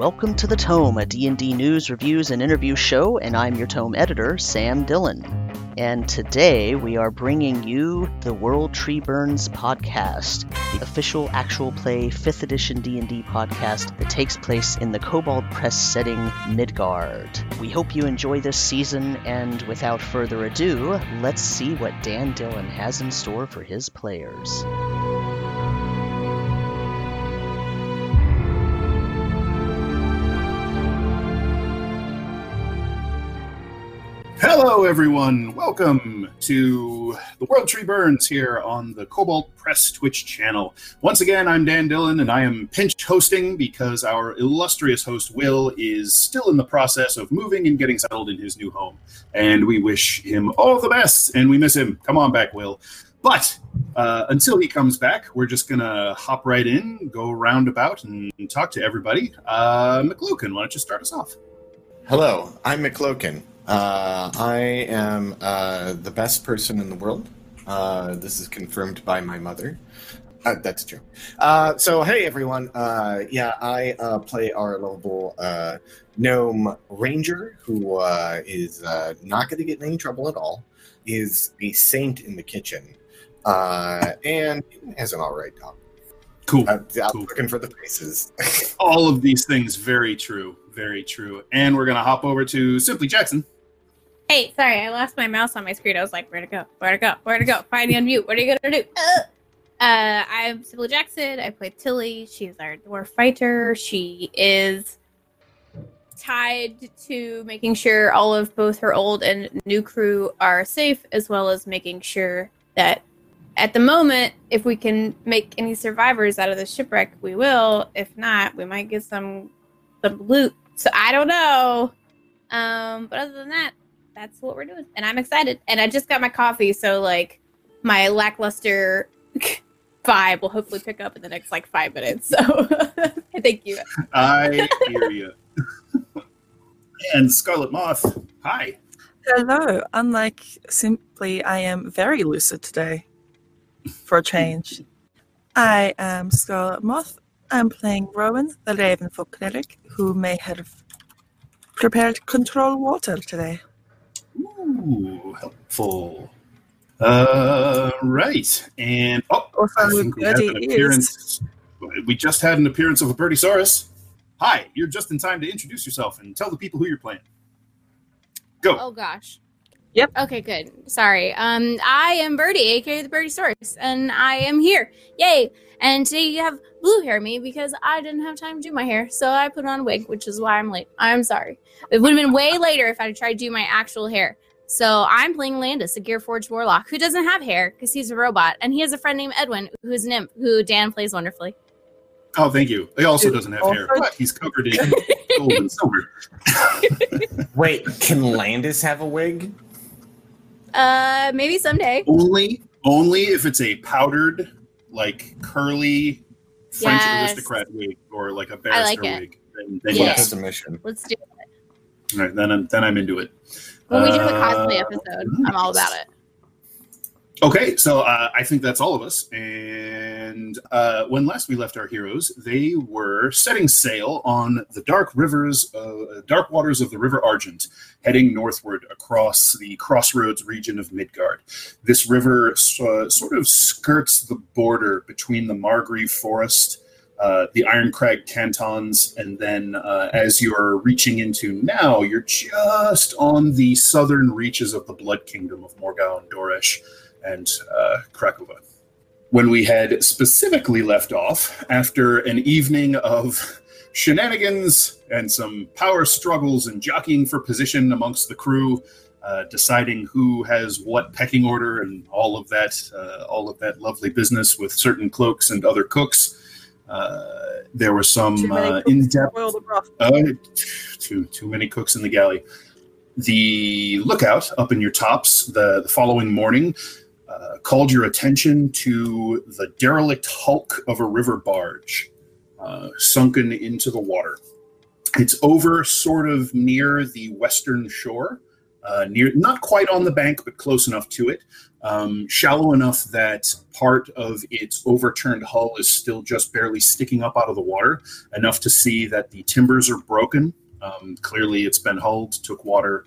Welcome to the Tome, a D&D news, reviews, and interview show, and I'm your Tome editor, Sam Dillon. And today we are bringing you the World Tree Burns podcast, the official actual play 5th edition D&D podcast that takes place in the Kobold Press setting Midgard. We hope you enjoy this season, and without further ado, let's see what Dan Dillon has in store for his players. Hello, everyone. Welcome to the World Tree Burns here on the Kobold Press Twitch channel. Once again, I'm Dan Dillon, and I am pinch hosting because our illustrious host Will is still in the process of moving and getting settled in his new home. And we wish him all the best, and we miss him. Come on back, Will. But uh, until he comes back, we're just gonna hop right in, go roundabout, and talk to everybody. Uh, why don't you start us off? Hello, I'm McLokin. Uh, I am uh, the best person in the world. Uh, this is confirmed by my mother. Uh, that's true. Uh, so, hey everyone. Uh, yeah, I uh, play our lovable uh, gnome ranger, who uh, is uh, not going to get in any trouble at all. Is a saint in the kitchen, uh, and has an all right dog. Cool. Uh, I'm Cool. looking for the faces. All of these things, very true, very true. And we're gonna hop over to Simply Jackson. Hey, sorry, I lost my mouse on my screen. I was like, where to go? Where to go? Where to go? Find the unmute. What are you gonna do? Uh, uh, I'm Sybil Jackson. I play Tilly. She's our dwarf fighter. She is tied to making sure all of both her old and new crew are safe, as well as making sure that at the moment, if we can make any survivors out of the shipwreck, we will. If not, we might get some some loot. So I don't know. Um, but other than that, that's what we're doing and i'm excited and i just got my coffee so like my lackluster vibe will hopefully pick up in the next like five minutes so thank you I hear you. and Scarlet Moth. Hi. Hello. Unlike simply, I am very lucid today for a change. I am Scarlet Moth. I'm playing Rowan, the Ravenfolk cleric, who may have prepared control water today. Ooh, helpful. Uh, right. And oh, Also, I think we had an appearance. We just had an appearance of a Birdiesaurus. Hi, you're just in time to introduce yourself and tell the people who you're playing. Go. oh gosh Yep. okay good sorry um i am birdie aka the birdie source and i am here yay and today you have blue hair me because i didn't have time to do my hair so i put on a wig which is why i'm late i'm sorry it would have been way later if i tried to do my actual hair So I'm playing Landis, a Gear Forged Warlock, who doesn't have hair because he's a robot, and he has a friend named Edwin, who is an imp, who Dan plays wonderfully. Oh, thank you. He also Dude, doesn't have hair, but he's covered in gold and silver. Wait, can Landis have a wig? Uh, maybe someday. Only, only if it's a powdered, like curly French Yes. aristocrat wig or like a I like barrister it. wig. Then, then Yeah. yes, Submission. Let's do it. All right, then I'm then I'm into it. When we do the Uh, cosplay episode, I'm all about it. Okay, so uh, I think that's all of us. And uh, when last we left our heroes, they were setting sail on the dark rivers, uh, dark waters of the River Argent, heading northward across the crossroads region of Midgard. This river uh, sort of skirts the border between the Margreve Forest, uh, the Ironcrag cantons, and then uh, as you're reaching into now, you're just on the southern reaches of the Blood Kingdom of Morgau and Doresh and uh. When we had specifically left off after an evening of shenanigans and some power struggles and jockeying for position amongst the crew, uh, deciding who has what pecking order and all of that, uh, all of that lovely business with certain cloaks and other cooks. Uh, there were some uh, the broth. uh, too too many cooks in the galley. The lookout up in your tops the, the following morning uh, called your attention to the derelict hulk of a river barge uh, sunken into the water. It's over sort of near the western shore, uh, near, not quite on the bank, but close enough to it. Um, shallow enough that part of its overturned hull is still just barely sticking up out of the water, enough to see that the timbers are broken. Um, clearly, it's been hulled, took water,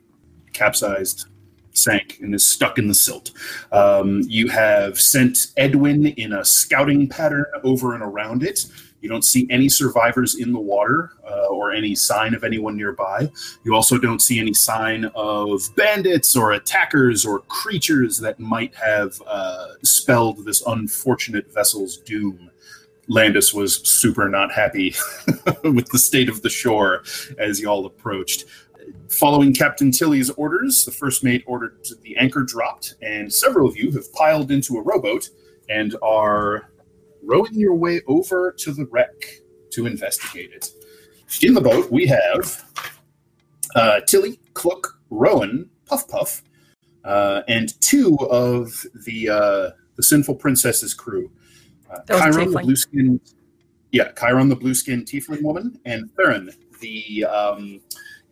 capsized, sank, and is stuck in the silt. Um, you have sent Edwin in a scouting pattern over and around it. You don't see any survivors in the water uh, or any sign of anyone nearby. You also don't see any sign of bandits or attackers or creatures that might have uh, spelled this unfortunate vessel's doom. Landis was super not happy with the state of the shore as y'all approached. Following Captain Tilly's orders, the first mate ordered the anchor dropped, and several of you have piled into a rowboat and are rowing your way over to the wreck to investigate it. In the boat, we have uh, Tilly, Cluck, Rowan, Puff Puff, uh, and two of the uh, the Sinful Princess's crew. Uh, Chiron, the blue skin, yeah, Chiron, the blue skin tiefling woman, and Theron, the um,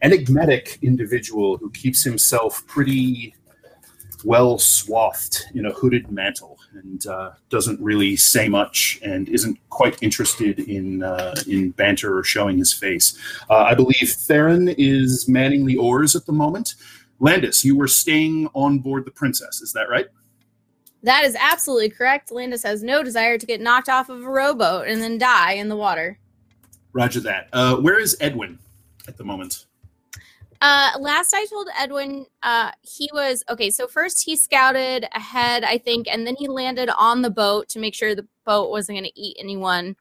enigmatic individual who keeps himself pretty well swathed in a hooded mantle and uh, doesn't really say much and isn't quite interested in uh, in banter or showing his face. Uh, I believe Theron is manning the oars at the moment. Landis, you were staying on board the Princess, is that right? That is absolutely correct. Landis has no desire to get knocked off of a rowboat and then die in the water. Roger that. Uh, where is Edwin at the moment? Uh, last I told Edwin, uh, he was okay. So first he scouted ahead, I think, and then he landed on the boat to make sure the boat wasn't going to eat anyone.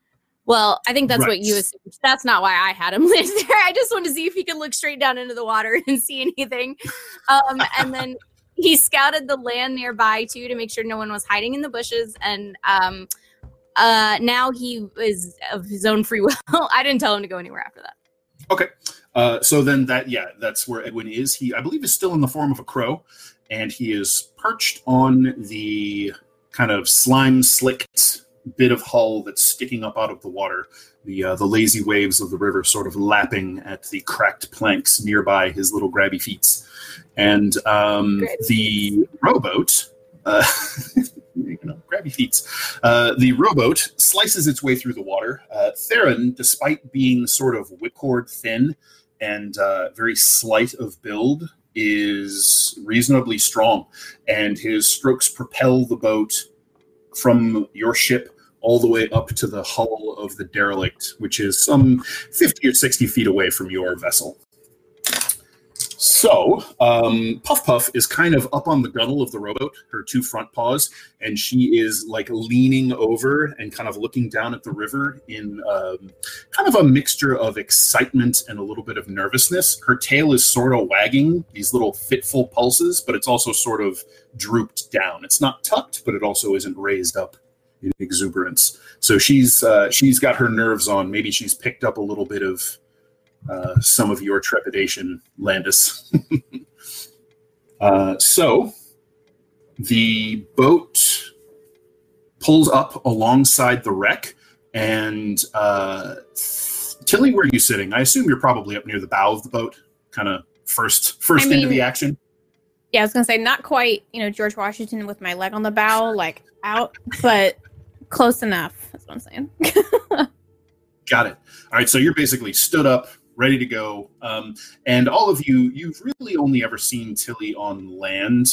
Well, I think that's what you assumed. That's not why I had him land there. I just wanted to see if he could look straight down into the water and see anything. Um, and then he scouted the land nearby too to make sure no one was hiding in the bushes. And um, uh, now he is of his own free will. I didn't tell him to go anywhere after that. Okay. Uh, so then that yeah, that's where Edwin is. He I believe is still in the form of a crow, and he is perched on the kind of slime slicked bit of hull that's sticking up out of the water. The uh, the lazy waves of the river sort of lapping at the cracked planks nearby his little grabby feet, and um, the rowboat. Uh, you know, grabby feet. Uh, the rowboat slices its way through the water. Uh, Theron, despite being sort of whipcord thin and uh, very slight of build, is reasonably strong, and his strokes propel the boat from your ship all the way up to the hull of the derelict, which is some 50 or 60 feet away from your vessel. So, um, Puff Puff is kind of up on the gunnel of the rowboat, her two front paws, and she is like leaning over and kind of looking down at the river in um, kind of a mixture of excitement and a little bit of nervousness. Her tail is sort of wagging these little fitful pulses, but it's also sort of drooped down. It's not tucked, but it also isn't raised up in exuberance. So she's uh, she's got her nerves on. Maybe she's picked up a little bit of uh, some of your trepidation, Landis. uh, so the boat pulls up alongside the wreck, and uh, Tilly, where are you sitting? I assume you're probably up near the bow of the boat, kind of first first I into the action. Yeah, I was gonna say not quite, you know, George Washington with my leg on the bow, like out, but close enough. That's what I'm saying. Got it. All right, so you're basically stood up, ready to go, um, and all of you, you've really only ever seen Tilly on land,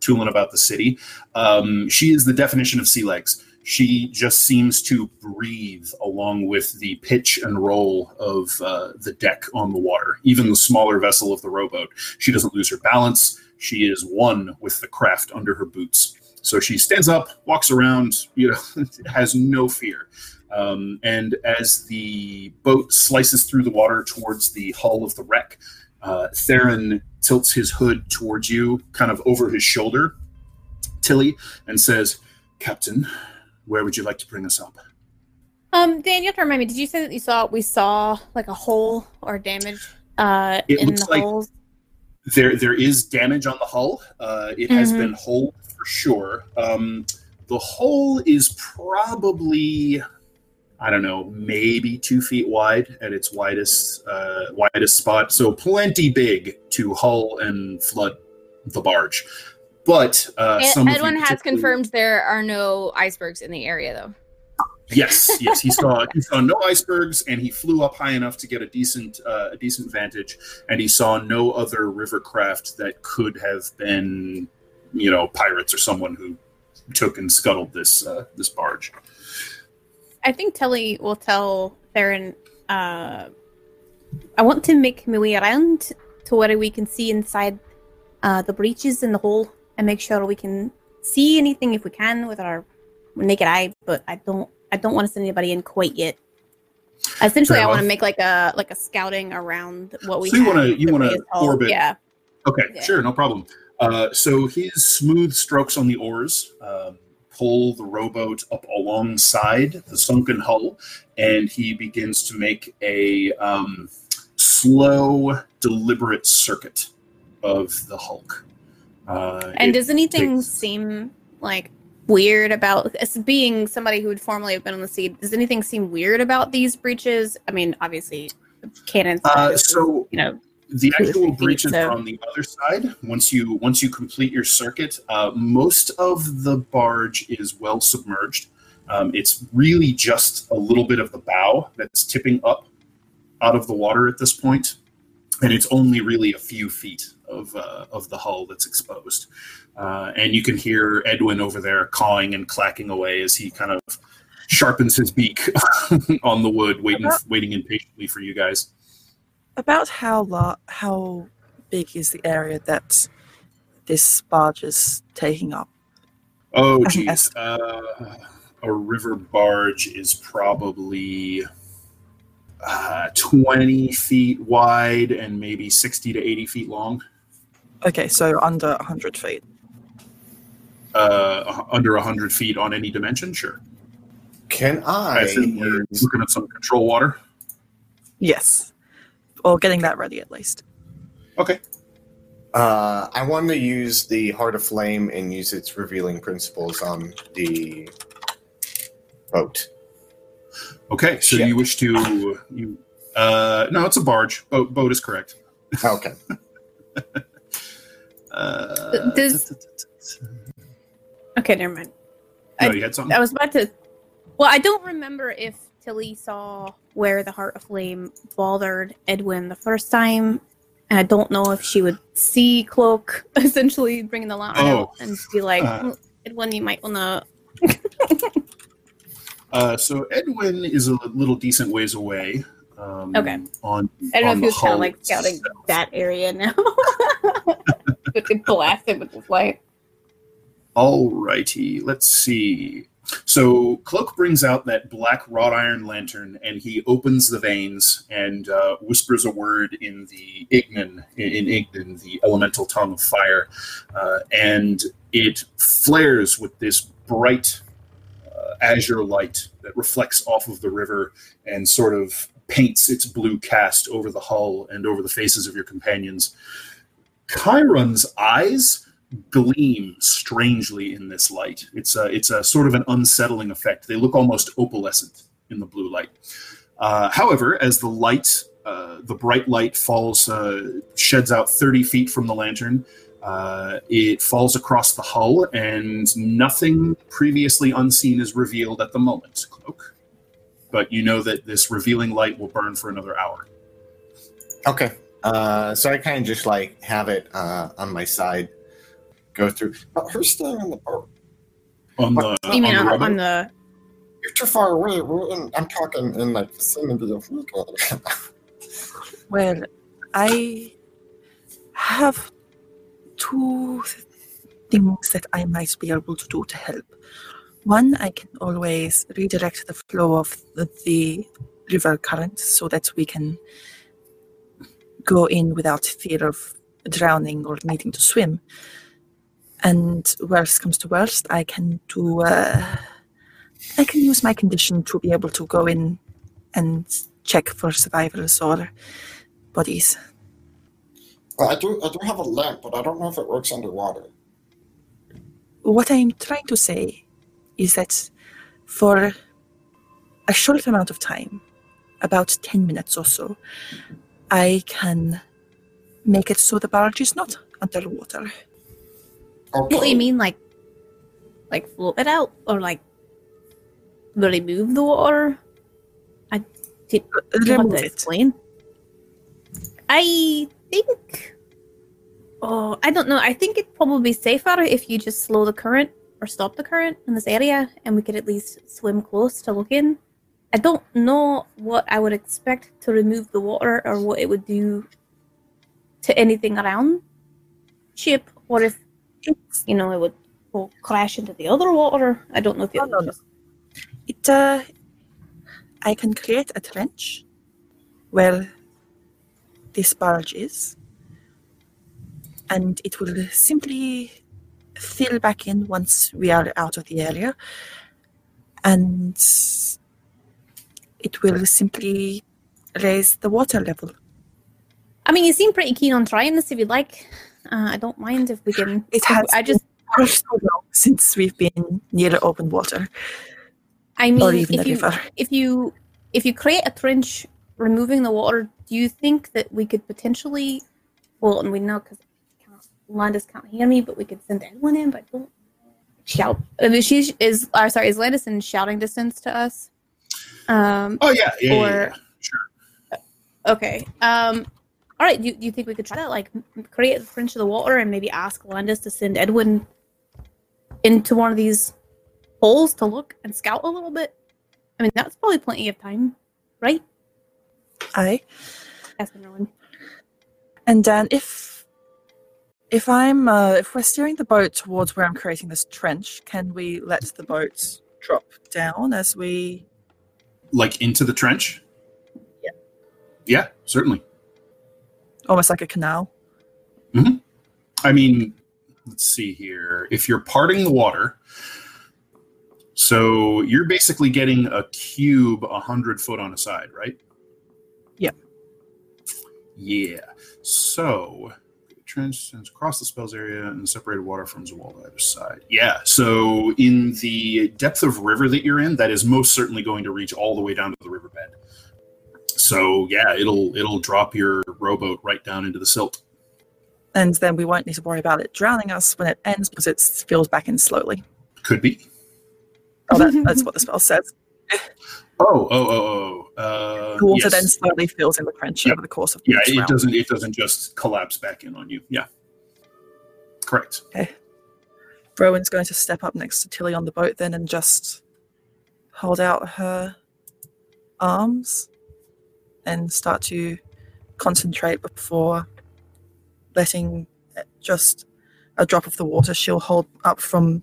tooling about the city. Um, she is the definition of sea legs. She just seems to breathe along with the pitch and roll of uh, the deck on the water, even the smaller vessel of the rowboat. She doesn't lose her balance. She is one with the craft under her boots. So she stands up, walks around, you know, has no fear. Um, and as the boat slices through the water towards the hull of the wreck, uh, Theron tilts his hood towards you, kind of over his shoulder, Tilly, and says, Captain, where would you like to bring us up? Um, Dan, you have to remind me. Did you say that you saw we saw like a hole or damage uh It in looks the like- holes? There, there is damage on the hull. Uh, it has Mhm. been hulled for sure. Um, the hull is probably, I don't know, maybe two feet wide at its widest uh, widest spot. So plenty big to hull and flood the barge. But uh, Ed- some of you Edwin has confirmed there are no icebergs in the area, though. Yes, yes, he saw he saw no icebergs, and he flew up high enough to get a decent uh, a decent vantage, and he saw no other river craft that could have been, you know, pirates or someone who took and scuttled this uh, this barge. I think Tilly will tell Theron, uh, I want to make my way around to where we can see inside uh, the breaches in the hole and make sure we can see anything if we can with our naked eye, but I don't I don't want to send anybody in quite yet. Essentially, Fair I want to make like a like a scouting around what we. So you wanna- you wanna raised hull. orbit. Yeah, Okay, Yeah. sure, no problem. Uh, so his smooth strokes on the oars um, pull the rowboat up alongside the sunken hull, and he begins to make a um, slow, deliberate circuit of the Hulk. Uh, and does anything takes- seem like weird about as being somebody who would formerly have been on the sea? Does anything seem weird about these breaches? I mean, obviously, cannons. uh, so you know, the actual breaches so- are on the other side. Once you once you complete your circuit, uh, most of the barge is well submerged. Um, it's really just a little bit of the bow that's tipping up out of the water at this point, and it's only really a few feet of uh, of the hull that's exposed. Uh, and you can hear Edwin over there cawing and clacking away as he kind of sharpens his beak on the wood, waiting waiting impatiently for you guys. About how lo- how big is the area that this barge is taking up? Oh, geez. Uh, a river barge is probably uh, 20 feet wide and maybe 60 to 80 feet long. Okay, so under 100 feet. Uh, under 100 feet on any dimension, sure. Can I I? assume we're looking at some control water. Yes. Or getting that ready at least. Okay. Uh, I want to use the Heart of Flame and use its revealing principles on the boat. Okay. So Ship. you wish to. you uh, No, it's a barge. Boat, boat is correct. Okay. Uh, Does- okay, never mind. no, you had something? I was about to. Well, I don't remember if Tilly saw where the Heart of Flame bothered Edwin the first time, and I don't know if she would see Cloak essentially bringing the lantern Oh. out and be like, Uh. "Mm, Edwin, you might want to. Uh, so Edwin is a little decent ways away. Um, Okay. On I don't know if the he was kind of like scouting itself. that area now. but could blast it with the light. Alrighty, let's see. So Cloak brings out that black wrought iron lantern, and he opens the veins and uh, whispers a word in the Ignan, in Ignan, the elemental tongue of fire, uh, and it flares with this bright uh, azure light that reflects off of the river and sort of paints its blue cast over the hull and over the faces of your companions. Chiron's eyes gleam strangely in this light. It's a, it's a sort of an unsettling effect. They look almost opalescent in the blue light. Uh, however, as the light, uh, the bright light falls, uh, sheds out 30 feet from the lantern, uh, it falls across the hull, and nothing previously unseen is revealed at the moment, Cloak. But you know that this revealing light will burn for another hour. Okay. Uh, so I kind of just like have it uh, on my side, go through. But who's staying on the boat? On the, You mean on the on, rubber? on the? You're too far away. We're in, I'm talking in like vicinity of Riga. Well, I have two things that I might be able to do to help. One, I can always redirect the flow of the, the river current so that we can go in without fear of drowning or needing to swim. And worst comes to worst, I can do. Uh, I can use my condition to be able to go in and check for survivors or bodies. I do. I do have a lamp, but I don't know if it works underwater. What I'm trying to say is that for a short amount of time, about 10 minutes or so, I can make it so the barge is not underwater. What do you mean, like, like float it out, or like really move the water? I did uh, you want Remove to it. explain. I think. Oh, I don't know. I think it'd probably be safer if you just slow the current or stop the current in this area, and we could at least swim close to look in. I don't know what I would expect to remove the water or what it would do to anything around ship, or if you know, it would go crash into the other water. I don't know if it would no, it, uh, I can create a trench where this barge is, and it will simply fill back in once we are out of the area, and it will simply raise the water level. I mean, you seem pretty keen on trying this. If you'd like, uh, I don't mind if we can. It has I just, so long since we've been near open water I mean, or even if the you river. if you if you create a trench removing the water, do you think that we could potentially? Well, and we know because Landis can't hear me, but we could send anyone in. But don't shout. I mean, she is. Or sorry, is Landis in shouting distance to us? Um. Oh yeah, yeah, yeah, Or- yeah. sure. Okay. Um. All right. Do, do you think we could try that? Like, create a trench of the water and maybe ask Landis to send Edwin into one of these holes to look and scout a little bit. I mean, that's probably plenty of time, right? Aye. Ask Merlin. And then if if I'm uh, if we're steering the boat towards where I'm creating this trench, can we let the boat drop down as we Like into the trench. Yeah. Yeah, certainly. Almost like a canal? Hmm. I mean, let's see here. If you're parting the water, so you're basically getting a cube a hundred foot on a side, right? Yeah. Yeah. So trench sends across the spells area and separated water from the wall on either side. Yeah. So in the depth of river that you're in, that is most certainly going to reach all the way down to the riverbed. So yeah, it'll it'll drop your rowboat right down into the silt. And then we won't need to worry about it drowning us when it ends because it fills back in slowly. Could be. Oh, that, that's what the spell says. Oh, oh, oh, oh. Uh, The water yes. then slowly fills in the trench Yeah. over the course of Yeah, it round. doesn't. It doesn't just collapse back in on you. Yeah, correct. Rowan's going to step up next to Tilly on the boat then and just hold out her arms and start to concentrate before letting just a drop of the water she'll hold up from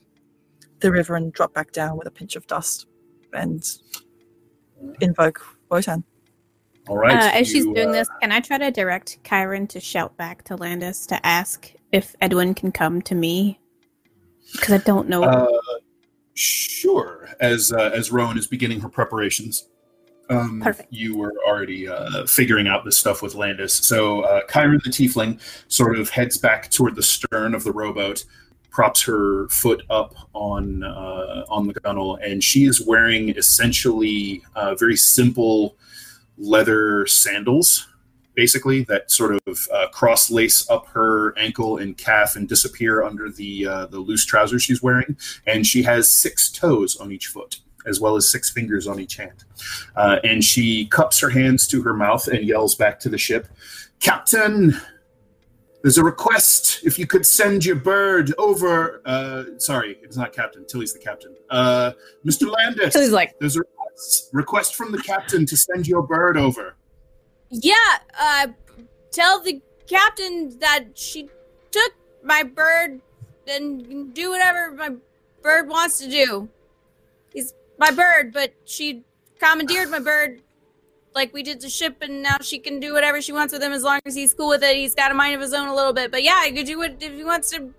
the river and drop back down with a pinch of dust and invoke Wotan. All right. uh, as she's doing uh, this, can I try to direct Kyron to shout back to Landis to ask if Edwin can come to me? Because I don't know. Uh, sure. As uh, as Rowan is beginning her preparations, um, Perfect. You were already uh, figuring out this stuff with Landis. So uh, Kyron the Tiefling sort of heads back toward the stern of the rowboat, props her foot up on uh, on the gunwale, and she is wearing essentially uh, very simple leather sandals. Basically, that sort of uh, cross lace up her ankle and calf and disappear under the uh, the loose trousers she's wearing, and she has six toes on each foot, as well as six fingers on each hand. Uh, and she cups her hands to her mouth and yells back to the ship, "Captain, there's a request. If you could send your bird over. Uh, sorry, it's not Captain. Tilly's the captain. Uh, Mr. Landis, So he's like, there's a request, request from the captain to send your bird over." yeah, uh, tell the captain that she took my bird and can do whatever my bird wants to do. He's my bird, but she commandeered my bird like we did the ship, and now she can do whatever she wants with him as long as he's cool with it. He's got a mind of his own a little bit, but yeah, he could do what if he wants to.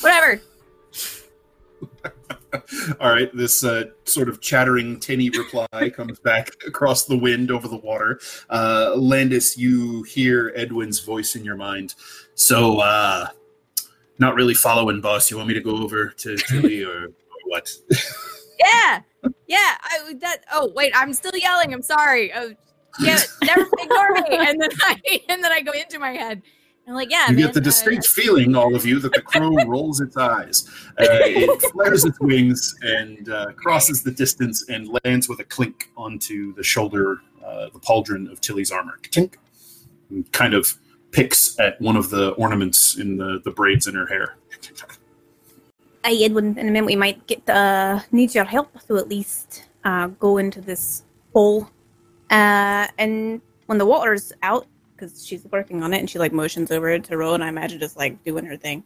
Whatever. All right, this uh, sort of chattering, tinny reply comes back across the wind over the water. Uh, Landis, you hear Edwin's voice in your mind. So, uh, not really following, boss. You want me to go over to Julie or, or what? Yeah, yeah, I that. Oh wait, I'm still yelling. I'm sorry. Oh, yeah, never ignore me. And then I and then I go into my head. I'm like, yeah, You man, get the uh, distinct feeling, all of you, that the crow rolls its eyes. Uh, it flares its wings and uh, crosses the distance and lands with a clink onto the shoulder, uh, the pauldron of Tilly's armor. Tink. Kind of picks at one of the ornaments in the, the braids in her hair. I, Edwin, in a minute we might get uh, need your help to at least uh, go into this hole. Uh, and when the water's out, because she's working on it, and she like motions over to Rowan, I imagine just like doing her thing.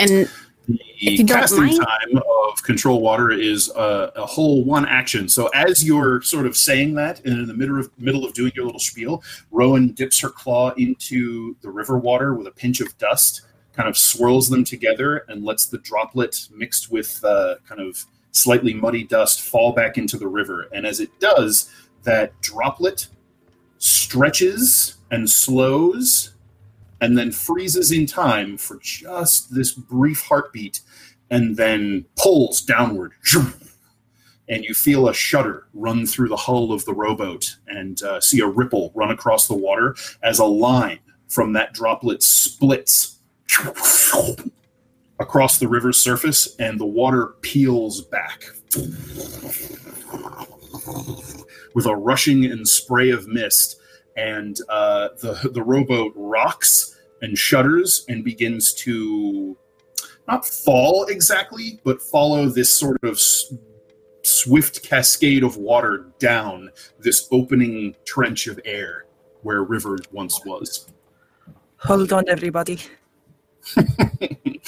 And The If you don't casting mind- time of control water is a, a whole one action. So as you're sort of saying that, and in the middle of middle of doing your little spiel, Rowan dips her claw into the river water with a pinch of dust, kind of swirls them together, and lets the droplet mixed with uh, kind of slightly muddy dust fall back into the river. And as it does, that droplet stretches and slows and then freezes in time for just this brief heartbeat and then pulls downward. And you feel a shudder run through the hull of the rowboat and uh, see a ripple run across the water as a line from that droplet splits across the river's surface and the water peels back with a rushing and spray of mist and uh, the the rowboat rocks and shudders and begins to not fall exactly, but follow this sort of s- swift cascade of water down this opening trench of air where river once was. Hold on, everybody.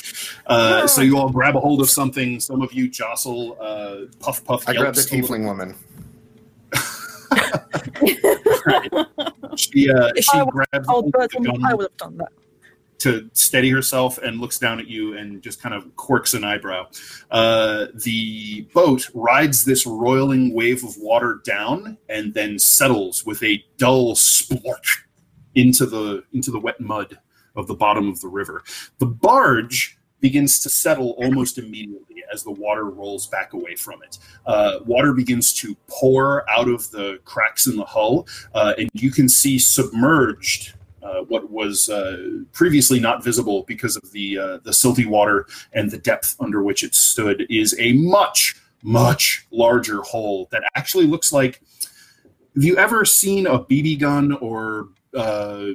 Uh, so you all grab a hold of something. Some of you jostle. Uh, puff puff. I grabbed the yelps tiefling woman. She uh, If she I grabs hold the gun. I would have done that. to steady herself and looks down at you and just kind of quirks an eyebrow. Uh, the boat rides this roiling wave of water down and then settles with a dull splorch into the into the wet mud of the bottom of the river. The barge begins to settle almost immediately as the water rolls back away from it. Uh, water begins to pour out of the cracks in the hull, uh, and you can see submerged uh, what was uh, previously not visible because of the uh, the silty water and the depth under which it stood is a much much larger hole that actually looks like. Have you ever seen a BB gun or uh,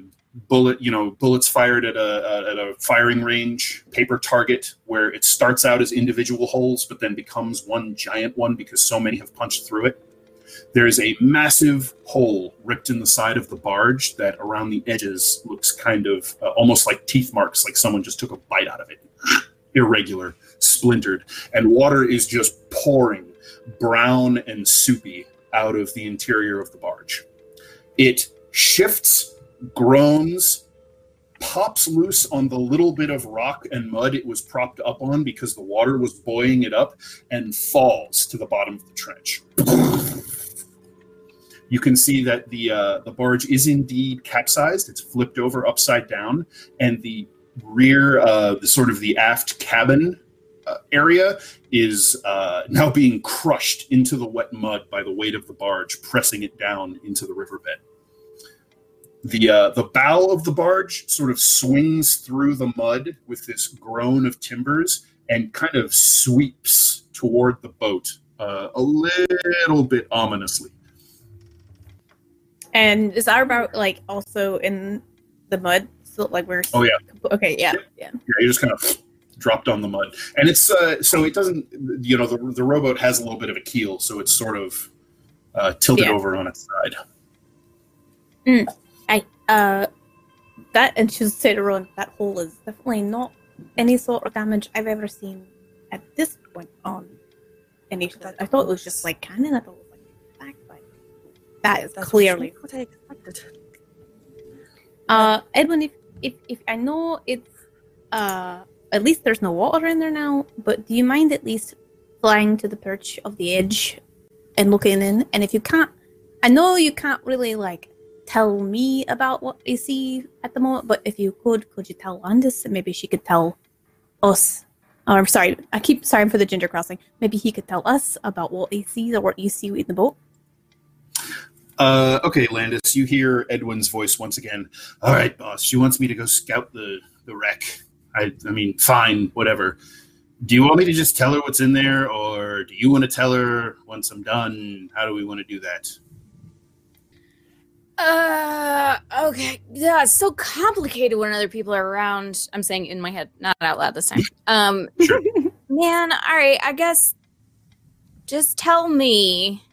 bullet? You know, bullets fired at a at a firing range, paper target, where it starts out as individual holes, but then becomes one giant one because so many have punched through it. There is a massive hole ripped in the side of the barge that around the edges looks kind of uh, almost like teeth marks, like someone just took a bite out of it. Irregular, splintered, and water is just pouring brown and soupy out of the interior of the barge. It shifts, groans, pops loose on the little bit of rock and mud it was propped up on because the water was buoying it up, and falls to the bottom of the trench. You can see that the uh, the barge is indeed capsized. It's flipped over upside down, and the rear, uh, the sort of the aft cabin uh, area is uh, now being crushed into the wet mud by the weight of the barge, pressing it down into the riverbed. The uh, the bow of the barge sort of swings through the mud with this groan of timbers and kind of sweeps toward the boat uh, a little bit ominously. and is our boat like also in the mud? So like we're Oh, yeah. Okay, yeah, yeah. Yeah, you just kind of dropped on the mud, and it's uh, so it doesn't. You know, the the rowboat has a little bit of a keel, so it's sort of uh, tilted Yeah. over on its side. I uh, that and say to Rowan, that hole is definitely not any sort of damage I've ever seen at this point on any. I thought it was just like cannon. I thought it was like back, but that is That's clearly. what I expected. Uh, Edwin, if if if I know it's uh at least there's no water in there now, but do you mind at least flying to the perch of the edge and looking in? And if you can't, I know you can't really like tell me about what you see at the moment, but if you could, could you tell Landis and maybe she could tell us Oh, I'm sorry. I keep sorry for the ginger crossing. Maybe he could tell us about what he sees or what you see in the boat. Uh, okay, Landis, you hear Edwin's voice once again. All right, boss. She wants me to go scout the the wreck. I, I mean, fine, whatever. Do you want me to just tell her what's in there, or do you want to tell her once I'm done? How do we want to do that? Uh, okay. Yeah, it's so complicated when other people are around. I'm saying in my head, not out loud this time. Um, Sure. man, all right. I guess just tell me,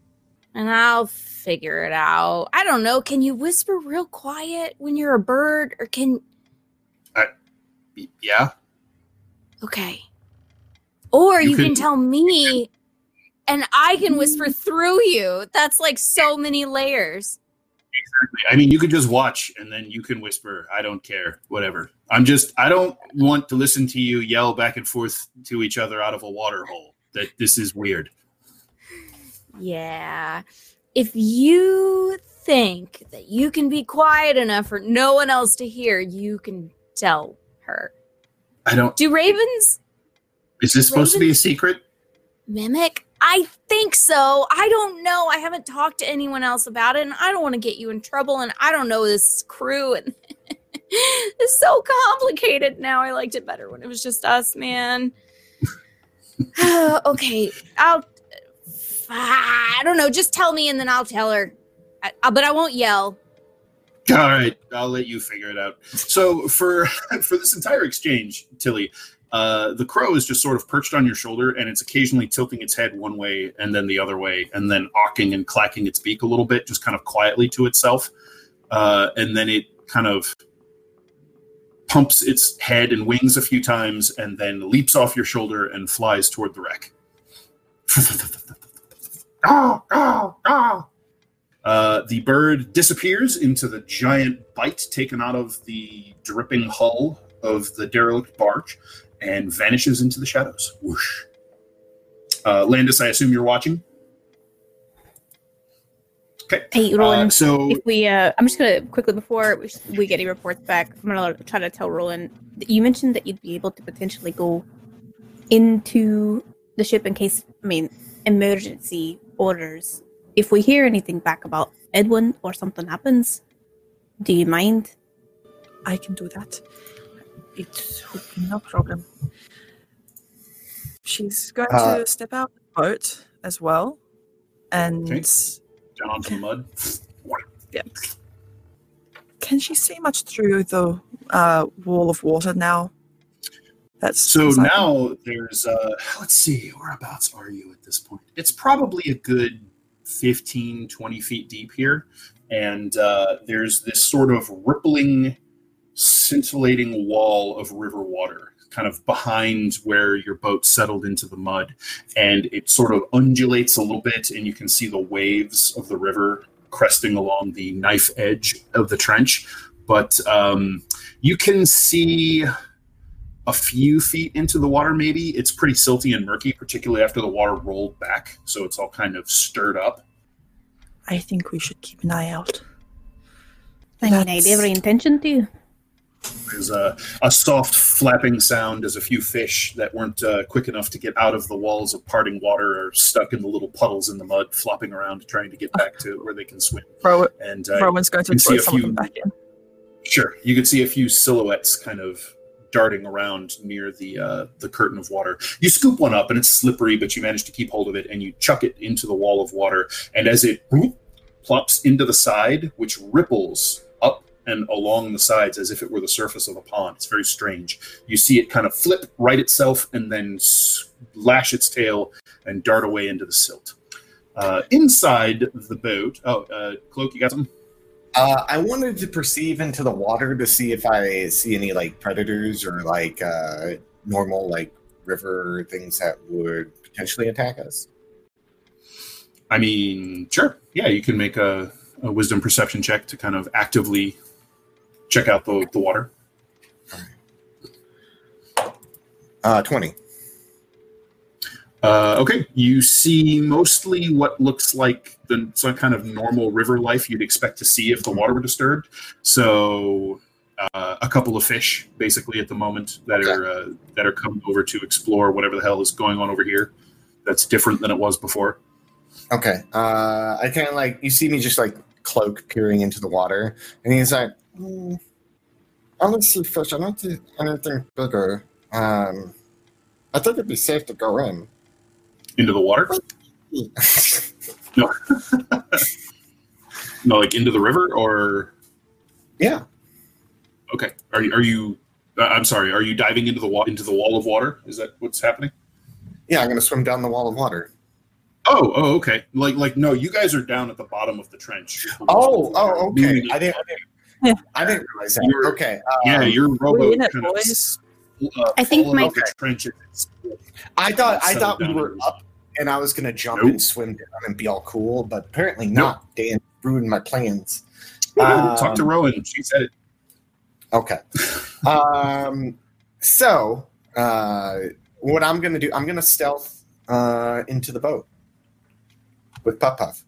and I'll figure it out. I don't know. Can you whisper real quiet when you're a bird, or can? Y- Yeah. Okay. Or You you, can can- tell me, and I can whisper through you. That's like so many layers. I mean, you could just watch and then you can whisper. I don't care. Whatever. I'm just. I don't want to listen to you yell back and forth to each other out of a water hole. That this is weird. Yeah. If you think that you can be quiet enough for no one else to hear, you can tell her. I don't. Do ravens Is this supposed to be a secret? mimic? I think so. I don't know. I haven't talked to anyone else about it, and I don't want to get you in trouble. And I don't know this crew, and it's so complicated now. I liked it better when it was just us, man. okay, I'll. I don't know. Just tell me, and then I'll tell her. I, I- but I won't yell. All right, I'll let you figure it out. So for for this entire exchange, Tilly, uh, the crow is just sort of perched on your shoulder, and it's occasionally tilting its head one way and then the other way, and then awking and clacking its beak a little bit, just kind of quietly to itself, uh, and then it kind of pumps its head and wings a few times, and then leaps off your shoulder and flies toward the wreck. Ah, ah, ah. Uh, the bird disappears into the giant bite taken out of the dripping hull of the derelict barge and vanishes into the shadows. Whoosh. Uh, Landis, I assume you're watching. Okay. Hey, Uh, Roland. so if we, uh, I'm just gonna quickly before we, we get any reports back, I'm gonna try to tell Roland. that You mentioned that you'd be able to potentially go into the ship in case, I mean, emergency orders. If we hear anything back about Edwin or something happens, do you mind? I can do that. It would be no problem. She's going Uh, to step out the boat as well. And Okay. down onto the mud. can she see much through the uh, wall of water now? That's So beside me. now there's uh let's see, whereabouts are you at this point? It's probably a good 15, 20 feet deep here. And uh, there's this sort of rippling, scintillating wall of river water, kind of behind where your boat settled into the mud. And it sort of undulates a little bit, and you can see the waves of the river cresting along the knife edge of the trench. But um, you can see a few feet into the water, maybe. It's pretty silty and murky, particularly after the water rolled back. So it's all kind of stirred up. I think we should keep an eye out. I mean, I had That's- every intention to. There's a, a soft flapping sound as a few fish that weren't uh, quick enough to get out of the walls of parting water are stuck in the little puddles in the mud, flopping around trying to get back to where they can swim. And uh, Rowan's going to throw a some of few- them back in. Sure, you can see a few silhouettes kind of darting around near the uh, the curtain of water. You scoop one up, and it's slippery, but you manage to keep hold of it, and you chuck it into the wall of water. And as it whoop, plops into the side, which ripples and along the sides as if it were the surface of a pond, it's very strange. You see it kind of flip right itself, and then lash its tail and dart away into the silt. Uh, inside the boat, oh, uh, cloak, you got something? Uh, I wanted to perceive into the water to see if I see any like predators or like uh, normal like river things that would potentially attack us. I mean, sure. Yeah, you can make a, a wisdom perception check to kind of actively check out the, the water. Uh, Twenty. Uh, okay, you see mostly what looks like the some kind of normal river life you'd expect to see if the water were disturbed. So, uh, a couple of fish, basically at the moment that are uh, that are coming over to explore whatever the hell is going on over here. That's different than it was before. Okay. Uh, I kind of like you see me just like cloak peering into the water, and he's like, mm, "I don't see fish. I don't see anything bigger. Um, I think it'd be safe to go in." Into the water? No, no, like into the river, or yeah. okay. Are you? Are you? Uh, I'm sorry. Are you diving into the wa- into the wall of water? Is that what's happening? Yeah, I'm gonna swim down the wall of water. Oh, oh, okay. Like, like, no, you guys are down at the bottom of the trench. Oh, oh, okay. I didn't. I didn't. I didn't realize that. You're- okay. Um, Yeah, your We rowboat in it, kind of boys. uh, I think followed my- up the trench. and it's- I thought I Settle thought we were up, and I was gonna jump Nope. and swim down and be all cool, but apparently Nope. not. Dan ruined my plans. Talk to Um, Rowan. She said it. Okay. um, so, uh, what I'm going to do, I'm going to stealth uh, into the boat with Puff Puff.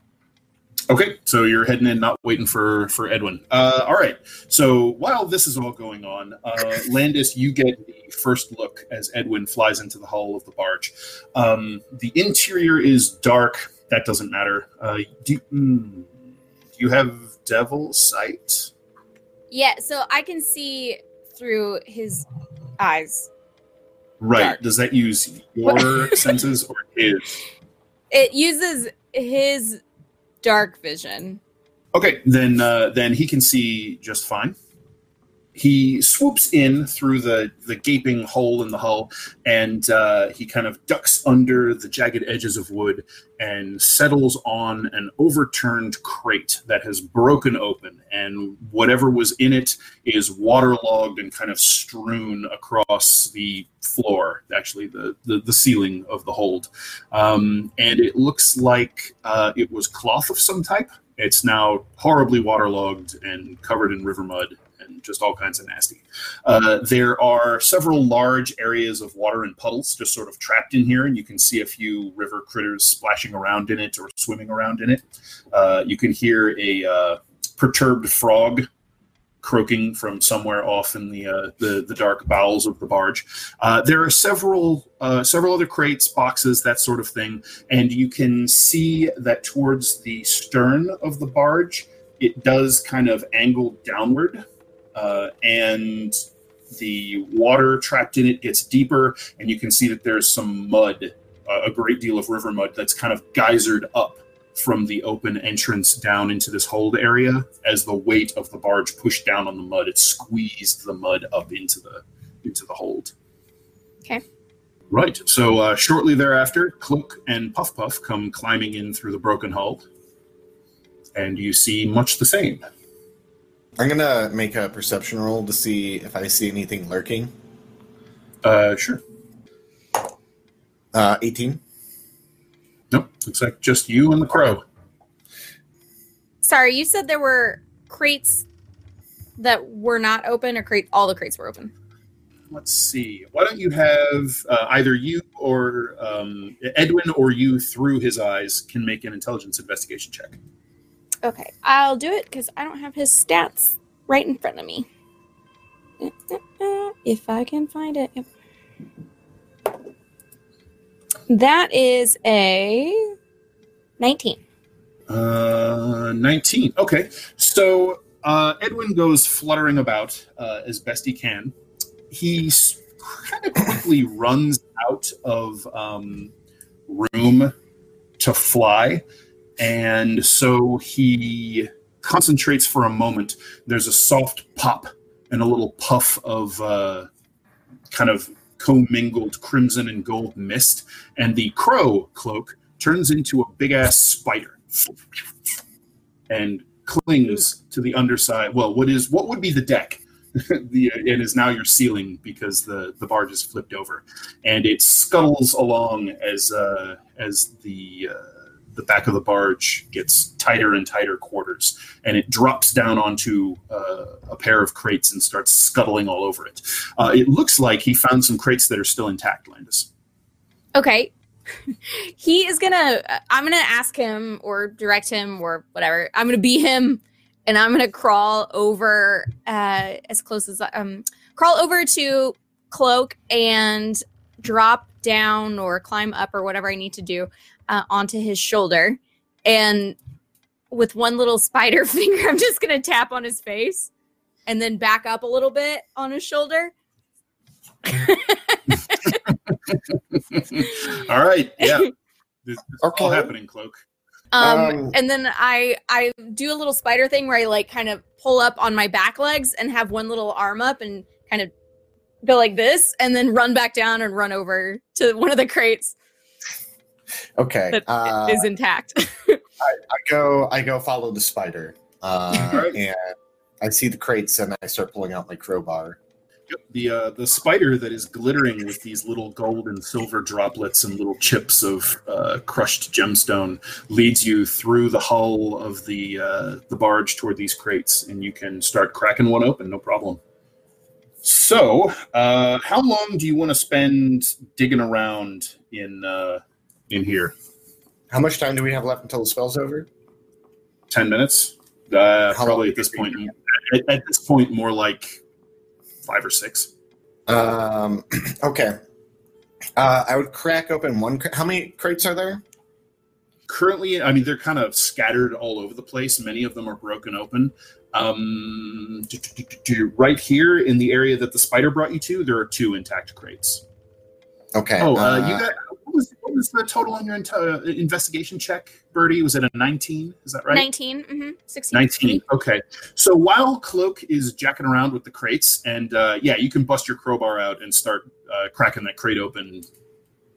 Okay, so you're heading in, not waiting for for Edwin. Uh, all right. So while this is all going on, uh, Landis, you get the first look as Edwin flies into the hull of the barge. Um, the interior is dark. That doesn't matter. Uh, do, mm, do you have devil sight? Yeah, so I can see through his eyes. Right. Dark. Does that use your senses or his? It uses his dark vision. Okay, then uh, then he can see just fine. He swoops in through the the gaping hole in the hull, and uh, he kind of ducks under the jagged edges of wood and settles on an overturned crate that has broken open, and whatever was in it is waterlogged and kind of strewn across the floor, actually the the, the ceiling of the hold, um, and it looks like uh, it was cloth of some type. It's now horribly waterlogged and covered in river mud and just all kinds of nasty. Uh, there are several large areas of water and puddles just sort of trapped in here, and you can see a few river critters splashing around in it or swimming around in it. Uh, you can hear a uh, perturbed frog croaking from somewhere off in the uh, the, the dark bowels of the barge. Uh, there are several uh, several other crates, boxes, that sort of thing, and you can see that towards the stern of the barge, it does kind of angle downward, uh, and the water trapped in it gets deeper, and you can see that there's some mud, uh, a great deal of river mud that's kind of geysered up from the open entrance down into this hold area as the weight of the barge pushed down on the mud it squeezed the mud up into the into the hold Okay. right so uh, shortly thereafter cloak and puff puff come climbing in through the broken hull and you see much the same I'm going to make a perception roll to see if I see anything lurking. uh, sure Uh, 18. nope looks like just you and the crow Sorry, you said there were crates that were not open, or crate all the crates were open. let's see why don't you have uh, either you or um, edwin or you through his eyes can make an intelligence investigation check Okay, I'll do it because I don't have his stats right in front of me. Uh, uh, uh, If I can find it. That is a 19. Uh, 19. Okay. So uh, Edwin goes fluttering about uh, as best he can. He kind of quickly runs out of um, room to fly. And so he concentrates for a moment. There's a soft pop and a little puff of uh, kind of commingled crimson and gold mist. And the crow cloak turns into a big ass spider and clings to the underside. Well, what is what would be the deck? the it is now your ceiling because the the barge is flipped over, and it scuttles along as uh, as the uh, the back of the barge gets tighter and tighter quarters, and it drops down onto uh, a pair of crates and starts scuttling all over it. Uh, it looks like he found some crates that are still intact, Landis. Okay. he is gonna, I'm gonna ask him or direct him or whatever. I'm gonna be him and I'm gonna crawl over uh, as close as um crawl over to Cloak and drop down or climb up or whatever I need to do uh, onto his shoulder, and with one little spider finger, I'm just gonna tap on his face, and then back up a little bit on his shoulder. all right, yeah. This, this is all Okay. happening, Cloak. Um, Um, and then I I do a little spider thing where I like kind of pull up on my back legs and have one little arm up and kind of go like this, and then run back down and run over to one of the crates Okay. Uh, is intact. I go. I go follow the spider, uh, Alright. and I see the crates, and I start pulling out my crowbar. Yep, The uh, the spider that is glittering with these little gold and silver droplets and little chips of uh, crushed gemstone leads you through the hull of the uh, the barge toward these crates, and you can start cracking one open, no problem. So, uh, how long do you want to spend digging around in uh, in here? How much time do we have left until the spell's over? Ten minutes? Uh, probably at this point. At, at this point, more like five or six. Um. Okay. Uh, I would crack open one. Cra- How many crates are there? currently i mean they're kind of scattered all over the place many of them are broken open um, do- do- do- right here in the area that the spider brought you to there are two intact crates Okay. oh uh, uh, you got was, the total on your int- uh, investigation check birdie was it a 19 is that right? 19, mm-hmm, 16. 19 okay. So while cloak is jacking around with the crates and uh, yeah you can bust your crowbar out and start uh, cracking that crate open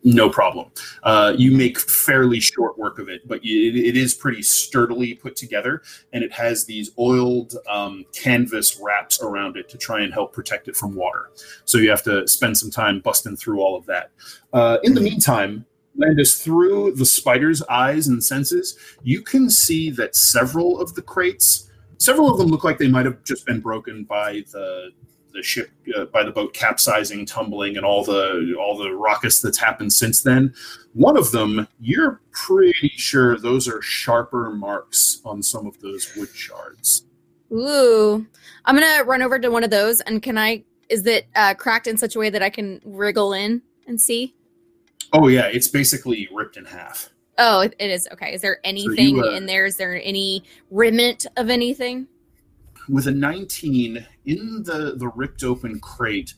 no problem. Uh, you make fairly short work of it but you, it, it is pretty sturdily put together and it has these oiled um, canvas wraps around it to try and help protect it from water. So you have to spend some time busting through all of that. Uh, in the meantime Landis, through the spider's eyes and senses, you can see that several of the crates, several of them look like they might have just been broken by the the ship, uh, by the boat capsizing, tumbling, and all the all the ruckus that's happened since then. One of them, you're pretty sure those are sharper marks on some of those wood shards. Ooh, I'm gonna run over to one of those, and can I? Is it uh, cracked in such a way that I can wriggle in and see? Oh yeah, it's basically ripped in half. Oh, it is okay. Is there anything uh, in there? Is there any remnant of anything? with a 19 in the the ripped open crate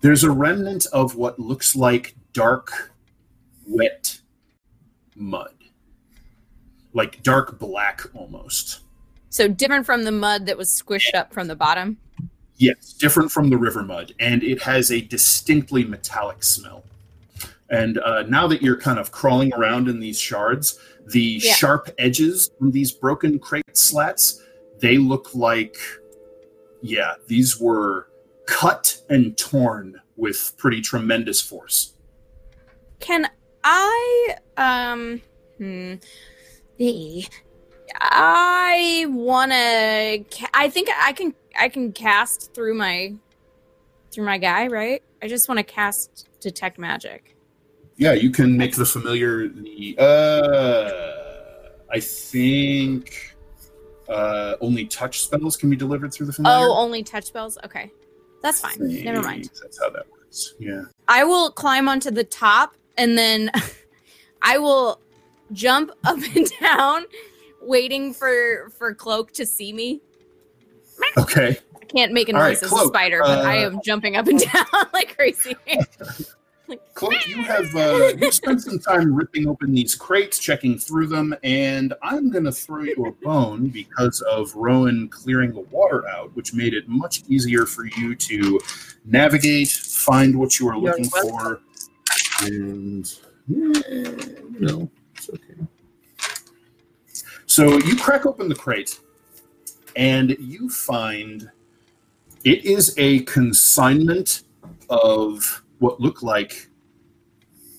there's a remnant of what looks like dark wet mud like dark black almost So different from the mud that was squished up from the bottom. yes different from the river mud and it has a distinctly metallic smell and uh, now that you're kind of crawling around in these shards the Yeah. sharp edges from these broken crate slats they look like yeah these were cut and torn with pretty tremendous force Can I um hmm I want to I think I can I can cast through my through my guy, right? I just want to cast detect magic. Yeah you can make the familiar the uh i think uh only touch spells can be delivered through the familiar Oh, only touch spells. Okay. That's fine. Never mind. that's how that works yeah I will climb onto the top and then I will jump up and down waiting for for cloak to see me. okay I can't make a All right, noise as a spider, but I uh, am jumping up and down like crazy. Like, Cloak, you have uh, you spent some time ripping open these crates, checking through them, and I'm going to throw you a bone because of Rowan clearing the water out, which made it much easier for you to navigate, find what you are looking for, and yeah, you know, it's okay. So you crack open the crate, and you find it is a consignment of what look like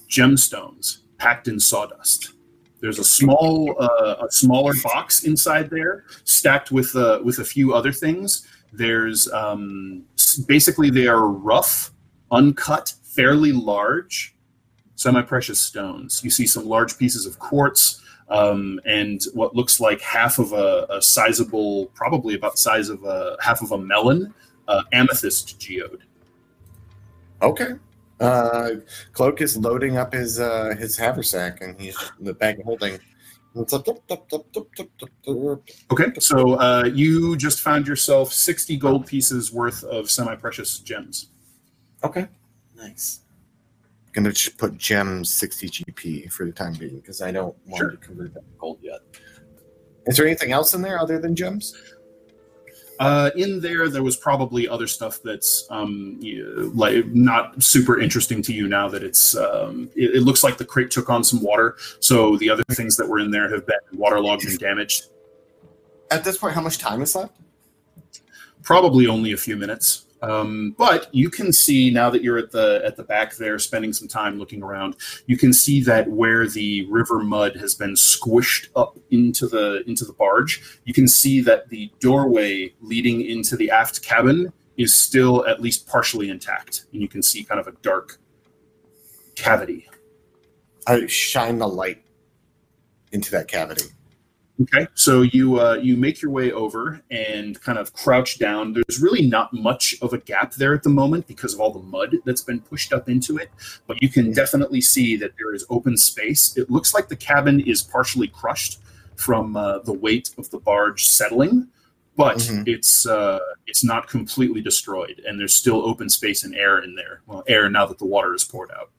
gemstones packed in sawdust. There's a small, uh, a smaller box inside there, stacked with uh, with a few other things. There's um, basically they are rough, uncut, fairly large, semi-precious stones. You see some large pieces of quartz, um, and what looks like half of a, a sizable, probably about the size of a half of a melon, uh, amethyst geode. Okay. Uh, Cloak is loading up his uh, his haversack, and he's the bag of holding. Okay, so uh, you just found yourself 60 gold pieces worth of semi precious gems. Okay. Nice. Gonna just put gems 60 GP for the time being because I don't want Sure. to convert that to gold yet. Is there anything else in there other than gems? Uh, in there, there was probably other stuff that's um, like not super interesting to you now that it's. Um, it, it looks like the crate took on some water, so the other things that were in there have been waterlogged and damaged. At this point, how much time is left? Probably only a few minutes, um, but you can see now that you're at the at the back there, spending some time looking around. You can see that where the river mud has been squished up into the into the barge, you can see that the doorway leading into the aft cabin is still at least partially intact, and you can see kind of a dark cavity. I shine the light into that cavity. Okay, so you uh, you make your way over and kind of crouch down. There's really not much of a gap there at the moment because of all the mud that's been pushed up into it, but you can definitely see that there is open space. It looks like the cabin is partially crushed from uh, the weight of the barge settling, but Mhm. it's uh, it's not completely destroyed, and there's still open space and air in there. Well, air now that the water is poured out.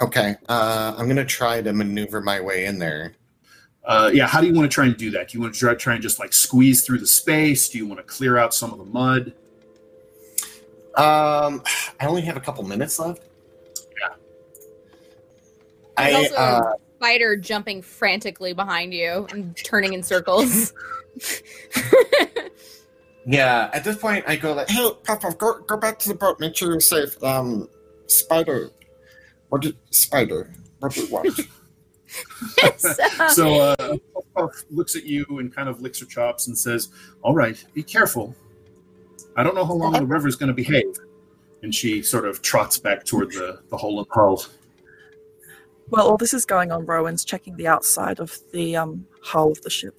Okay, uh, I'm gonna try to maneuver my way in there. Uh, yeah, how do you want to try and do that? Do you want to try, try and just like squeeze through the space? Do you want to clear out some of the mud? Um, I only have a couple minutes left. Yeah. I also uh, a spider jumping frantically behind you and turning in circles. yeah. At this point, I go like, "Hey, Papa, go go back to the boat. Make sure you're safe." Um, spider, what did spider? What do you want? So- So uh, Puff Puff looks at you and kind of licks her chops and says, "All right, be careful. I don't know how long the river's going to behave." And she sort of trots back toward the the hole in the hull. While all this is going on, Rowan's checking the outside of the um, hull of the ship.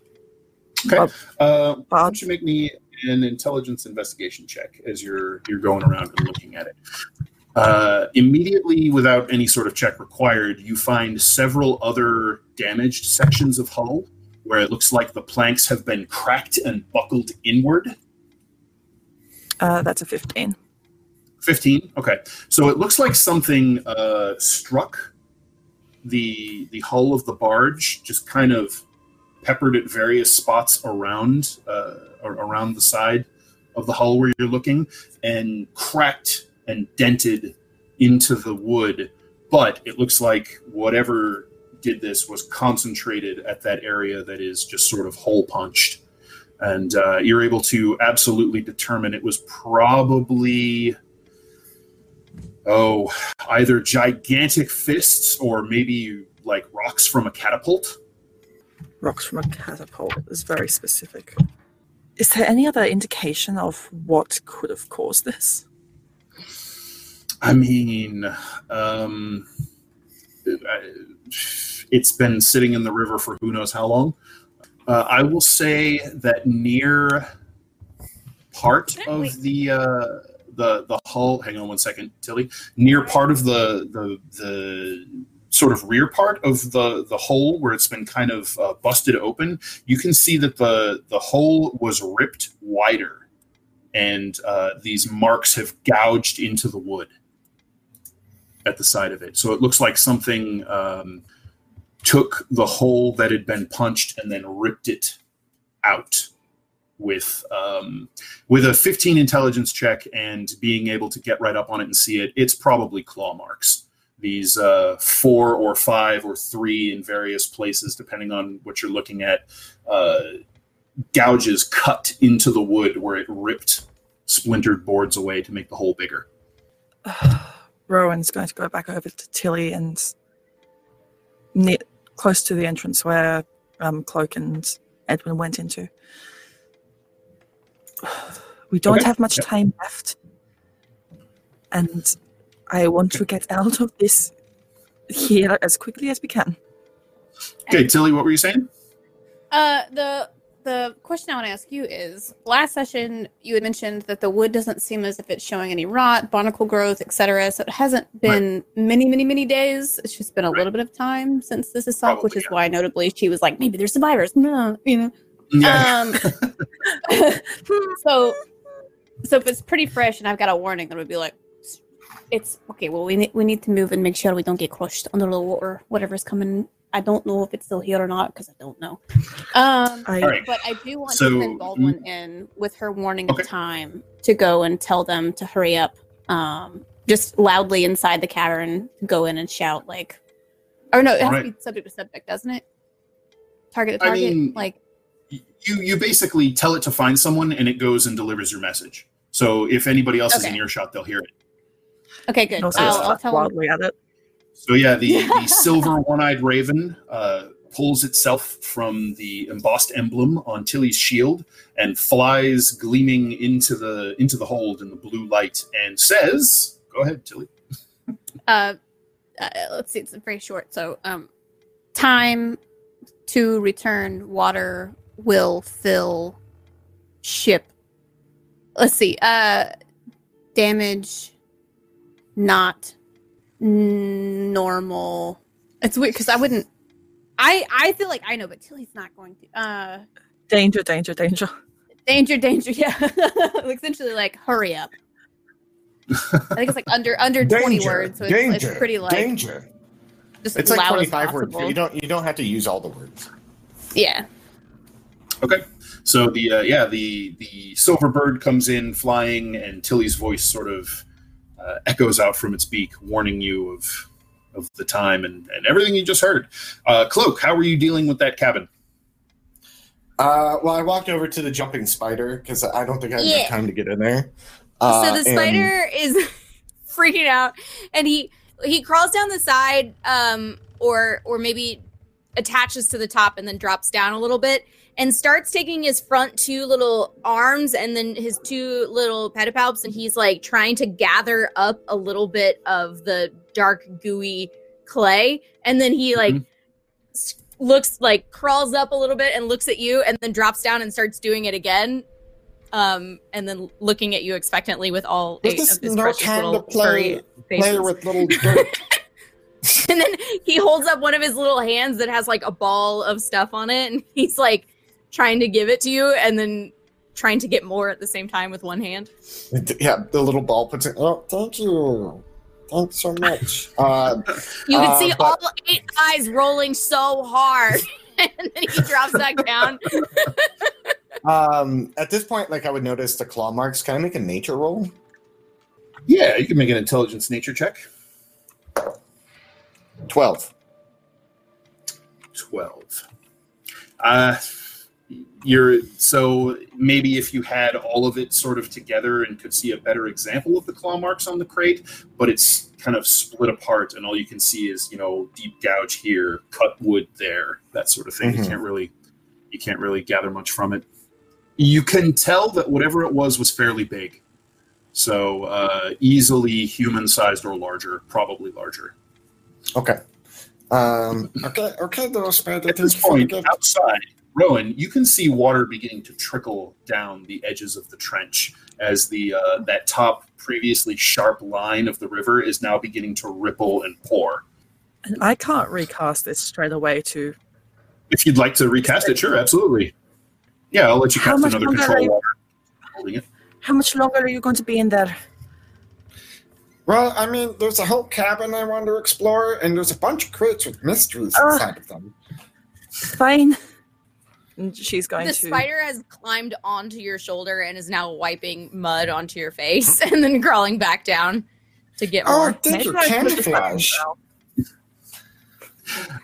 Okay. Uh, Uh, why Bob? don't you make me an intelligence investigation check as you're you're going around and looking at it? Uh, immediately, without any sort of check required, you find several other damaged sections of hull where it looks like the planks have been cracked and buckled inward. Uh, that's a 15. 15 okay so it looks like something uh, struck the the hull of the barge just kind of peppered at various spots around uh, around the side of the hull where you're looking and cracked and dented into the wood but it looks like whatever did this was concentrated at that area that is just sort of hole punched and uh, you're able to absolutely determine it was probably oh either gigantic fists or maybe like rocks from a catapult Rocks from a catapult is very specific. Is there any other indication of what could have caused this? I mean um it's been sitting in the river for who knows how long. Uh, i will say that near part of the uh the the hull hang on one second tilly. Near part of the the the sort of rear part of the the hole where it's been kind of uh, busted open you can see that the the hole was ripped wider and uh, these marks have gouged into the wood at the side of it. So it looks like something um, took the hole that had been punched and then ripped it out with um, with a 15 intelligence check and being able to get right up on it and see it. It's probably claw marks. These uh, four or five or three in various places depending on what you're looking at uh, gouges cut into the wood where it ripped splintered boards away to make the hole bigger Rowan's going to go back over to Tilly and near, close to the entrance where um, Cloak and Edwin went into. We don't Okay, have much yep. time left. And I want to get out of this here as quickly as we can. Okay, Tilly, what were you saying? Uh, the the question I want to ask you is: last session you had mentioned that the wood doesn't seem as if it's showing any rot, barnacle growth, etc. So it hasn't been many, many, many days. It's just been a Right. little bit of time since this is sunk, which is yeah. why notably she was like, maybe there's survivors. No, you know. Yeah. Um, so, so if it's pretty fresh and I've got a warning, that would be like, it's okay. Well, we need we need to move and make sure we don't get crushed under the water, whatever's coming. I don't know if it's still here or not because I don't know. Um, I, but I do want So, to send Baldwin in with her warning Okay. of time to go and tell them to hurry up. Um, just loudly inside the cavern, go in and shout like, or no, it has Right. to be subject to subject, doesn't it? Target to I target, mean, like you you basically tell it to find someone and it goes and delivers your message. So if anybody else is in earshot, they'll hear it. okay, good. no, so I'll, I'll tell them. loudly at it. So yeah, the, the silver one-eyed raven uh, pulls itself from the embossed emblem on Tilly's shield and flies gleaming into the into the hold in the blue light and says, "Go ahead, Tilly." uh, uh let's see it's very short. So um time to return water will fill ship. Let's see uh damage not normal it's weird because i wouldn't i i feel like i know but tilly's not going to uh Danger, danger, danger. danger danger yeah essentially like hurry up i think it's like under under 20 words so it's, danger, it's pretty like danger. just It's like 25 words, you don't you don't have to use all the words. Yeah. Okay. So the uh, yeah the the silver bird comes in flying and Tilly's voice sort of uh, echoes out from its beak, warning you of of the time and, and everything you just heard. Uh, Cloak, how are you dealing with that cabin? Uh, well, I walked over to the jumping spider because I don't think I have Yeah. time to get in there. Uh, so the and- spider is freaking out and he he crawls down the side um or or maybe attaches to the top and then drops down a little bit and starts taking his front two little arms and then his two little pedipalps and he's like trying to gather up a little bit of the dark gooey clay. And then he like s- looks like crawls up a little bit and looks at you and then drops down and starts doing it again um and then looking at you expectantly with all This eight is of his no precious time to little play- furry play with little dirt. and then he holds up one of his little hands that has like a ball of stuff on it and he's like trying to give it to you and then trying to get more at the same time with one hand yeah, the little ball puts it. Oh, thank you. Thanks so much. Uh, you can Uh, see but- all eight eyes rolling so hard and then he drops back down um, at this point, like I would notice the claw marks. Can I make a nature roll? Yeah, you can make an intelligence nature check. Twelve. 12 uh you're so maybe if you had all of it sort of together and could see a better example of the claw marks on the crate but it's kind of split apart and all you can see is you know deep gouge here cut wood there that sort of thing you Mhm. can't really you can't really gather much from it you can tell that whatever it was was fairly big so uh easily human sized or larger probably larger Okay. Um, okay. Okay, little spider. At this thank you point, gift. outside, Rowan, you can see water beginning to trickle down the edges of the trench as the uh, that top previously sharp line of the river is now beginning to ripple and pour. And I can't recast this straight away to If you'd like to recast it, sure, absolutely. Yeah, I'll let you How cast much another longer control are you- water. Holding it. how much longer are you going to be in there? Well, I mean, there's a whole cabin I want to explore, and there's a bunch of crates with mysteries Uh, inside of them. Fine. And she's going the to spider has climbed onto your shoulder and is now wiping mud onto your face and then crawling back down to get Oh, more thank you, Maybe I could just let camouflage.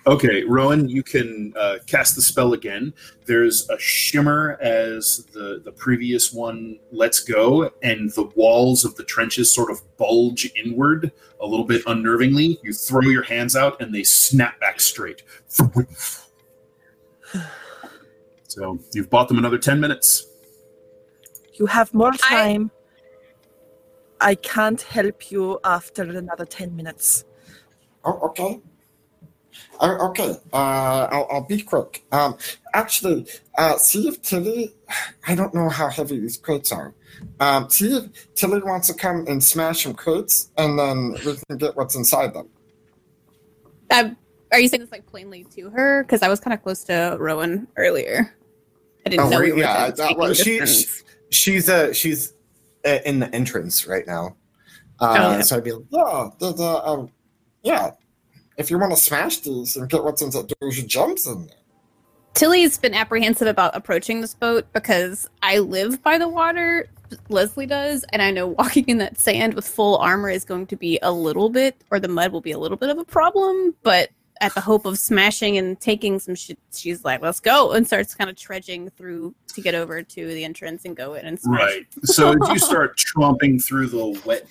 Okay, Rowan, you can uh, cast the spell again. There's a shimmer as the, the previous one lets go, and the walls of the trenches sort of bulge inward a little bit unnervingly. You throw your hands out, and they snap back straight. So you've bought them another 10 minutes. You have more time. I can't help you after another 10 minutes. Oh, okay. Uh, okay, uh, I'll, I'll be quick. Um, actually, uh, see if Tilly, I don't know how heavy these crates are. Um, see if Tilly wants to come and smash some crates, and then we can get what's inside them. Um, are you saying this like plainly to her? Because I was kind of close to Rowan earlier. I didn't Oh, know we yeah, that speaking was- she- She's uh she's uh, in the entrance right now. Uh, Oh, yeah. So I'd be like, yeah, the, the, um, yeah. If you want to smash these and get what's inside, there's gems in there. Tilly's been apprehensive about approaching this boat because I live by the water. Leslie does, and I know walking in that sand with full armor is going to be a little bit, or the mud will be a little bit of a problem. But at the hope of smashing and taking some shit, she's like, "Let's go!" and starts kind of trudging through to get over to the entrance and go in and smash. Right. So if you start tromping through the wet,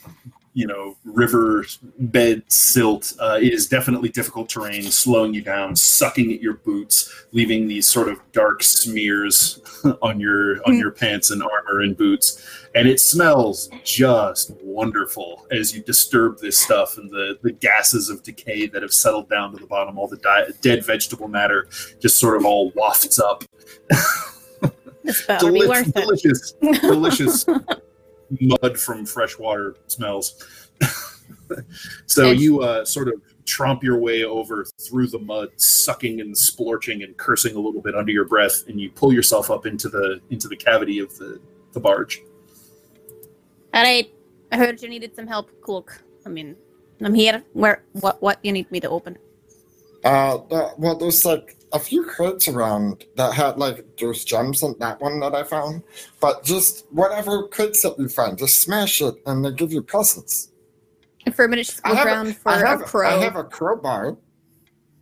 you know, river bed silt, uh, it is definitely difficult terrain, slowing you down, sucking at your boots, leaving these sort of dark smears on your on your pants and armor and boots. And it smells just wonderful as you disturb this stuff and the, the gases of decay that have settled down to the bottom, all the di- dead vegetable matter just sort of all wafts up. This better be worth it. delicious, delicious mud from fresh water smells. so Nice. you uh, sort of tromp your way over through the mud, sucking and splorching and cursing a little bit under your breath, and you pull yourself up into the into the cavity of the, the barge. All right, I heard you needed some help, Cloak. I mean, I'm here. Where? What? What you need me to open? Uh, uh, well, there's like a few crates around that had like there's gems in that one that I found, but just whatever crates that you find, just smash it and they give you presents. And for a minute, she's I look have, around a, for I, have, a crow. I have a crowbar.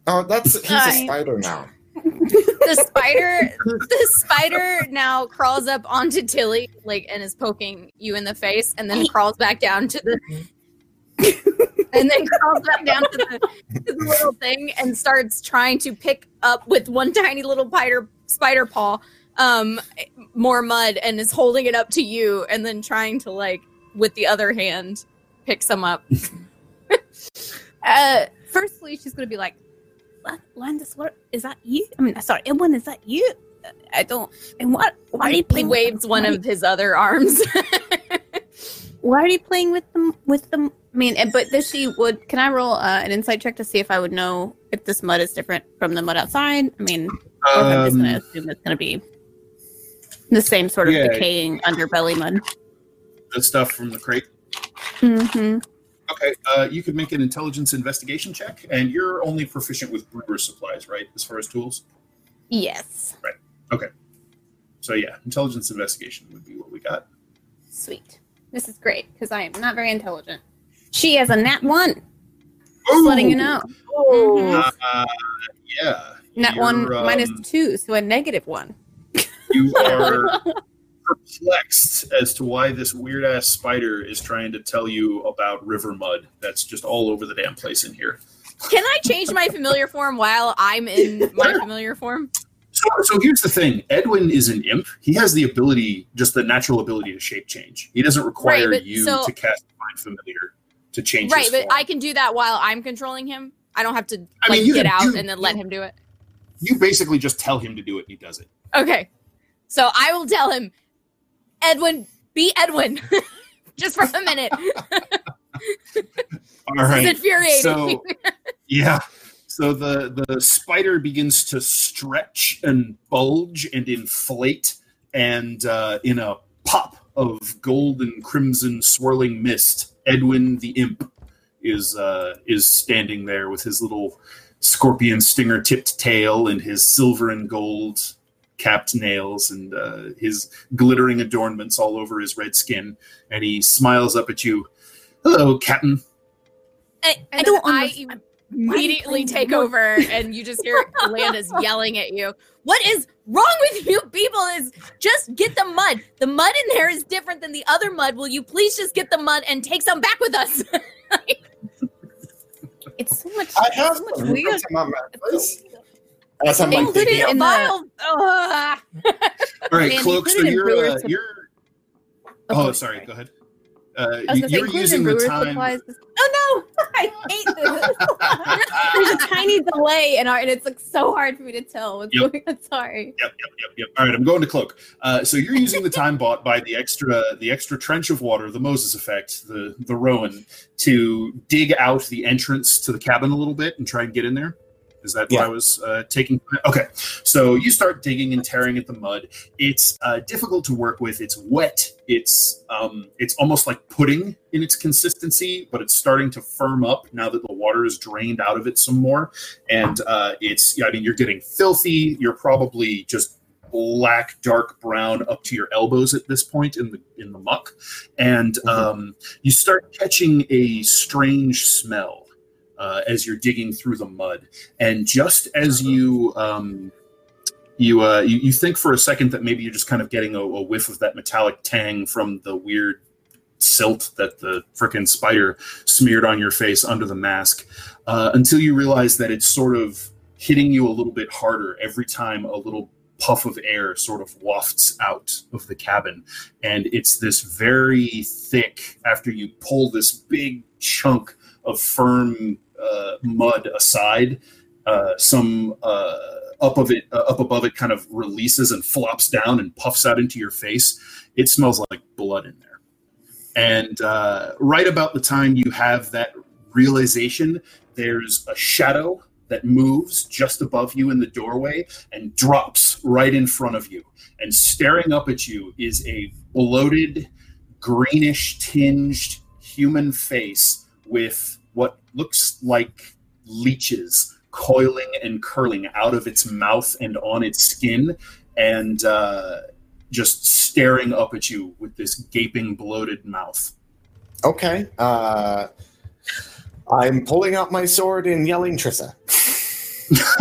Oh, that's he's a spider now. the spider the spider now crawls up onto Tilly like and is poking you in the face and then crawls back down to the mm-hmm. and then crawls back down to the, to the little thing and starts trying to pick up with one tiny little spider spider paw um more mud and is holding it up to you and then trying to like with the other hand pick some up Uh, firstly, she's gonna be like, "Lan- "Landis, what is that you? I mean, sorry, Edwin, is that you? I don't. And what? Why are you he waves one of his other arms Why are you playing with them? With them? I mean, but does she would? Can I roll uh, an insight check to see if I would know if this mud is different from the mud outside? I mean, if I'm just gonna Um, assume it's gonna be the same sort of Yeah. decaying underbelly mud. the stuff from the crate. Mm-hmm. Okay, uh, you could make an intelligence investigation check, and you're only proficient with brewer supplies, right? As far as tools. Yes. Right. Okay. So yeah, intelligence investigation would be what we got. Sweet. This is great because I am not very intelligent. She has a nat one. Just letting you know. Mhm. Uh, yeah. Nat one You're, minus um, two, so a negative one. You are perplexed as to why this weird ass spider is trying to tell you about river mud that's just all over the damn place in here. Can I change my familiar form while I'm in my familiar form? So, so here's the thing Edwin is an imp. He has the ability, just the natural ability to shape change. He doesn't require Right, you so- to cast Find Familiar to change Right, but form. I can do that while I'm controlling him. I don't have to I mean, you get can out do- and then let him do it. You basically just tell him to do it and he does it. Okay. So I will tell him, Edwin, be Edwin. Just for a minute. All right. So yeah. So the the spider begins to stretch and bulge and inflate, and uh, in a pop of gold and crimson swirling mist, Edwin the imp is uh, is standing there with his little scorpion stinger tipped tail and his silver and gold capped nails and uh, his glittering adornments all over his red skin, and he smiles up at you. Hello, Captain. I, I don't I understand. Immediately take over and you just hear Landis yelling at you. What is wrong with you people is just get the mud. The mud in there is different than the other mud. Will you please just get the mud and take some back with us? It's so much. I have so much some. weird. Some on my face. As I'm like Included digging in up. the- Vile. All right, Man, Cloak. So you're uh, you're. Oh, Oh, sorry. Go ahead. Uh, I was you- gonna say, you're using the brewer's time. supplies. Oh I hate this. There's a tiny delay in our, and it's like so hard for me to tell what's Yep. going on. Sorry. Yep, yep, yep, yep. All right, I'm going to cloak. Uh, so you're using the time bought by the extra the extra trench of water, the Moses effect, the the Rowan, to dig out the entrance to the cabin a little bit and try and get in there. Is that Yeah. what I was uh, taking? Okay, so you start digging and tearing at the mud. It's uh, difficult to work with. It's wet. It's um, it's almost like pudding in its consistency, but it's starting to firm up now that the water is drained out of it some more. And uh, it's I mean you're getting filthy. You're probably just black, dark brown up to your elbows at this point in the in the muck, and Mhm. um, you start catching a strange smell uh, as you're digging through the mud. And just as you um, you, uh, you you think for a second that maybe you're just kind of getting a, a whiff of that metallic tang from the weird silt that the frickin' spider smeared on your face under the mask, uh, until you realize that it's sort of hitting you a little bit harder every time a little puff of air sort of wafts out of the cabin and it's this very thick after you pull this big chunk of firm mud aside uh, some uh, up of it uh, up above it kind of releases and flops down and puffs out into your face it smells like blood in there and uh, right about the time you have that realization there's a shadow that moves just above you in the doorway and drops right in front of you. And staring up at you is a bloated, greenish tinged human face with looks like leeches coiling and curling out of its mouth and on its skin, and uh, just staring up at you with this gaping, bloated mouth. Okay. Uh, I'm pulling out my sword and yelling Trissa.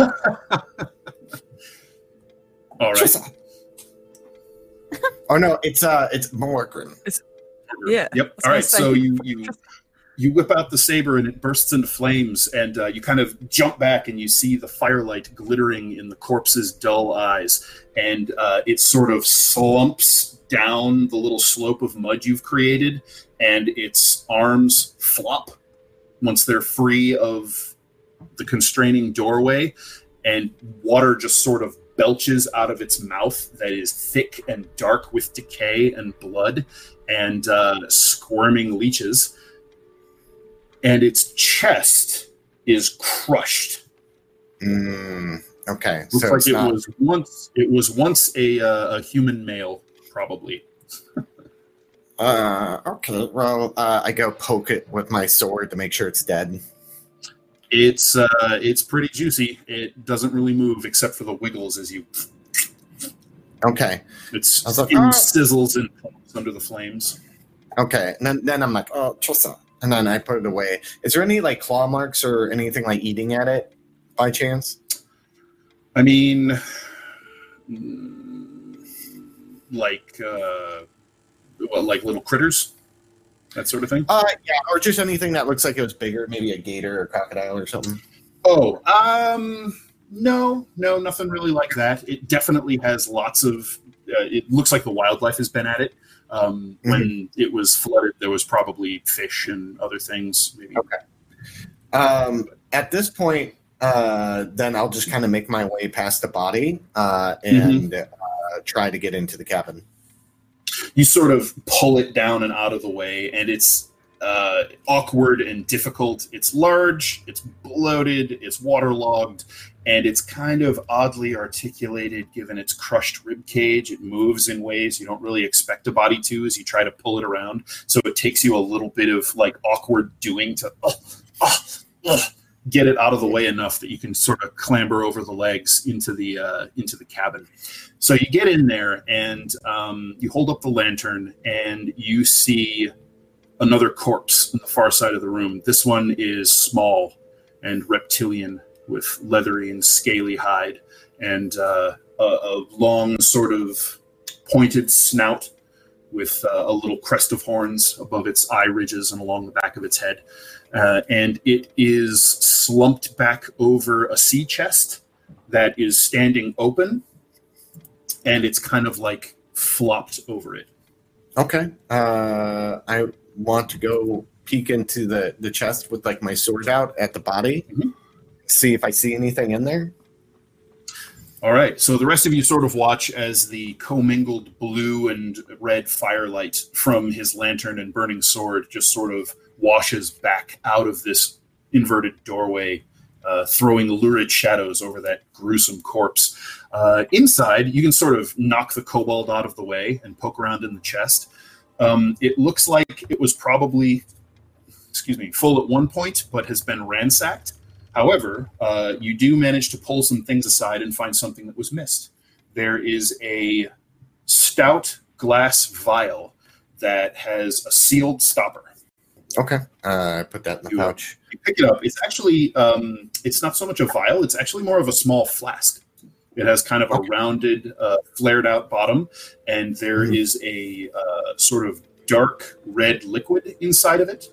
All right. Trissa. oh no, it's uh, it's Morgrim. Yeah. Yep. was All gonna right. say- So you you you whip out the saber and it bursts into flames, and uh, you kind of jump back and you see the firelight glittering in the corpse's dull eyes, and uh, it sort of slumps down the little slope of mud you've created, and its arms flop once they're free of the constraining doorway, and water just sort of belches out of its mouth that is thick and dark with decay and blood and uh, squirming leeches, and its chest is crushed. Mm, okay, Looks so like it not. was once. It was once a, uh, a human male, probably. Uh, okay. Well, uh, I go poke it with my sword to make sure it's dead. It's uh, it's pretty juicy. It doesn't really move except for the wiggles as you. Okay. Its like, skin "Ah." sizzles and pumps under the flames. Okay. And then, then I'm like, oh, Trissa. And then I put it away. Is there any like claw marks or anything like eating at it by chance? I mean, like uh, well, like little critters, that sort of thing. Uh, yeah, or just anything that looks like it was bigger, maybe a gator or crocodile or something. Oh, um, no, no, nothing really like that. It definitely has lots of. Uh, it looks like the wildlife has been at it. Um, When it was flooded, there was probably fish and other things. Maybe. Okay. Um, at this point, uh, then I'll just kind of make my way past the body uh, and uh, try to get into the cabin. You sort of pull it down and out of the way, and it's uh, awkward and difficult. It's large, it's bloated, it's waterlogged, and it's kind of oddly articulated given its crushed rib cage. It moves in ways you don't really expect a body to as you try to pull it around. So it takes you a little bit of like awkward doing to uh, uh, uh, get it out of the way enough that you can sort of clamber over the legs into the uh, into the cabin. So you get in there and um, you hold up the lantern and you see another corpse in the far side of the room. This one is small and reptilian with leathery and scaly hide and uh, a, a long sort of pointed snout with uh, a little crest of horns above its eye ridges and along the back of its head. Uh, and it is slumped back over a sea chest that is standing open and it's kind of like flopped over it. Okay. Uh, I want to go peek into the the chest with like my sword out at the body, Mhm. See if I see anything in there. All right. So the rest of you sort of watch as the commingled blue and red firelight from his lantern and burning sword just sort of washes back out of this inverted doorway, uh, throwing lurid shadows over that gruesome corpse. Uh, inside, you can sort of knock the kobold out of the way and poke around in the chest. Um, it looks like it was probably, excuse me, full at one point, but has been ransacked. However, uh, you do manage to pull some things aside and find something that was missed. There is a stout glass vial that has a sealed stopper. Okay, uh, I put that in the You- pouch. You pick it up. It's actually um, it's not so much a vial. It's actually more of a small flask. It has kind of a rounded, uh, flared out bottom, and there Mhm. is a uh, sort of dark red liquid inside of it.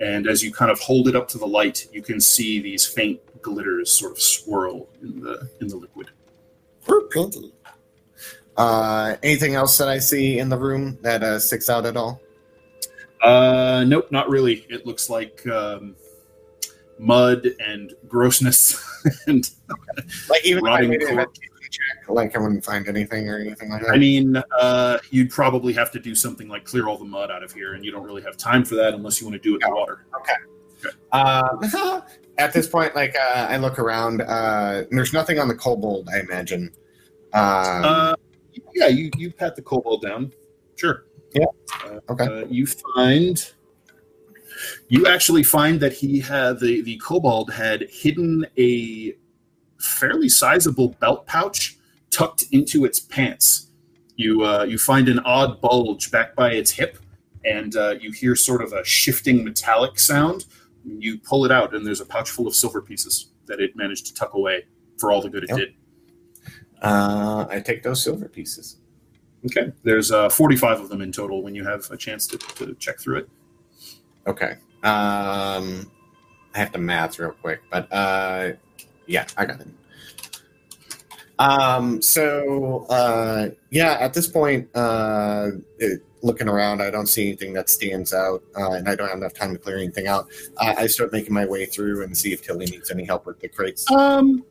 And as you kind of hold it up to the light, you can see these faint glitters sort of swirl in the in the liquid. Pretty. Uh, anything else that I see in the room that uh, sticks out at all? Uh, nope, not really. It looks like um, mud and grossness, and Like even if Rotting made an corpse. investigation check, like I wouldn't find anything or anything like that. I mean, uh, you'd probably have to do something like clear all the mud out of here, and you don't really have time for that unless you want to do it in water. Uh, at this point, like uh, I look around, uh, there's nothing on the kobold. I imagine. Um, Uh, yeah, you you pat the kobold down. Sure. Yeah. Uh, Okay. You find. You actually find that he had the the kobold had hidden a fairly sizable belt pouch tucked into its pants. You uh, you find an odd bulge back by its hip, and uh, you hear sort of a shifting metallic sound. You pull it out, and there's a pouch full of silver pieces that it managed to tuck away for all the good it Yep. did. uh, I take those silver pieces. Okay, there's uh, 45 of them in total when you have a chance to, to check through it. Okay. Um, I have to math real quick, but uh, yeah, I got it. Um, so uh, yeah, at this point, uh, it, looking around, I don't see anything that stands out, uh, and I don't have enough time to clear anything out. Uh, I start making my way through and see if Tilly needs any help with the crates. Um,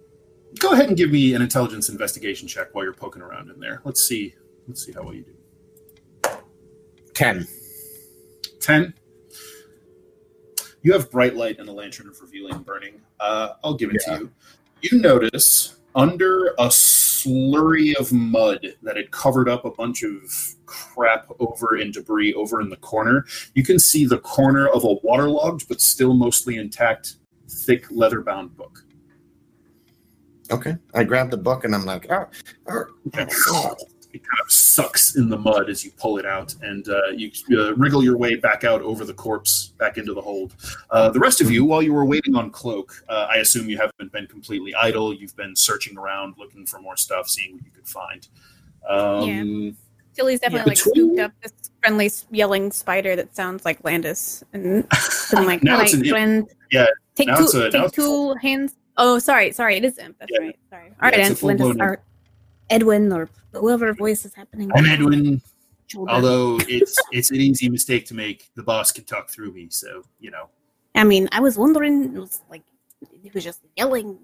go ahead and give me an intelligence investigation check while you're poking around in there. Let's see. Let's see how well you do. Ten. 10. You have bright light and a lantern of revealing burning. Uh, I'll give it Yeah. to you. You notice under a slurry of mud that had covered up a bunch of crap over and debris over in the corner, you can see the corner of a waterlogged but still mostly intact, thick leather bound book. Okay. I grab the book and I'm like, oh, oh, oh. It kind of sucks in the mud as you pull it out, and uh, you uh, wriggle your way back out over the corpse, back into the hold. Uh, the rest of you, while you were waiting on Cloak, uh, I assume you haven't been completely idle. You've been searching around, looking for more stuff, seeing what you could find. Um, Tilly's definitely like between- scooped up this friendly yelling spider that sounds like Landis and been like, Now it's an imp. Yeah, take two, a- take two hands." Oh, sorry, sorry, it is imp. That's Yeah. right. Sorry. All right, it's a and Landis Edwin or whoever voice is happening. I'm Edwin. Shoulder. Although it's it's an easy mistake to make. The boss can talk through me, so you know. I mean, I was wondering, it was like he was just yelling,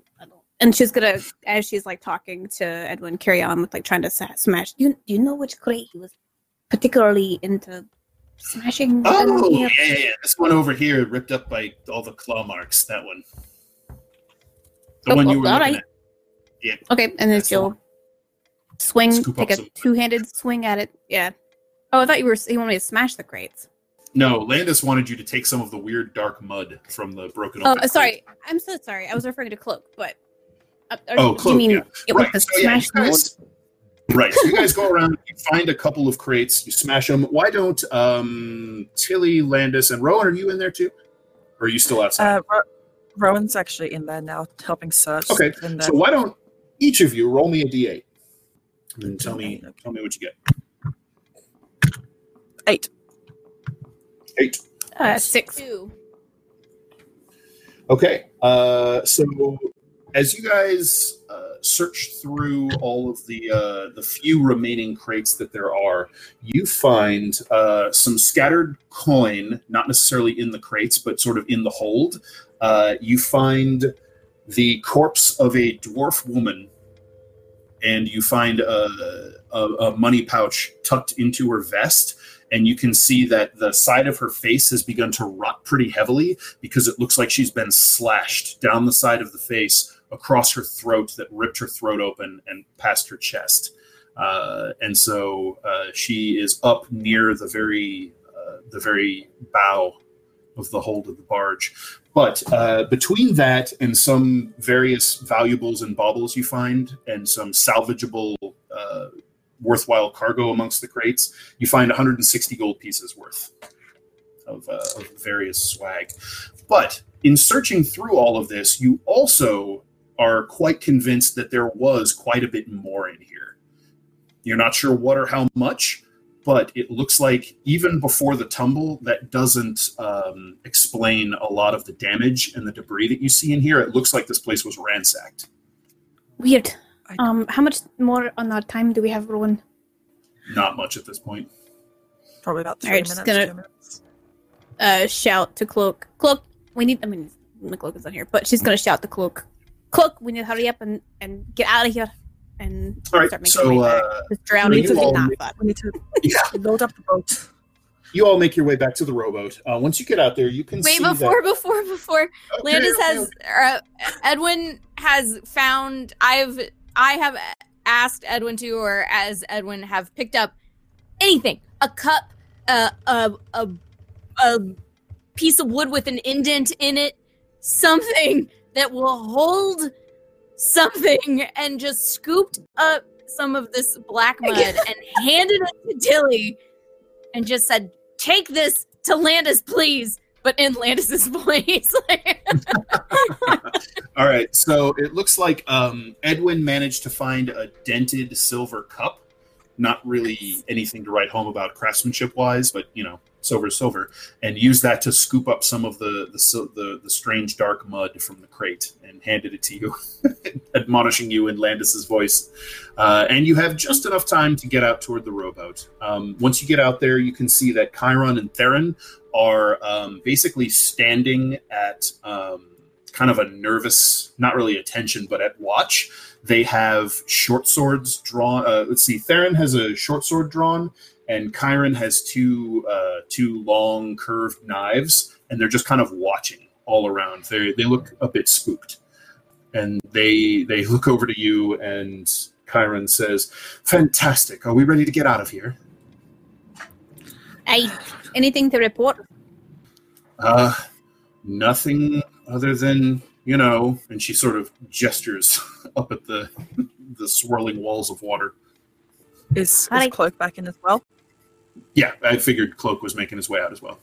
and she's gonna, as she's like talking to Edwin, carry on with like trying to smash. You, do you know which crate he was particularly into smashing? Oh Yeah. yeah, yeah. This one over here, ripped up by all the claw marks. That one. The Oh, one oh, you oh, were all looking right. at. Yeah. Okay, and then she'll. Swing, Scoop take a two-handed swing at it. Yeah. Oh, I thought you were. You wanted me to smash the crates. No, Landis wanted you to take some of the weird dark mud from the broken. Oh, open crate. sorry. I'm so sorry. I was referring to cloak, but. Uh, Oh, do Cloak, You mean yeah. it was Right. the So, yeah, smash you guys, right. So you guys go around, you find a couple of crates, you smash them. Why don't um, Tilly, Landis, and Rowan? Are you in there too? Or are you still outside? Uh, Ro- Rowan's actually in there now, helping search. Okay, In there. so why don't each of you roll me a d8 and tell me tell me what you get. Eight. Eight. Uh, six. Okay. Uh, so as you guys uh, search through all of the uh, the few remaining crates that there are, you find uh, some scattered coin, not necessarily in the crates, but sort of in the hold. Uh, you find the corpse of a dwarf woman, and you find a, a, a money pouch tucked into her vest. And you can see that the side of her face has begun to rot pretty heavily because it looks like she's been slashed down the side of the face across her throat that ripped her throat open and past her chest. Uh, and so uh, she is up near the very uh, the very bow of the hold of the barge. But uh, between that and some various valuables and baubles you find, and some salvageable, uh, worthwhile cargo amongst the crates, you find 160 gold pieces worth of, uh, of various swag. But in searching through all of this, you also are quite convinced that there was quite a bit more in here. You're not sure what or how much, but it looks like even before the tumble, that doesn't um, explain a lot of the damage and the debris that you see in here. It looks like this place was ransacked. Weird. Um, how much more on our time do we have, Rowan? Not much at this point. Probably about three Alright, minutes. just gonna- minutes. Uh, shout to Cloak. Cloak, we need. I mean, McCloak is not here, but she's gonna shout to Cloak. Cloak, we need to hurry up and and get out of here and All right, start making so, way back. uh, This drowning you is all not make- fun. We need to Yeah. load up the boat. You all make your way back to the rowboat. Uh, once you get out there, you can Wait, see before, that. before, before, Okay, Landis okay, has, uh, Edwin has found. I've, I have asked Edwin to, or as Edwin have picked up anything, a cup, uh, a, a, a piece of wood with an indent in it, something that will hold something, and just scooped up some of this black mud and handed it to Tilly and just said, "Take this to Landis, please." But in Landis's voice. All right, so it looks like um, Edwin managed to find a dented silver cup. Not really anything to write home about craftsmanship wise, but you know, silver silver, and used that to scoop up some of the the, the the strange dark mud from the crate and handed it to you, admonishing you in Landis's voice. Uh, and you have just enough time to get out toward the rowboat. Um, once you get out there, you can see that Chiron and Theron are um, basically standing at um, kind of a nervous, not really attention, but at watch. They have short swords drawn. Uh, let's see, Theron has a short sword drawn, and Chiron has two uh, two long curved knives, and they're just kind of watching all around. They they look a bit spooked, and they they look over to you, and Chiron says, "Fantastic! Are we ready to get out of here?" Hey, anything to report? Uh, nothing other than you know. And she sort of gestures up at the the swirling walls of water. Is, Hi. is Cloak back in as well? Yeah, I figured Cloak was making his way out as well.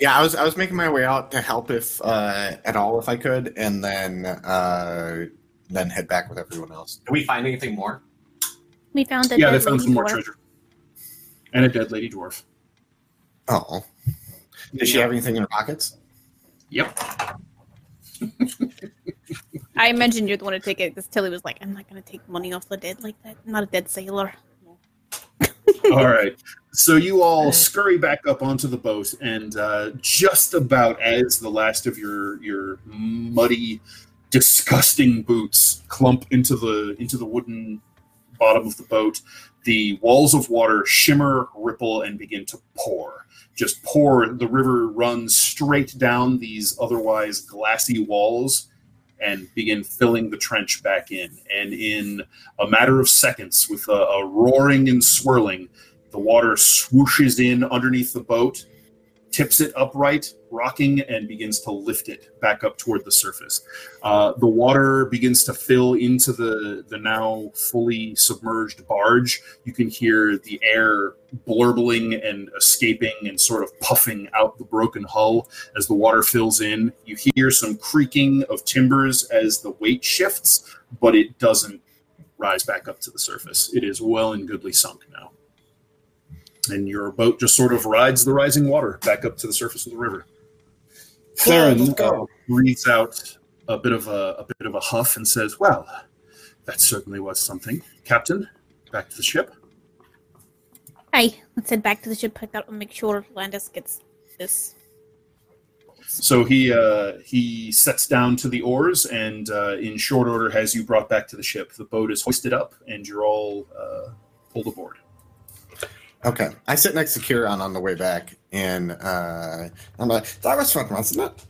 Yeah, I was I was making my way out to help if uh, at all if I could, and then uh, then head back with everyone else. Did we find anything more? We found a yeah, dead they found lady some more treasure and a dead lady dwarf. Oh, did she have anything in her pockets? Yep. I mentioned you're the one to take it because Tilly was like, "I'm not gonna take money off the dead like that. I'm not a dead sailor." All right. So you all scurry back up onto the boat, and uh, just about as the last of your your muddy, disgusting boots clump into the into the wooden bottom of the boat, the walls of water shimmer, ripple, and begin to pour. Just pour. The river runs straight down these otherwise glassy walls and begin filling the trench back in. And in a matter of seconds, with a, a roaring and swirling, the water swooshes in underneath the boat, tips it upright, rocking, and begins to lift it back up toward the surface. Uh, the water begins to fill into the, the now fully submerged barge. You can hear the air blurbling and escaping and sort of puffing out the broken hull as the water fills in. You hear some creaking of timbers as the weight shifts, but it doesn't rise back up to the surface. It is well and goodly sunk now. And your boat just sort of rides the rising water back up to the surface of the river. Yeah, Theron uh, breathes out a bit of a, a bit of a huff and says, "Well, that certainly was something. Captain, back to the ship. Hey, let's head back to the ship. Pick up and make sure Landis gets this. So he uh, he sets down to the oars, and uh, in short order has you brought back to the ship. The boat is hoisted up, and you're all uh, pulled aboard. Okay. I sit next to Kieran on the way back, and uh, I'm like, That was fun, wasn't it?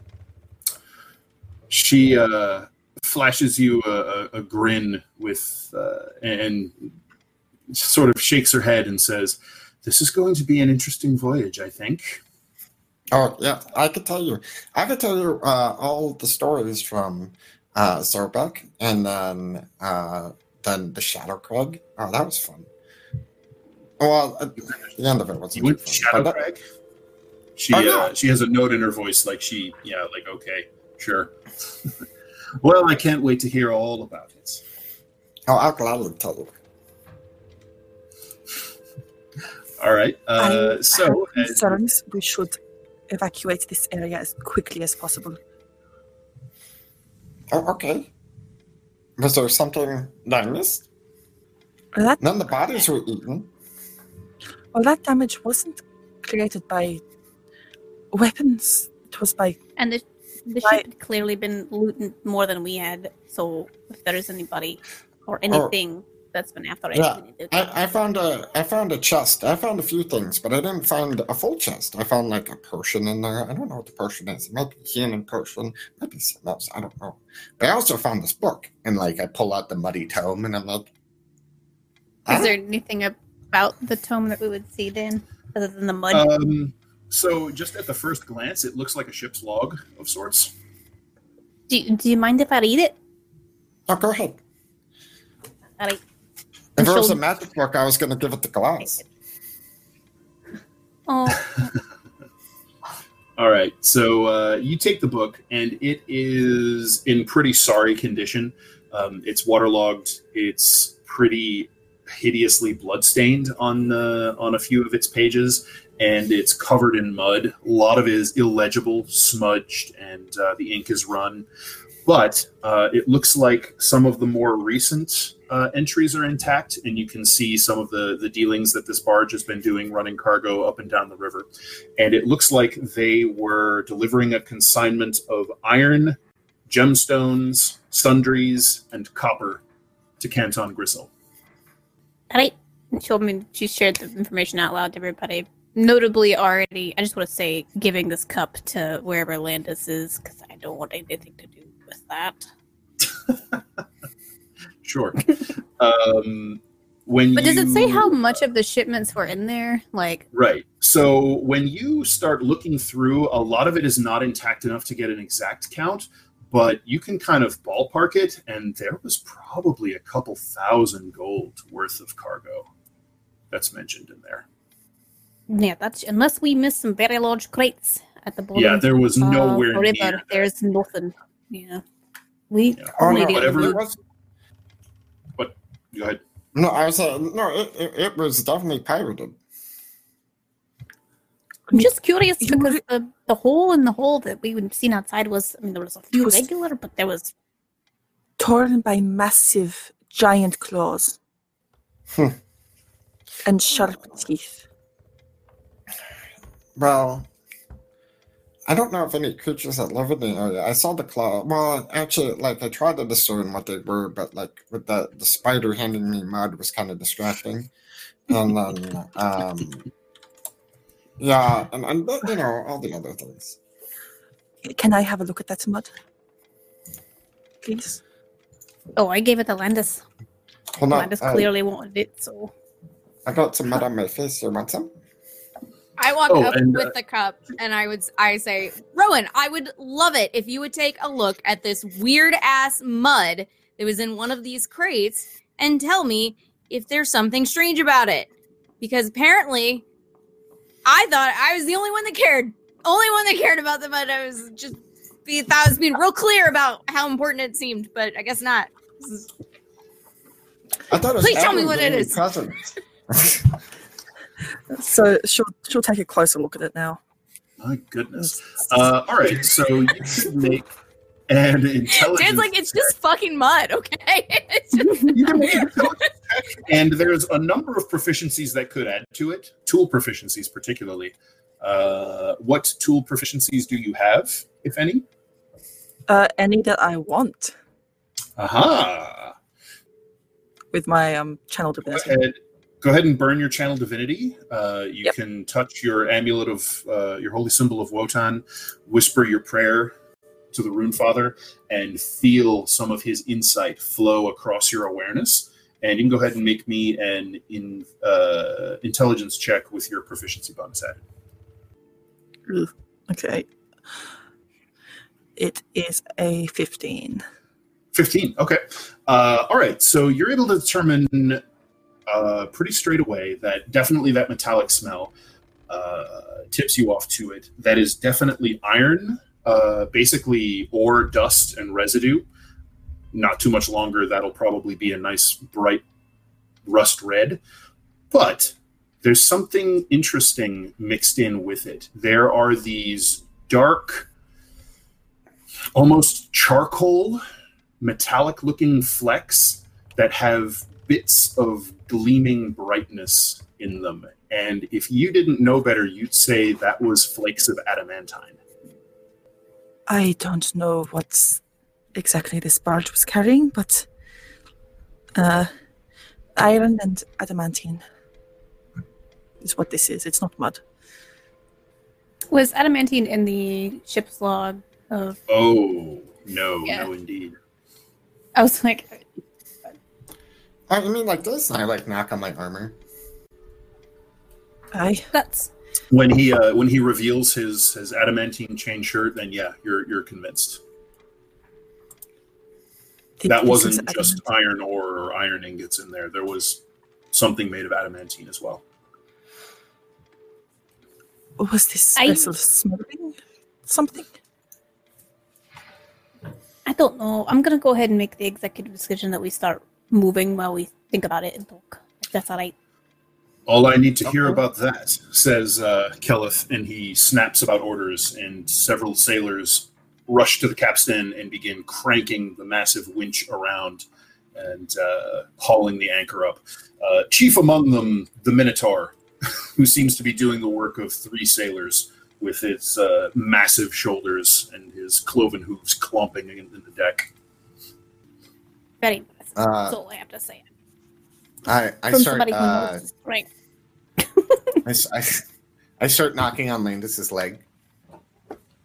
She uh, flashes you a, a, a grin with uh, and sort of shakes her head and says, "This is going to be an interesting voyage, I think." Oh yeah, I could tell you. I could tell you uh, all the stories from uh, and then uh, then the Shadow Crag. Oh, that was fun. Well, at the end of it wasn't You too Shadow fun. but- Crag. She Oh, yeah. uh, she has a note in her voice, like she yeah, like okay, sure. well, I can't wait to hear all about it. Oh, I'll gladly tell you. All right. Uh, I so have uh, concerns. We should evacuate this area as quickly as possible. Oh, okay. Was there something that I missed? That None of the bodies were eaten. Well, that damage wasn't created by weapons. It was by And the, the Right. ship had clearly been looting more than we had. So if there is anybody or anything that's been after it, Yeah, we I, I found a I found a chest. I found a few things, but I didn't find a full chest. I found like a potion in there. I don't know what the potion is. It might be a healing potion, might be something else. I don't know. But I also found this book, and like I pull out the muddy tome, and I'm like, is there anything about the tome that we would see then, other than the mud? um, so just at the first glance, it looks like a ship's log of sorts. do, you- do you mind if I read it? oh, go ahead. I like, If it was a magic book, I was going to give it to Glass. oh, All right. So uh, you take the book, and it is in pretty sorry condition. Um, it's waterlogged. It's pretty hideously bloodstained on uh, on a few of its pages, and it's covered in mud. A lot of it is illegible, smudged, and uh, the ink is run. But uh, it looks like some of the more recent uh, entries are intact, and you can see some of the the dealings that this barge has been doing, running cargo up and down the river and it looks like they were delivering a consignment of iron, gemstones, sundries, and copper to Canton Gristle. All right. She told me she shared the information out loud to everybody. Notably, already, I just want to say, giving this cup to wherever Landis is because I don't want anything to do with that. Sure. um, when But does it say how much of the shipments were in there? Like, Right. So when you start looking through, a lot of it is not intact enough to get an exact count, but you can kind of ballpark it, and there was probably a couple thousand gold worth of cargo that's mentioned in there. yeah, that's unless we missed some very large crates at the bottom. Yeah, there was of nowhere the near river. that. There's nothing. Yeah, we Yeah. Oh, only no, did whatever- it was, But Go ahead. no, I was uh, no, it, it, it was definitely pirated. I'm just curious You because re- the, the hole in the hole that we would seen outside was I mean there was a few was- regular, but there was torn by massive giant claws Hmm. and sharp teeth. Well, I don't know if any creatures that live in the area. I saw the claw. Well, actually, like I tried to discern what they were, but like with the the spider handing me mud was kind of distracting. And then, um, yeah, and, and you know all the other things. Can I have a look at that mud? Please. oh I gave it to Landis. Hold on, Landis uh, clearly wanted it, so I got some mud on my face. You want some? I walk Oh, up and, with uh, the cup and I would I say, Rowan, I would love it if you would take a look at this weird ass mud that was in one of these crates and tell me if there's something strange about it. Because apparently I thought I was the only one that cared. Only one that cared about the mud. I was just be thought I was being real clear about how important it seemed, but I guess not. Is- I thought it was Please tell me what it is. it me is. presents. So she'll she'll take a closer look at it now. My goodness. Uh, all right, so you could make and intelligence. Dan's like, it's just fucking mud, okay? It's just- You can make an intelligence check, and there's a number of proficiencies that could add to it. Tool proficiencies, particularly. Uh, what tool proficiencies do you have, if any? Uh, any that I want Aha! with my um channel Go divinity. ahead. Go ahead and burn your channel divinity. Uh, you Yep. can touch your amulet of uh, your holy symbol of Wotan, whisper your prayer to the Rune Father, and feel some of his insight flow across your awareness. And you can go ahead and make me an in, uh, intelligence check with your proficiency bonus added. Ugh, Okay. It is a 15. 15. Okay. Uh, all right. So you're able to determine uh, pretty straight away that definitely that metallic smell uh, tips you off to it. That is definitely iron, uh, basically ore, dust, and residue. Not too much longer. That'll probably be a nice bright rust red. But there's something interesting mixed in with it. There are these dark, almost charcoal metallic looking flecks that have bits of gleaming brightness in them. And if you didn't know better, you'd say that was flakes of adamantine. I don't know what exactly this barge was carrying, but uh, iron and adamantine is what this is. It's not mud. Was adamantine in the ship's log of? Oh, no, Yeah. no, indeed. I was like, I mean like this? I like knock on my armor. I that's When he uh, when he reveals his his adamantine chain shirt, then yeah, you're you're convinced. Think That wasn't is just iron ore or iron ingots in there. There was something made of adamantine as well. Was this I- vessel smuggling something? I don't know. I'm gonna go ahead and make the executive decision that we start moving while we think about it and talk. If that's all right. All I need to hear about that, says uh, Kelleth, and he snaps about orders, and several sailors rush to the capstan and begin cranking the massive winch around and uh, hauling the anchor up. Uh, chief among them, the Minotaur, who seems to be doing the work of three sailors with his uh, massive shoulders and his cloven hooves clomping in, in the deck. Very impressive. Uh, That's all I have to say. I, I From start. somebody who Uh, knows his strength. I, s- I- I start knocking on Landis's leg.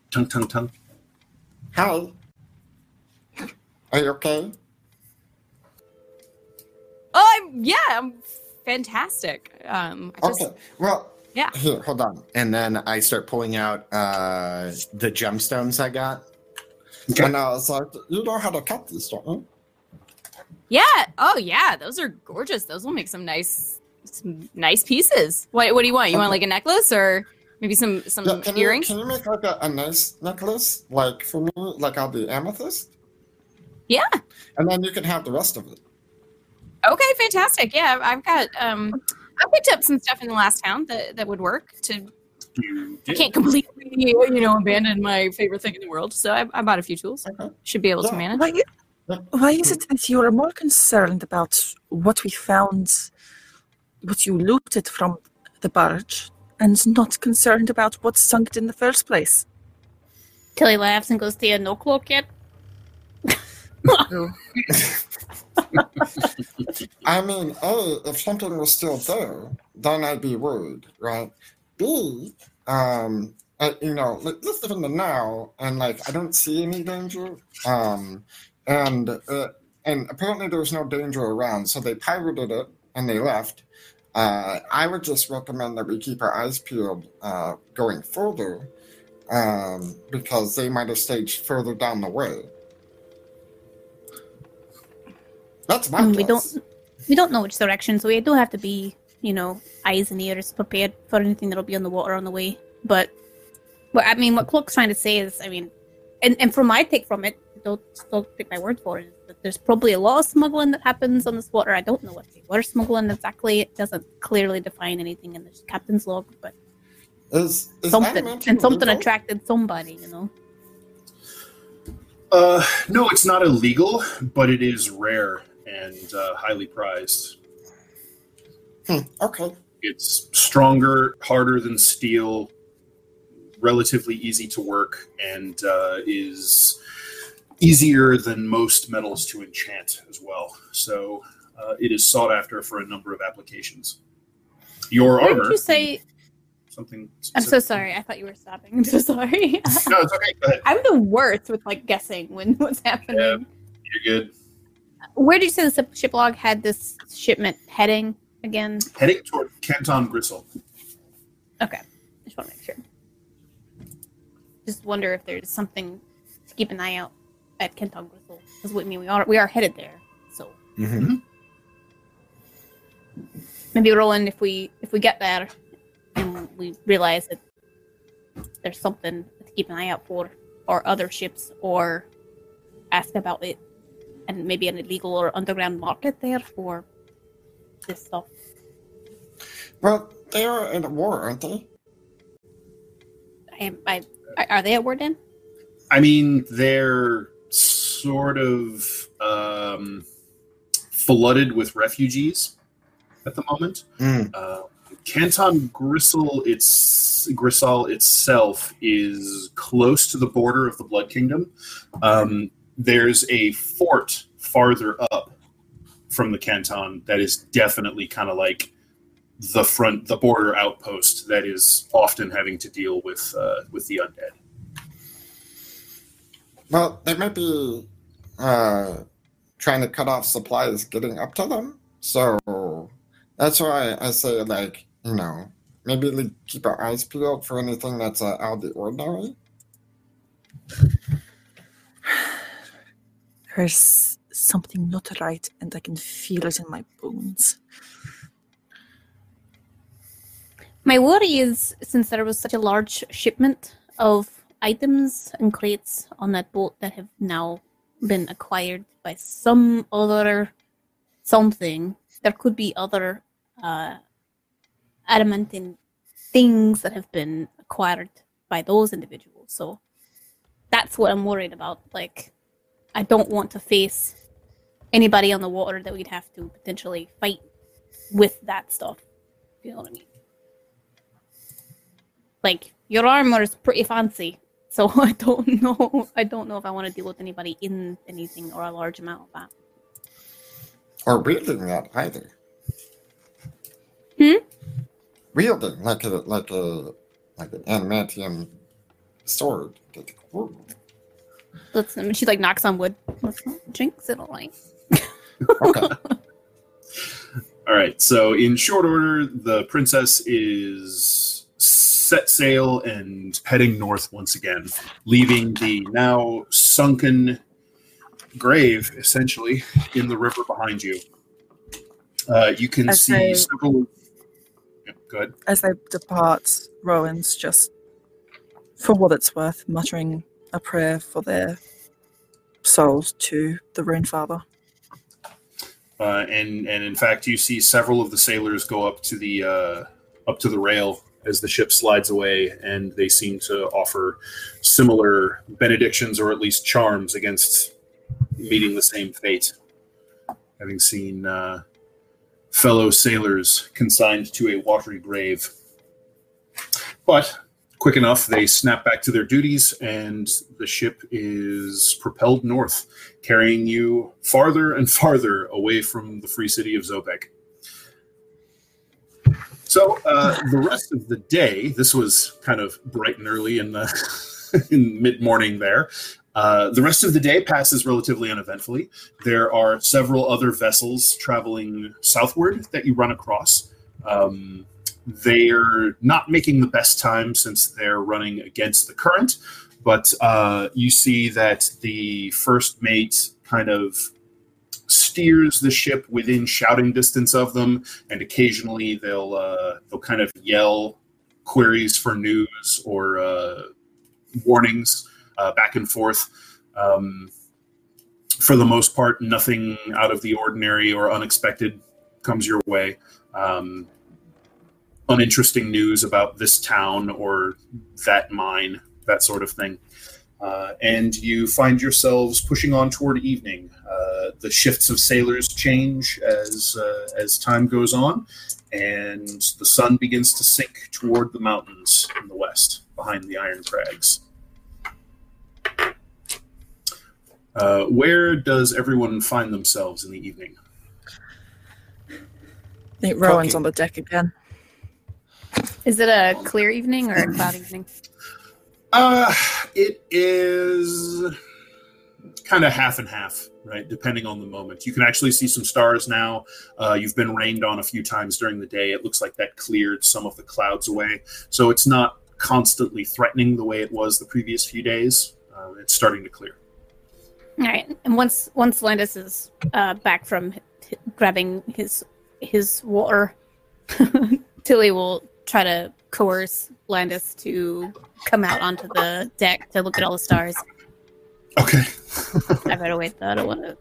Tongue, tongue, tongue. Hi. Are you okay? oh, I'm, yeah, I'm fantastic. Um, I just, Okay. Well, Yeah. Here, hold on. And then I start pulling out uh, the gemstones I got. Okay. And I was like, you know how to cut these, don't you? yeah. Oh, yeah. Those are gorgeous. Those will make some nice, some nice pieces. What, what do you want? You want like a necklace or maybe some some Yeah, can, you, earrings? can you make like a, a nice necklace, like for me, like I'll be amethyst? Yeah. And then you can have the rest of it. Okay, fantastic. Yeah, I've- I've got um, I picked up some stuff in the last town that that would work. To You I can't completely you know abandon my favorite thing in the world, so I, I bought a few tools. Okay. Should be able to manage. Why, why is it that you are more concerned about what we found, what you looted from the barge, and not concerned about what sunk it in the first place? Tilly laughs and goes, "Do you no cloak yet?" I mean, A, if something was still there, then I'd be worried, right? B, um, uh, you know, like, let's live in the now, and like, I don't see any danger. Um, and uh, and apparently there was no danger around, so they pirated it and they left. Uh, I would just recommend that we keep our eyes peeled uh, going further, um, because they might have staged further down the way. That's my Mm, we guess. don't we don't know which direction, so we do have to be, you know, eyes and ears prepared for anything that'll be on the water on the way. But, what I mean, what Cloak's trying to say is, I mean, and and from my take from it, don't don't take my word for it. Is that There's probably a lot of smuggling that happens on this water. I don't know what they were smuggling exactly. It doesn't clearly define anything in the captain's log, but Is, is something and something legal? attracted somebody, you know. Uh, no, it's not illegal, but it is rare and uh, highly prized. Hmm, okay. It's stronger, harder than steel, relatively easy to work, and uh, is easier than most metals to enchant as well. So uh, it is sought after for a number of applications. Your Why armor. you say? something? I'm so sorry. I thought you were stopping. I'm so sorry. No, it's okay. Go ahead. I'm the worst with like guessing when what's happening. Yeah. You're good. Where did you say the ship- ship log had this shipment heading again? Heading toward Canton Gristle. Okay, just want to make sure. Just wonder if there's something to keep an eye out at Kenton Gristle. Because I mean, we are we are headed there, so Mm-hmm. maybe Roland, if we if we get there and we realize that there's something to keep an eye out for, or other ships, or ask about it, and maybe an illegal or underground market there for this stuff. Well, they are in a war, aren't they? I, I, are- are they at war then? I mean, they're sort of um, flooded with refugees at the moment. Mm. Uh, Canton Gristle, its Grisal itself is close to the border of the Blood Kingdom. Um, there's a fort farther up from the Canton that is definitely kind of like the front, the border outpost that is often having to deal with uh, with the undead. Well, there might be uh, trying to cut off supplies getting up to them. So that's why I say, like, you know, maybe like, keep our eyes peeled for anything that's uh, out of the ordinary. There's something not right, and I can feel it in my bones. My worry is since there was such a large shipment of items and crates on that boat that have now been acquired by some other something, there could be other uh, adamantine things that have been acquired by those individuals. So that's what I'm worried about. Like, I don't want to face anybody on the water that we'd have to potentially fight with that stuff. You know what I mean? like your armor is pretty fancy so i don't know i don't know if i want to deal with anybody in anything or a large amount of that Or wielding that either. Hmm? Wielding like a like a like an adamantium sword. Let's I mean, she like knocks on wood let's not jinx it all right Okay. All right. So, in short order, the princess is set sail and heading north once again, leaving the now sunken grave essentially in the river behind you. Uh, you can I see say- several. Yep, go ahead. As they depart, Rowan's just, for what it's worth, muttering a prayer for their souls to the Rune Father. Uh, and and in fact, you see several of the sailors go up to the uh, up to the rail as the ship slides away, and they seem to offer similar benedictions or at least charms against meeting the same fate. Having seen uh, fellow sailors consigned to a watery grave, but quick enough, they snap back to their duties, and the ship is propelled north carrying you farther and farther away from the free city of Zobeck. So uh, the rest of the day, this was kind of bright and early in the in mid morning there. Uh, the rest of the day passes relatively uneventfully. There are several other vessels traveling southward that you run across. Um, they're not making the best time since they're running against the current, but uh, you see that the first mate kind of steers the ship within shouting distance of them, and occasionally they'll uh, they'll kind of yell queries for news or uh, warnings uh, back and forth. Um, for the most part, nothing out of the ordinary or unexpected comes your way. Um, uninteresting news about this town or that mine, that sort of thing. Uh, and you find yourselves pushing on toward evening. Uh, the shifts of sailors change as uh, as time goes on, and the sun begins to sink toward the mountains in the west, behind the Iron Crags. Uh, where does everyone find themselves in the evening? I think Rowan's Cooking. on the deck again. Is it a clear evening or a cloud evening? Uh, it is kind of half and half, right? Depending on the moment. You can actually see some stars now. Uh, you've been rained on a few times during the day. It looks like that cleared some of the clouds away. So it's not constantly threatening the way it was the previous few days. Uh, it's starting to clear. All right, and once once Landis is uh, back from h- grabbing his his water, Tilly will try to coerce Landis to come out onto the deck to look at all the stars. Okay. I better wait though. I don't want to.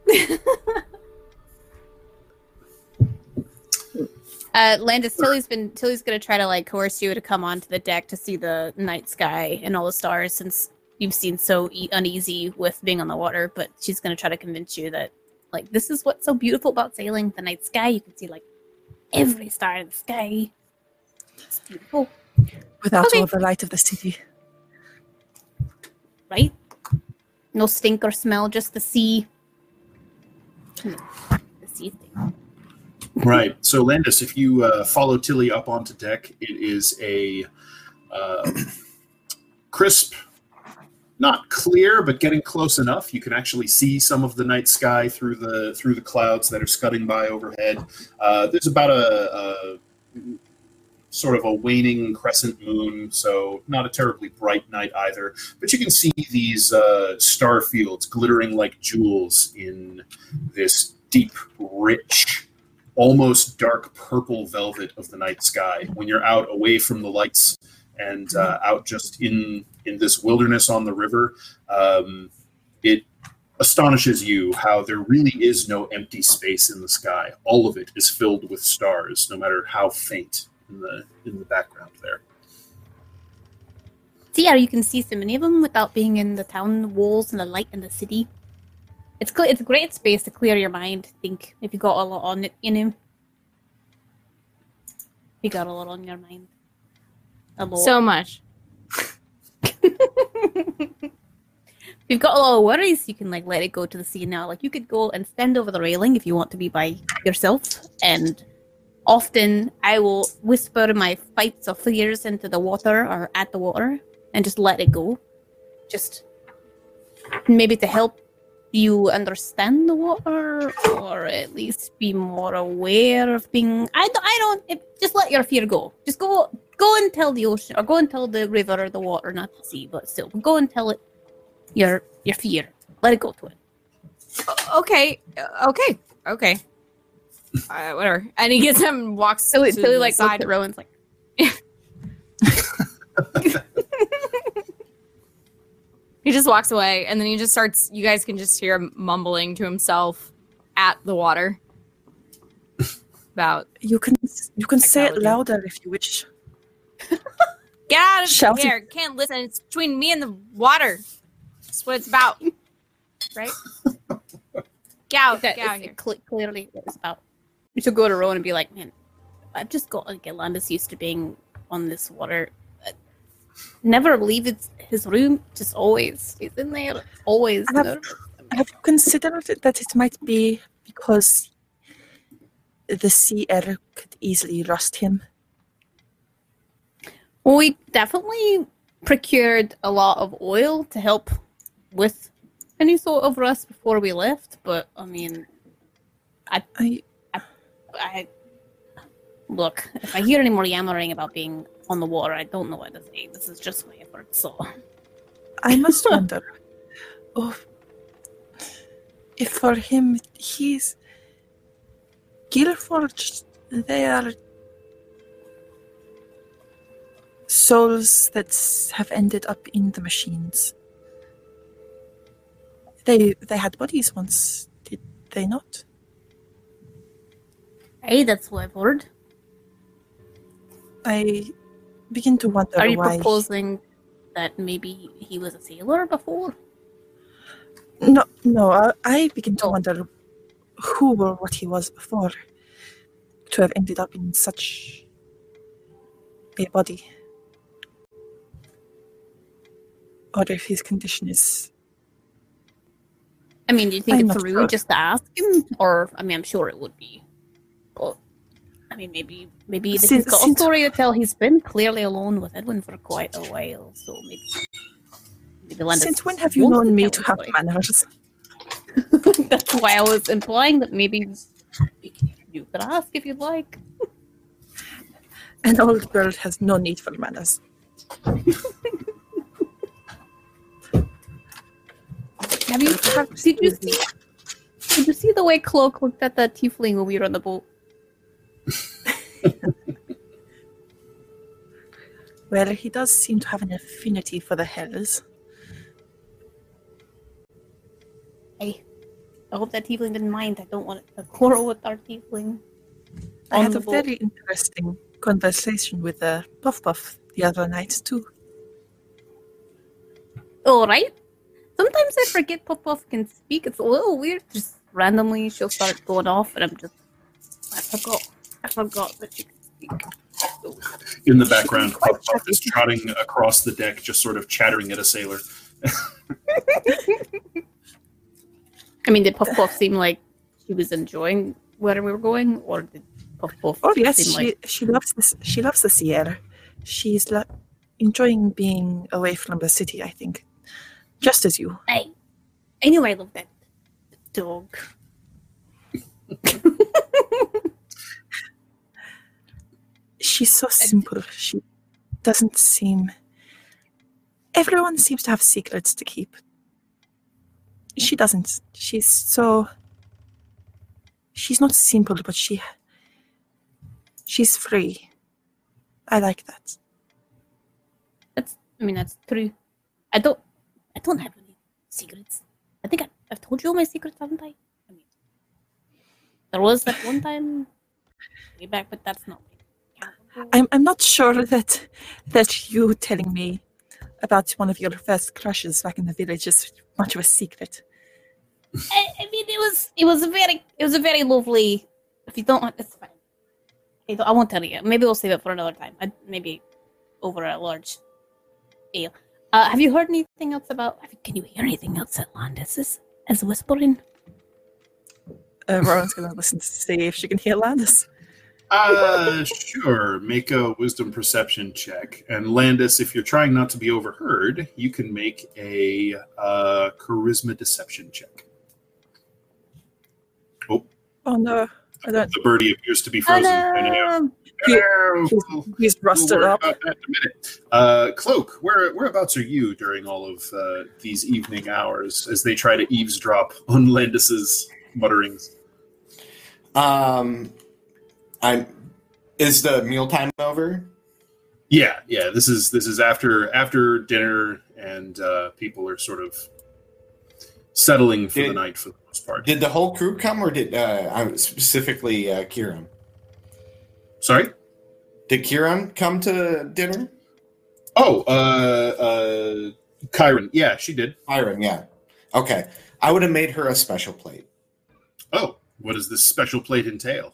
Uh, Landis, Tilly's been Tilly's gonna try to like coerce you to come onto the deck to see the night sky and all the stars since you've seen so e- uneasy with being on the water. But she's gonna try to convince you that like this is what's so beautiful about sailing the night sky. You can see like every star in the sky. It's beautiful, Without Okay. all the light of the city. right? No stink or smell, just the sea. The sea thing. Right. So, Landis, if you uh, follow Tilly up onto deck, it is a uh, crisp, not clear, but getting close enough. You can actually see some of the night sky through the through the clouds that are scudding by overhead. Uh, there's about a, a sort of a waning crescent moon, so not a terribly bright night either. But you can see these uh, star fields glittering like jewels in this deep, rich almost dark purple velvet of the night sky. When you're out away from the lights and uh, out just in in this wilderness on the river um, it astonishes you how there really is no empty space in the sky. All of it is filled with stars no matter how faint in the in the background there So yeah, you can see so many of them without being in the town walls and the light in the city. It's cl- it's a great space to clear your mind. I think if you got a lot on it, you know, you got a lot on your mind. A lot. So much. if you've got a lot of worries, you can like let it go to the sea now. Like you could go and stand over the railing if you want to be by yourself. And often I will whisper my fights or fears into the water or at the water and just let it go. Just maybe to help you understand the water or at least be more aware of being I don't, I don't if, just let your fear go. Just go go and tell the ocean or go and tell the river or the water, not the sea, but still go and tell it your your fear. Let it go to it. Okay. Okay. Okay. Uh, whatever. And he gets him and walks So it to Tilly the like side. Rowan's like He just walks away, and then he just starts. You guys can just hear him mumbling to himself at the water about You can you can say it louder if you wish. get out of Shouting. here. Can't listen. It's between me and the water. That's what it's about, right? Get out. that Get out here. cle- clearly what it's about. You should go to Rowan and be like, man, I've just got to get Landis used to being on this water. Never leave it's his room. Just always he's in there. Always. I have- nervous. Have you considered that it might be because the sea air could easily rust him? Well, we definitely procured a lot of oil to help with any sort of rust before we left. But I mean, I I look. If I hear any more yammering about being on the water, I don't know what to say. This is just my effort. So I must wonder. Oh, if for him he's Guildforged, they are souls that have ended up in the machines. They they had bodies once, did they not? Hey, that's what I've heard. I begin to wonder Are you why. proposing that maybe he was a sailor before. No, no, I, I begin to wonder who or what he was before to have ended up in such a body. Or if his condition is. I mean, do you think I'm it's rude sure. just to ask him, or I mean, I'm sure it would be. I mean, maybe maybe he's Since- got a since- story to tell. He's been clearly alone with Edwin for quite a while, so maybe. Since when have you known me to have story. manners? That's why I was implying that maybe you could ask if you'd like. An old girl has no need for manners. Have you? Have, did you see? Did you see the way Cloak looked at the tiefling when we were on the boat? Well, he does seem to have an affinity for the hells. I, I hope that tiefling didn't mind. I don't want to quarrel with our tiefling. I had a very interesting conversation with uh, Puff Puff the other night, too. All right. Sometimes I forget Puff Puff can speak. It's a little weird. Just randomly, she'll start going off, and I'm just, I forgot. I forgot that she can speak. So, In the background, Quite Puff Puff is trotting across the deck, just sort of chattering at a sailor. I mean, did Puff Puff seem like she was enjoying where we were going, or did Puff Puff Oh yes, seem she like she loves this. She loves the sea air. She's lo- enjoying being away from the city. I think, just as you. I, I knew I loved that dog. She's so simple. She doesn't seem. Everyone seems to have secrets to keep. She doesn't. She's so. She's not simple, but she. She's free. I like that. That's, I mean, that's true. I don't, I don't have any secrets. I think I, I've told you all my secrets, haven't I? I mean, there was that one time way back, but that's not. I'm I'm not sure that that you telling me about one of your first crushes back in the village is much of a secret. I, I mean, it was it was a very it was a very lovely. If you don't want, it's fine. I, don't- I won't tell you. Maybe we'll save it for another time. I, maybe over a large ale. Uh, have you heard anything else about? Can you hear anything else at Landis is, is whispering? Uh, Rowan's gonna listen to see if she can hear Landis. Uh, sure. Make a wisdom perception check. And Landis, if you're trying not to be overheard, you can make a uh, charisma deception check. Oh no, I don't. The birdie appears to be frozen. I know. He- Hello. He's, he's We'll rusted up. about that in a. Uh, Cloak, where whereabouts are you during all of uh, these evening hours as they try to eavesdrop on Landis's mutterings? Um, I'm. Is the mealtime over? Yeah, yeah. This is this is after after dinner, and uh, people are sort of settling for the night for the most part. Did the whole crew come, or did uh, I'm specifically uh, Kieran? Sorry. Did Kieran come to dinner? Oh, uh, uh, Kyron. Yeah, she did. Iron, yeah. Okay, I would have made her a special plate. Oh, what does this special plate entail?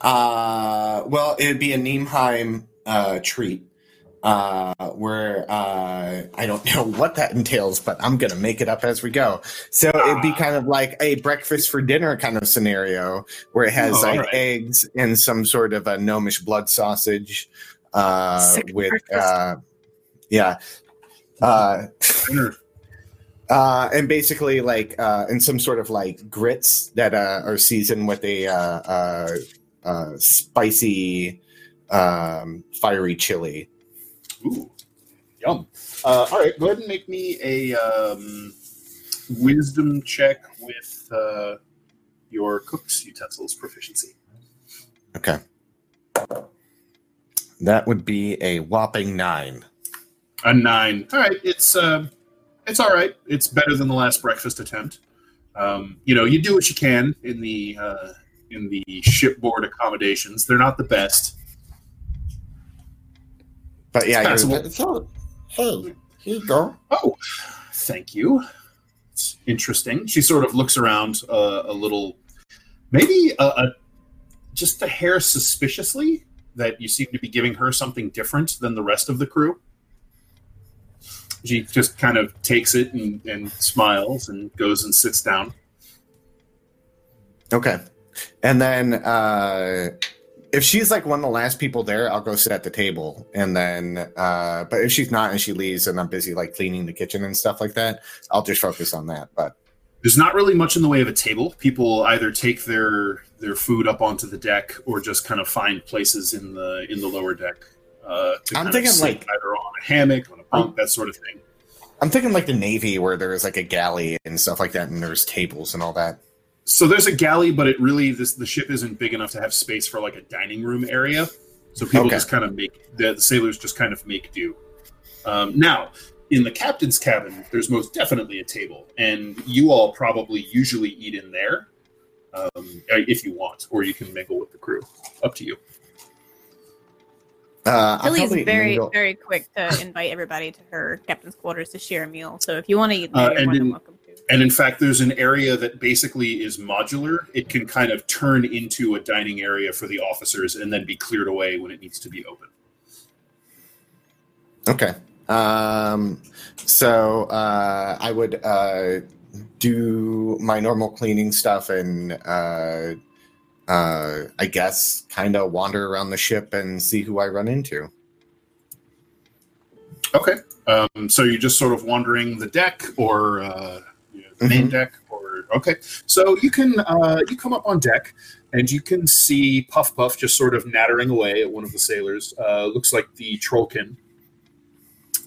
Uh, well, it'd be a Niemheim uh, treat. Uh, where uh, I don't know what that entails, but I'm gonna make it up as we go. So it'd be kind of like a breakfast for dinner kind of scenario, where it has Oh, like alright. eggs and some sort of a gnomish blood sausage, uh, with uh, yeah, uh, uh, and basically like uh, and some sort of like grits that uh, are seasoned with a uh, spicy, um, fiery chili. Ooh, yum. Uh, all right, go ahead and make me a um, wisdom check with uh, your cook's utensils proficiency. Okay, that would be a whopping nine. A nine. All right, it's uh, it's all right. It's better than the last breakfast attempt. Um, you know, you do what you can in the uh, in the shipboard accommodations. They're not the best. But yeah, It's you're, passable. So, hey, Here you go. Oh, thank you. It's interesting. She sort of looks around uh, a little, maybe a, a, just a hair suspiciously that you seem to be giving her something different than the rest of the crew. She just kind of takes it and, and smiles and goes and sits down. Okay. And then uh if she's like one of the last people there, I'll go sit at the table. And then uh but if she's not and she leaves and I'm busy like cleaning the kitchen and stuff like that, I'll just focus on that. But There's not really much in the way of a table. People either take their their food up onto the deck or just kind of find places in the in the lower deck. Uh, to I'm thinking, like- either on a hammock, on a bunk, that sort of thing. I'm thinking like the Navy where there's like a galley and stuff like that and there's tables and all that. So there's a galley, but it really this the ship isn't big enough to have space for like a dining room area. So people Okay. just kind of make the, the sailors just kind of make do. Um, now, in the captain's cabin, there's most definitely a table, and you all probably usually eat in there um, if you want, or you can mingle with the crew. Up to you. Uh, I'll Tilly's very, mingle- very quick to invite everybody to her captain's quarters to share a meal. So if you want to eat, there, Uh, you're more than welcome to. And in fact, there's an area that basically is modular. It can kind of turn into a dining area for the officers and then be cleared away when it needs to be open. Okay. Um, so uh, I would uh, do my normal cleaning stuff and uh, uh, I guess kind of wander around the ship and see who I run into. Okay. Um, so you're just sort of wandering the deck or you know, the main Mhm. deck, or okay. So you can uh, you come up on deck and you can see Puff Puff just sort of nattering away at one of the sailors. Uh, looks like the Trollkin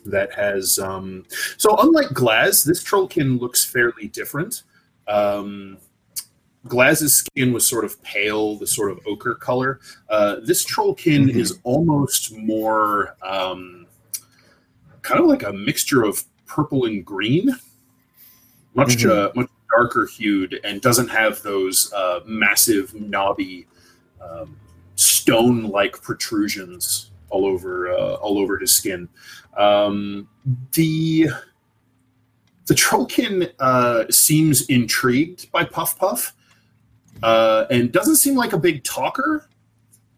that has. Um, so unlike Glaz, this Trollkin looks fairly different. Um, Glaz's skin was sort of pale, the sort of ochre color. Uh, this Trollkin Mhm. is almost more. Um, kind of like a mixture of purple and green, much Mhm. uh, much darker hued, and doesn't have those uh, massive knobby um, stone-like protrusions all over uh, all over his skin. Um, the the Trollkin uh, seems intrigued by Puff Puff, uh, and doesn't seem like a big talker.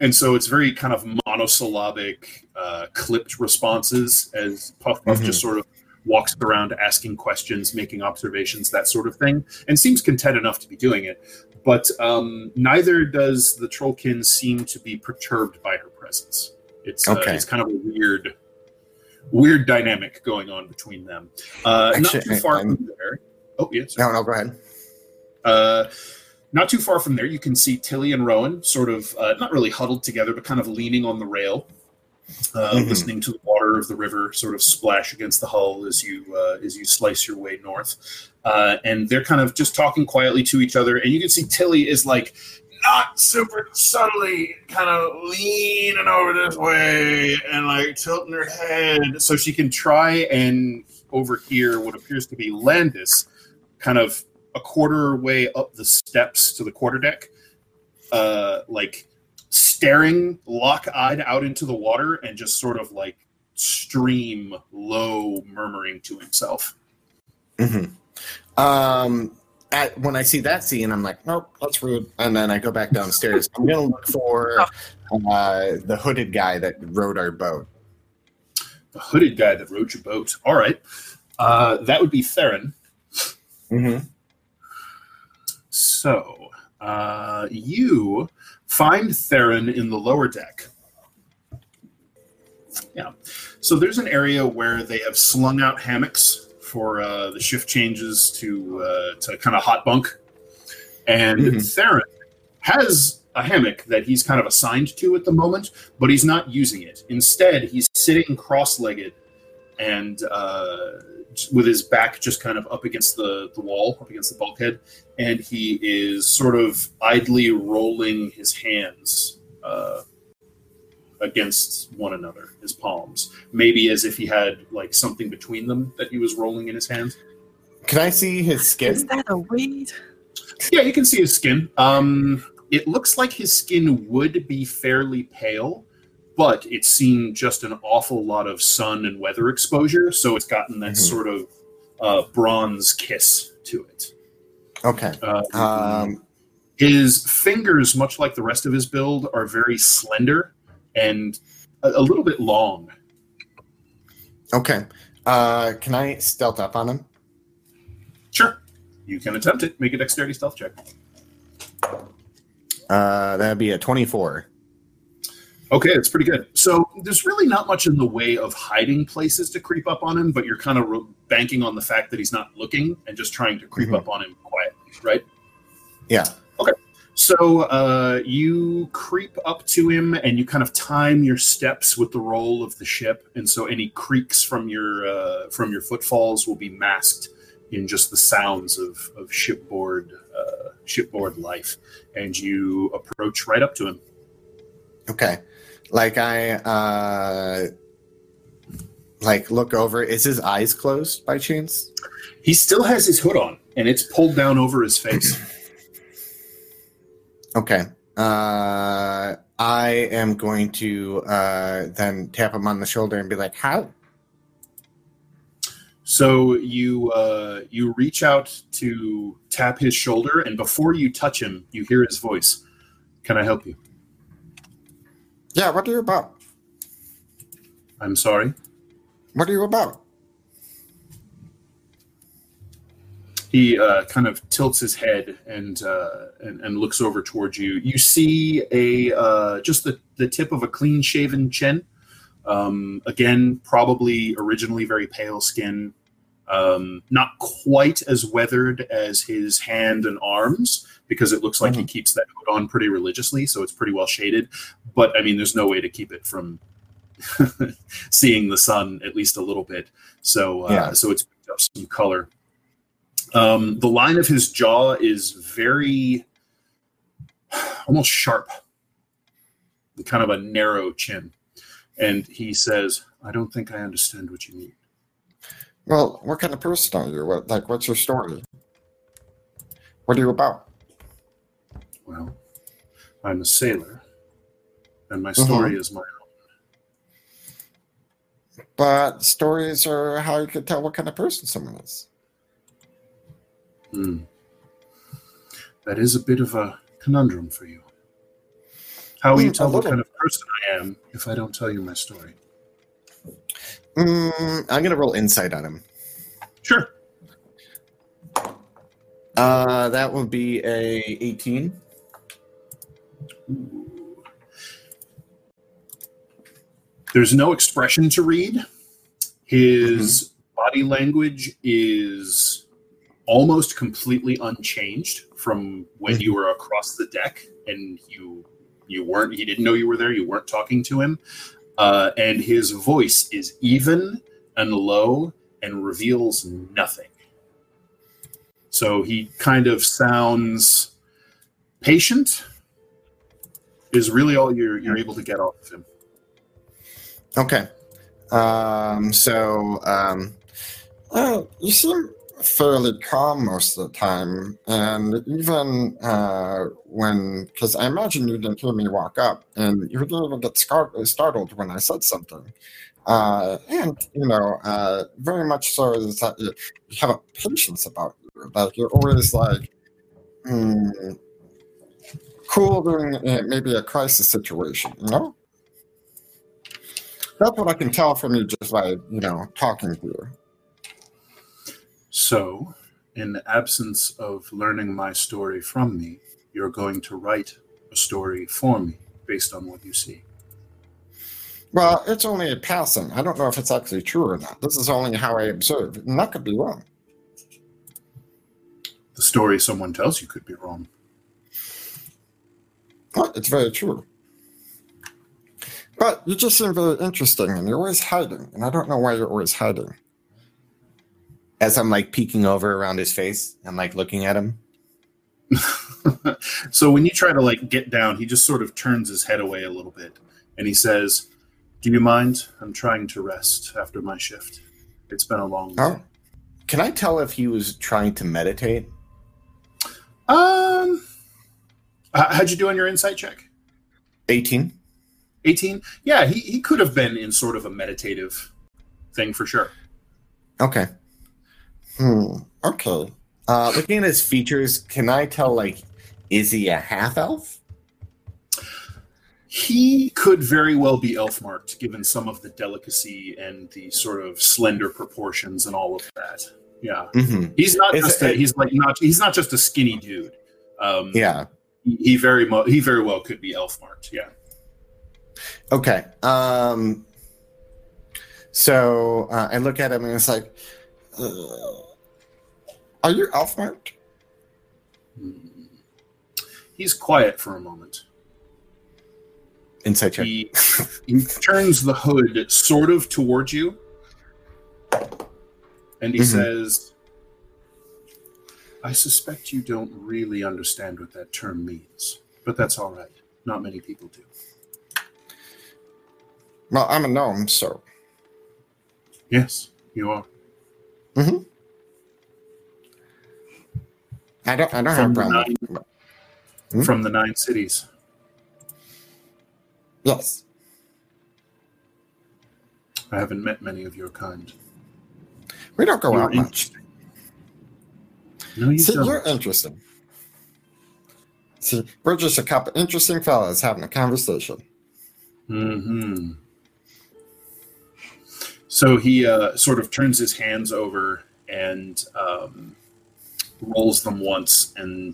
And so it's very kind of monosyllabic, uh, clipped responses as Puff Puff Mhm. just sort of walks around asking questions, making observations, that sort of thing, and seems content enough to be doing it. But um, neither does the Trollkin seem to be perturbed by her presence. It's uh, it's kind of a weird, weird dynamic going on between them. Uh, not too far I'm- from there. Oh yes. No, no, go ahead. Uh, not too far from there, you can see Tilly and Rowan sort of uh, not really huddled together, but kind of leaning on the rail, uh, Mhm. listening to the water of the river sort of splash against the hull as you uh, as you slice your way north. Uh, and they're kind of just talking quietly to each other, and you can see Tilly is like not super subtly kind of leaning over this way and like tilting her head so she can try and overhear what appears to be Landis kind of a quarter way up the steps to the quarterdeck, uh, like staring lock-eyed out into the water and just sort of like stream low, murmuring to himself. hmm Um, at, when I see that scene, I'm like, nope, that's rude. And then I go back downstairs. I'm gonna look for uh, the hooded guy that rowed our boat. The hooded guy that rowed your boat. All right, uh, that would be Theron. Mm-hmm. So uh, you find Theron in the lower deck. Yeah. So there's an area where they have slung out hammocks for uh, the shift changes to uh, to kind of hot bunk, and Mhm. Theron has a hammock that he's kind of assigned to at the moment, but he's not using it. Instead, he's sitting cross-legged and uh, with his back just kind of up against the, the wall, up against the bulkhead, and he is sort of idly rolling his hands uh, against one another, his palms, maybe as if he had like something between them that he was rolling in his hands. Can I see his skin? Is skin? that a weed? Yeah, you can see his skin. Um, it looks like his skin would be fairly pale, but it's seen just an awful lot of sun and weather exposure, so it's gotten that Mhm. sort of uh, bronze kiss to it. Okay. Uh, Um, his fingers, much like the rest of his build, are very slender and a, a little bit long. okay. Uh, can I stealth up on him? Sure, you can attempt it. Make a dexterity stealth check. Uh, that'd be a 24. Okay, it's pretty good. So there's really not much in the way of hiding places to creep up on him, but you're kind of re- banking on the fact that he's not looking and just trying to creep Mhm. up on him quietly, right? Yeah. So uh, you creep up to him and you kind of time your steps with the roll of the ship, and so any creaks from your uh, from your footfalls will be masked in just the sounds of, of shipboard uh, shipboard life. And you approach right up to him. Okay. Like I uh like look over. Is his eyes closed by chance? He still has his hood on, and it's pulled down over his face. Okay. Uh I am going to uh then tap him on the shoulder and be like, "How?" So you uh, you reach out to tap his shoulder, and before you touch him, you hear his voice. Can I help you? Yeah, what are you about? I'm sorry. What are you about? He uh, kind of tilts his head and, uh, and and looks over towards you. You see a uh, just the, the tip of a clean shaven chin. Um, again, probably originally very pale skin, um, not quite as weathered as his hand and arms because it looks like he keeps that hood on pretty religiously, so it's pretty well shaded. But I mean, there's no way to keep it from seeing the sun at least a little bit. So uh, Yeah. so it's picked up some color. Um, the line of his jaw is very almost sharp, kind of a narrow chin. And he says, I don't think I understand what you mean. Well, what kind of person are you? What, like, what's your story? What are you about? Well, I'm a sailor, and my story is my own. But stories are how you can tell what kind of person someone is. Hmm. That is a bit of a conundrum for you. How will you Hmm, tell what kind of person I am if I don't tell you my story? Mm, I'm gonna roll insight on him. Sure. Uh, that would be a 18. There's no expression to read. His body language is almost completely unchanged from when you were across the deck and you you weren't he didn't know you were there you weren't talking to him uh, and his voice is even and low and reveals nothing. So he kind of sounds patient is really all you're you're able to get off of him. Okay. Um, so, um, Uh, you seem fairly calm most of the time, and even uh, when, because I imagine you didn't hear me walk up, and you didn't even get scar- startled when I said something. Uh, and you know, uh, very much so is that you, have a patience about you. Like you're always like, hmm, cool during uh, maybe a crisis situation. You know, that's what I can tell from you just by you know talking to you. So, in the absence of learning my story from me, you're going to write a story for me based on what you see. Well, it's only a passing. I don't know if it's actually true or not. This is only how I observe, and that could be wrong. The story someone tells you could be wrong. But it's very true. But you just seem very interesting, and you're always hiding, and I don't know why you're always hiding. As I'm like peeking over around his face, I'm like looking at him. so when you try to like get down, he just sort of turns his head away a little bit and he says, "Do you mind? I'm trying to rest after my shift. It's been a long day." Oh, Can I tell if he was trying to meditate? Um, how'd you do on your insight check? 18. 18. Yeah, he, he could have been in sort of a meditative thing for sure. Okay. Hmm. Okay. Uh, looking at his features, can I tell like is he a half elf? He could very well be elf marked, given some of the delicacy and the sort of slender proportions and all of that. Yeah, Mm-hmm. he's not Is just it- a, he's like not he's not just a skinny dude. Um, Yeah. he, very mo- he very well could be elf marked. Yeah. Okay. Um. So uh, I look at him and it's like, are you elf marked? He's quiet for a moment. Insight check. He, he turns the hood sort of towards you, and he Mhm. says, "I suspect you don't really understand what that term means, but that's all right. Not many people do." Well, I'm a gnome, so Yes, you are. I don't. I don't have a From the problem. nine, Hmm? from the nine cities. Yes. I haven't met many of your kind. We don't go You're out much. No, you See, don't. you're interesting. See, we're just a couple interesting fellas having a conversation. hmm So he uh, sort of turns his hands over and um, rolls them once and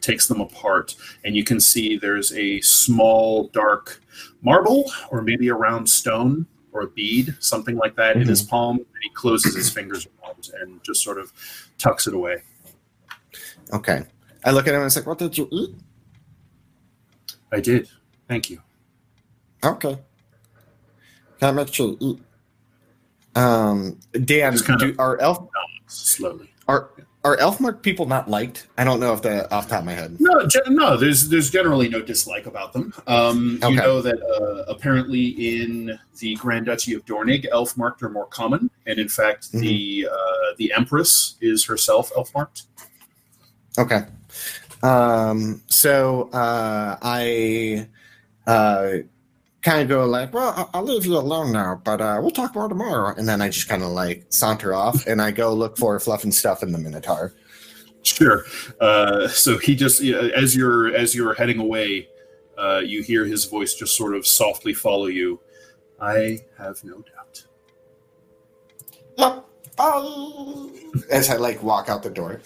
takes them apart. And you can see there's a small, dark marble or maybe a round stone or a bead, something like that, in his palm. And he closes his fingers around and just sort of tucks it away. Okay. I look at him and it's like, "What did you eat?" I did. Thank you. Okay. Can I make sure you eat? Um, Dan, do, are elf Slowly. are are elf marked people not liked? I don't know if the off the top of my head. No, no. There's there's generally no dislike about them. Um, Okay. You know that uh, apparently in the Grand Duchy of Dornig, elf marked are more common, and in fact, the uh, the Empress is herself elf marked. Okay. Um, so uh, I uh, kind of go like, Well, I- I'll leave you alone now, but uh, we'll talk more tomorrow. and then I just kind of like saunter off, and I go look for fluff and stuff in the Minotaur. Sure. Uh, so he just as you're as you're heading away, uh, you hear his voice just sort of softly follow you. I have no doubt. Yep. Bye. As I like walk out the door.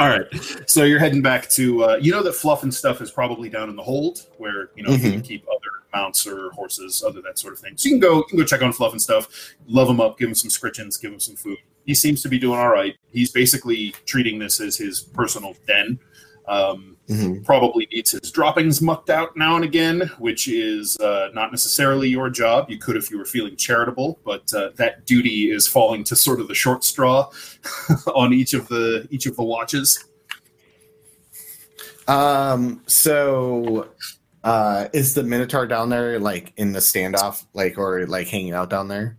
All right. So you're heading back to uh, you know that fluff and stuff is probably down in the hold where you know you can keep other mounts or horses, other that sort of thing. So you can go you can go check on fluff and stuff, love him up, give him some scritchins, give him some food. He seems to be doing all right. He's basically treating this as his personal den. Um, Mhm. probably needs his droppings mucked out now and again, which is uh, not necessarily your job. You could if you were feeling charitable, but uh, that duty is falling to sort of the short straw on each of the each of the watches. Um, so uh, is the Minotaur down there like in the standoff, like or like hanging out down there?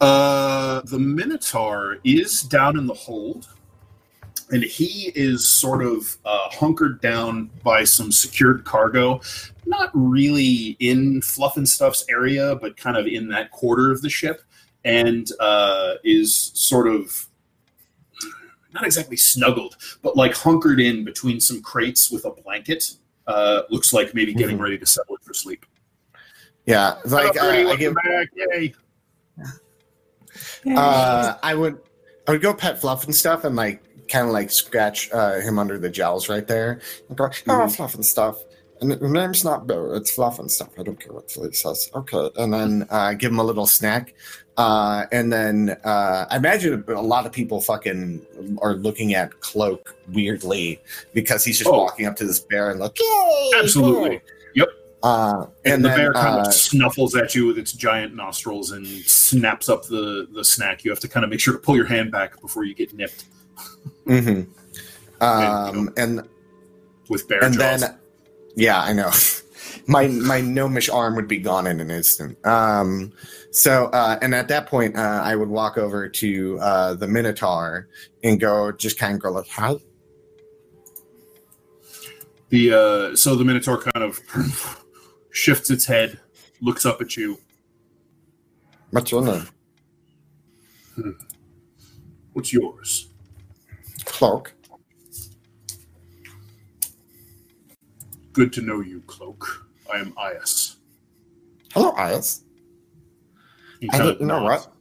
Uh, the Minotaur is down in the hold, and he is sort of uh, hunkered down by some secured cargo. Not really in Fluff and Stuff's area, but kind of in that quarter of the ship, and uh, is sort of not exactly snuggled, but like hunkered in between some crates with a blanket. Uh, looks like maybe getting Mhm. ready to settle it for sleep. Yeah, like Hello, Bertie, uh, I welcome give back! Yay! Uh, I would, I would go pet Fluff and stuff, and like kind of like scratch uh, him under the jowls right there. And go, oh, fluff and stuff. And the name's not Bill, it's fluff and stuff. I don't care what Philly says. Okay. and then uh, give him a little snack. Uh, and then uh, I imagine a lot of people fucking are looking at Cloak weirdly because he's just Oh. walking up to this bear and like, yay, Absolutely. yep. Uh, And, and the then, bear kind uh, of snuffles at you with its giant nostrils and snaps up the, the snack. You have to kind of make sure to pull your hand back before you get nipped Mm-hmm. Um, and with bear and jaws. then yeah i know my my gnomish arm would be gone in an instant um so uh and at that point uh i would walk over to uh the minotaur and go just kind of go like hi the uh, so the Minotaur kind of shifts its head, looks up at you. What's your name? What's yours? Cloak. Good to know you, Cloak. I am Ias. Hello, Ias. He I you know what?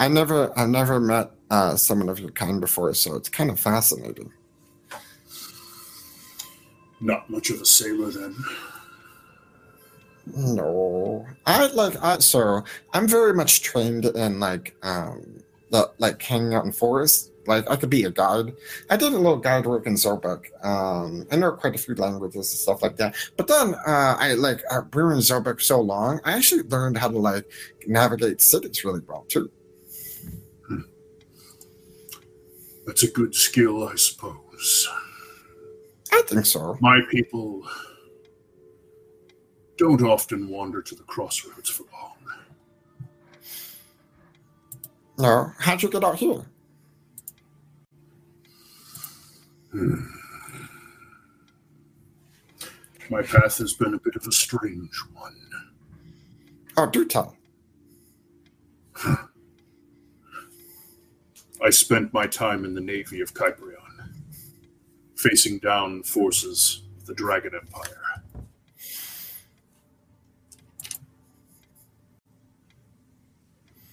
I never, I never met uh, someone of your kind before, so it's kind of fascinating. Not much of a sailor then. No, I like I so I'm very much trained in like um the like hanging out in forests. Like I could be a guide. I did a little guide work in Zobeck. Um, I know quite a few languages and stuff like that. But then uh, I like uh, we were in Zobeck so long. I actually learned how to like navigate cities really well too. That's a good skill, I suppose. I think so. My people don't often wander to the crossroads for long. No, how'd you get out here? Hmm. My path has been a bit of a strange one. Oh, do tell. I spent my time in the navy of Kyprion, facing down forces of the Dragon Empire.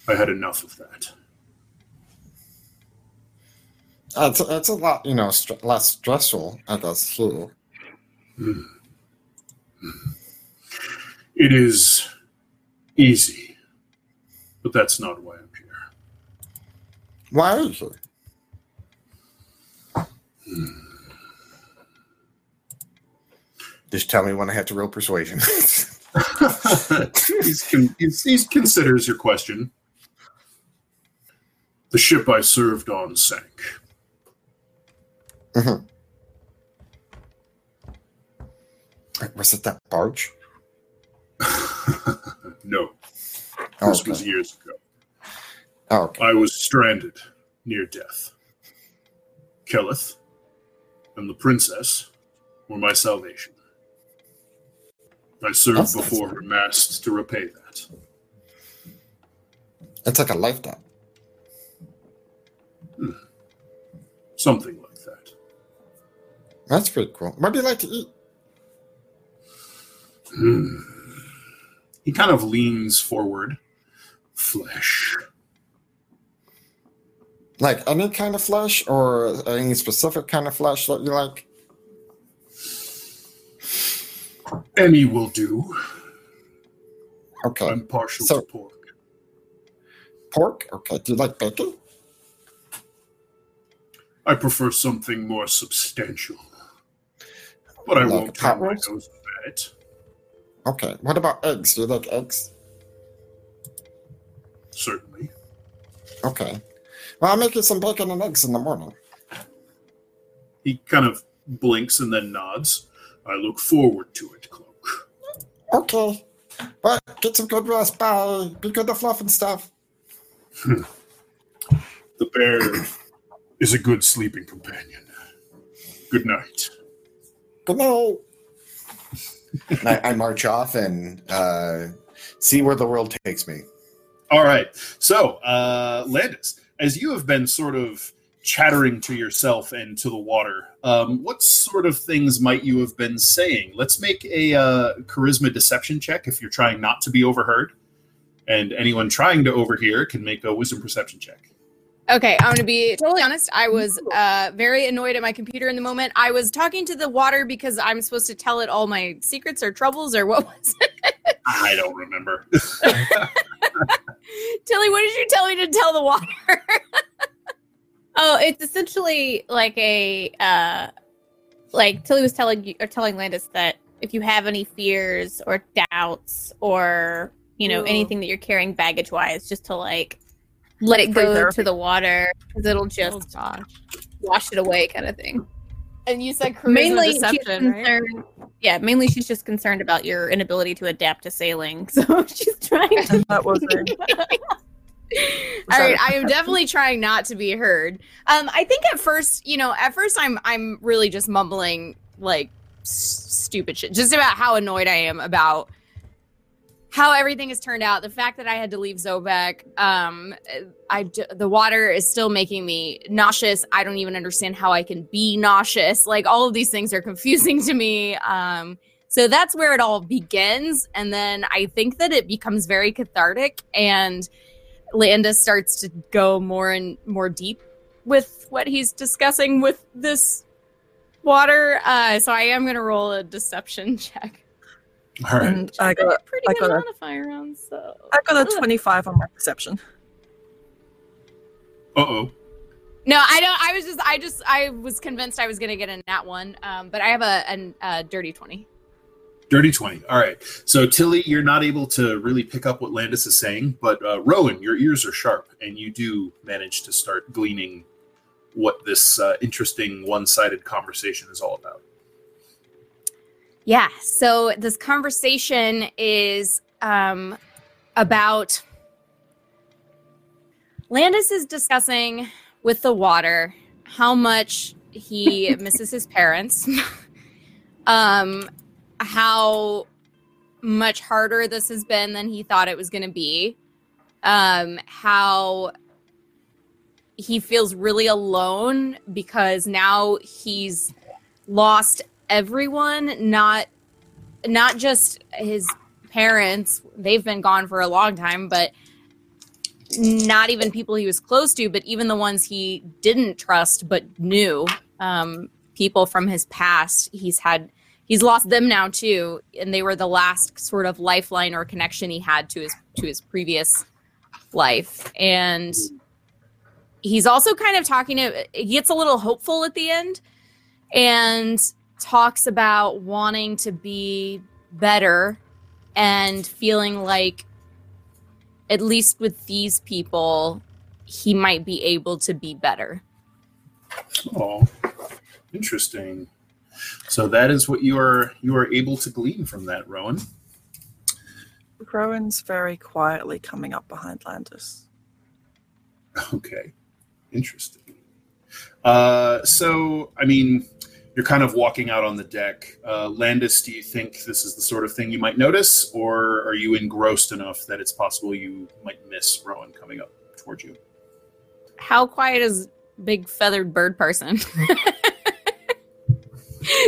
I had enough of that. It's it's a lot, you know, st- less stressful, I guess. Here. It is easy, but that's not why I'm here. Why you here? Just tell me when I have to roll persuasion. con- he considers your question. The ship I served on sank. Mm-hmm. Was it that barge? no, Oh, this was years ago. Oh, okay. I was stranded near death. Keleth and the princess were my salvation. I served That's nice. before her mast to repay that. It's like a life debt. Hmm. Something like that. That's pretty cool. What do you like to eat? Hmm. He kind of leans forward. Flesh. Like any kind of flesh or any specific kind of flesh that you like? Any will do. Okay. I'm partial So- to pork. Pork? Okay. Do you like bacon? I prefer something more substantial. But I Like won't turn my nose at it. Okay. What about eggs? Do you like eggs? Certainly. Okay. Well, I'll make you some bacon and eggs in the morning. He kind of blinks and then nods. I look forward to it, Cloak. Okay. But get some good rest. Bye. Be good to fluff and stuff. The bear is a good sleeping companion. Good night. Good night. I, I march off and uh, see where the world takes me. All right. So, uh, Landis, as you have been sort of chattering to yourself and to the water, um, what sort of things might you have been saying? Let's make a uh, charisma deception check if you're trying not to be overheard. And anyone trying to overhear can make a wisdom perception check. Okay, I'm gonna be totally honest. I was uh, very annoyed at my computer in the moment. I was talking to the water because I'm supposed to tell it all my secrets or troubles or what was it? I don't remember. Tilly, what did you tell me to tell the water? Oh, it's essentially like a uh like Tilly was telling you or telling Landis that if you have any fears or doubts or you know Ooh. anything that you're carrying baggage wise, just to like let it go therapy. to the water because it'll oh just gosh. wash it away, kind of thing. And you said charisma mainly she's deception, right? Yeah, mainly she's just concerned about your inability to adapt to sailing. So she's trying to. That was it. All right, I am definitely trying not to be heard. Um, I think at first, you know, at first I'm I'm really just mumbling like s- stupid shit. Just about how annoyed I am about how everything has turned out. The fact that I had to leave Zobeck, um, I the water is still making me nauseous. I don't even understand how I can be nauseous. Like all of these things are confusing to me. Um, so that's where it all begins, and then I think that it becomes very cathartic, and Landis starts to go more and more deep with what he's discussing with this water. Uh, so I am going to roll a deception check. All right. And I I got got pretty I good got a- modifier on, so I got a Ugh. 25 on my perception. Uh oh. no, I don't. I was just, I just, I was convinced I was going to get a nat one, um, but I have a, an- a dirty twenty. Dirty 20. All right. So, Tilly, you're not able to really pick up what Landis is saying, but uh, Rowan, your ears are sharp, and you do manage to start gleaning what this uh, interesting one sided conversation is all about. Yeah. So this conversation is um, about Landis is discussing with the water how much he misses his parents, um, how much harder this has been than he thought it was going to be, um, how he feels really alone because now he's lost everyone not not just his parents they've been gone for a long time but not even people he was close to but even the ones he didn't trust but knew um, people from his past he's had he's lost them now too and they were the last sort of lifeline or connection he had to his to his previous life. And he's also kind of talking he gets a little hopeful at the end. And talks about wanting to be better and feeling like at least with these people he might be able to be better Oh, interesting. So that is what you are you are able to glean from that, Rowan. Rowan's very quietly coming up behind Landis. Okay, interesting. Uh, so, I mean, you're kind of walking out on the deck. Uh, Landis, do you think this is the sort of thing you might notice, or are you engrossed enough that it's possible you might miss Rowan coming up towards you? how quiet is big feathered bird person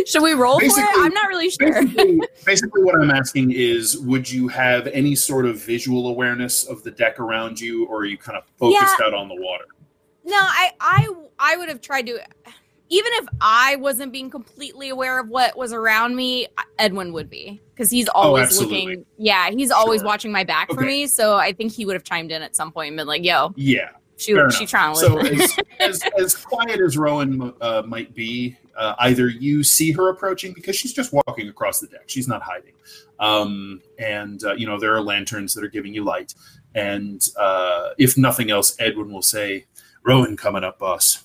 should we roll for it i'm not really sure Basically, basically, what I'm asking is, would you have any sort of visual awareness of the deck around you, or are you kind of focused out on the water? No, I I I would have tried to even if I wasn't being completely aware of what was around me, Edwin would be because he's always Oh, looking. Yeah, he's always Sure. watching my back for me, so I think he would have chimed in at some point and been like, "Yo, Yeah. she Fair she enough. trying to So listen." as, as, as quiet as Rowan uh, might be, uh, either you see her approaching because she's just walking across the deck. She's not hiding. Um, and, uh, you know, there are lanterns that are giving you light. And uh, if nothing else, Edwin will say, Rowan coming up, boss.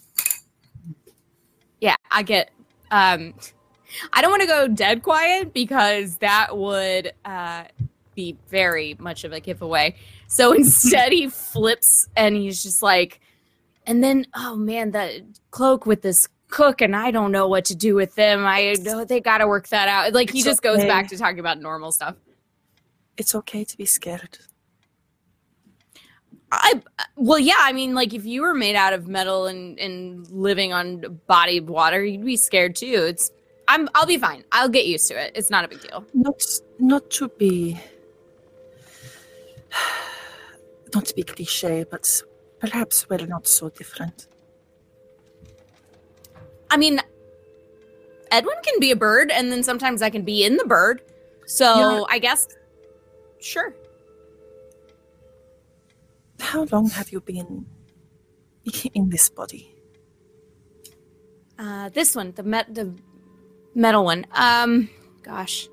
Yeah, I get. Um, I don't want to go dead quiet because that would uh, be very much of a giveaway. So instead, he flips and he's just like, and then, oh man, that cloak with this cook, and I don't know what to do with them. I know they got to work that out. Like he It's just goes okay. back to talking about normal stuff. It's okay to be scared. I well, yeah. I mean, like if you were made out of metal and and living on bodied water, you'd be scared too. It's I'm I'll be fine. I'll get used to it. It's not a big deal. Not not to be not to be cliche, but perhaps we're not so different. I mean, Edwin can be a bird, and then sometimes I can be in the bird. So Yeah. I guess, sure. How long have you been in this body? Uh, this one, the met the metal one. Um, gosh,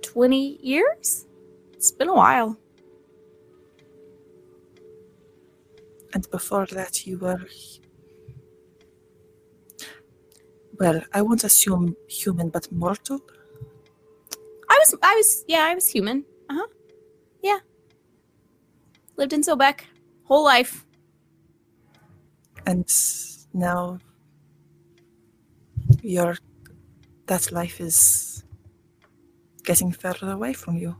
twenty years. It's been a while. And before that, you were. Well, I won't assume human, but mortal. I was, I was, yeah, I was human. Uh huh. Yeah. Lived in Zobeck, whole life. And now your that life is getting further away from you.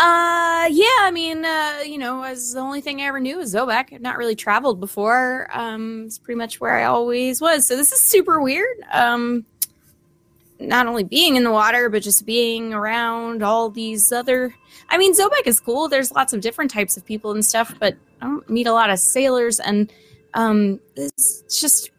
Uh, yeah. I mean, uh, you know, as the only thing I ever knew was Zobeck. I've not really traveled before. Um, it's pretty much where I always was. So this is super weird. Um, not only being in the water, but just being around all these other. I mean, Zobeck is cool. There's lots of different types of people and stuff, but I don't meet a lot of sailors, and um, it's just.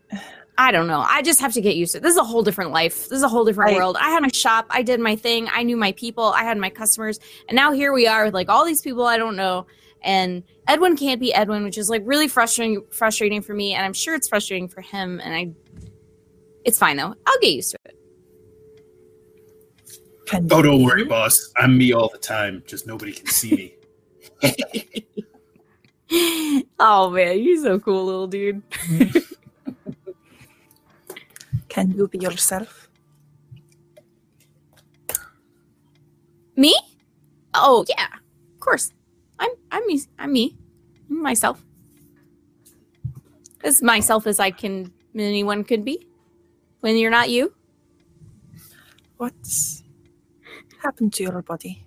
I don't know. I just have to get used to it. This is a whole different life. This is a whole different I- world. I had my shop. I did my thing. I knew my people. I had my customers. And now here we are with like all these people I don't know. And Edwin can't be Edwin, which is like really frustrating frustrating for me. And I'm sure it's frustrating for him. And I it's fine though. I'll get used to it. Can Oh, don't you- worry, boss. I'm me all the time. Just nobody can see me. oh man, you're so cool, little dude. Can you be yourself? Me? Oh yeah, of course. I'm I'm me. I'm me. I'm myself. As myself as I can anyone could be. When you're not you. What's happened to your body?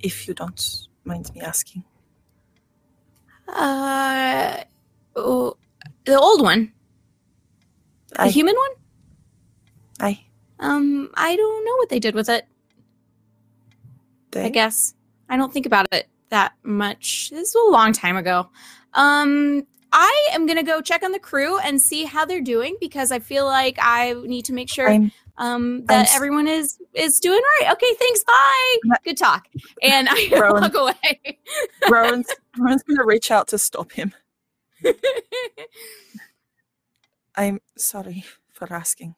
If you don't mind me asking. Uh oh, the old one. The human one? I, Um, I don't know what they did with it. they, I guess I don't think about it that much. This was a long time ago. Um, I am gonna go check on the crew and see how they're doing because I feel like I need to make sure I'm um that s- everyone is is doing right. Okay, thanks. Bye. Good talk. And I Rowan. walk away. Rowan's, Rowan's gonna reach out to stop him. I'm sorry for asking.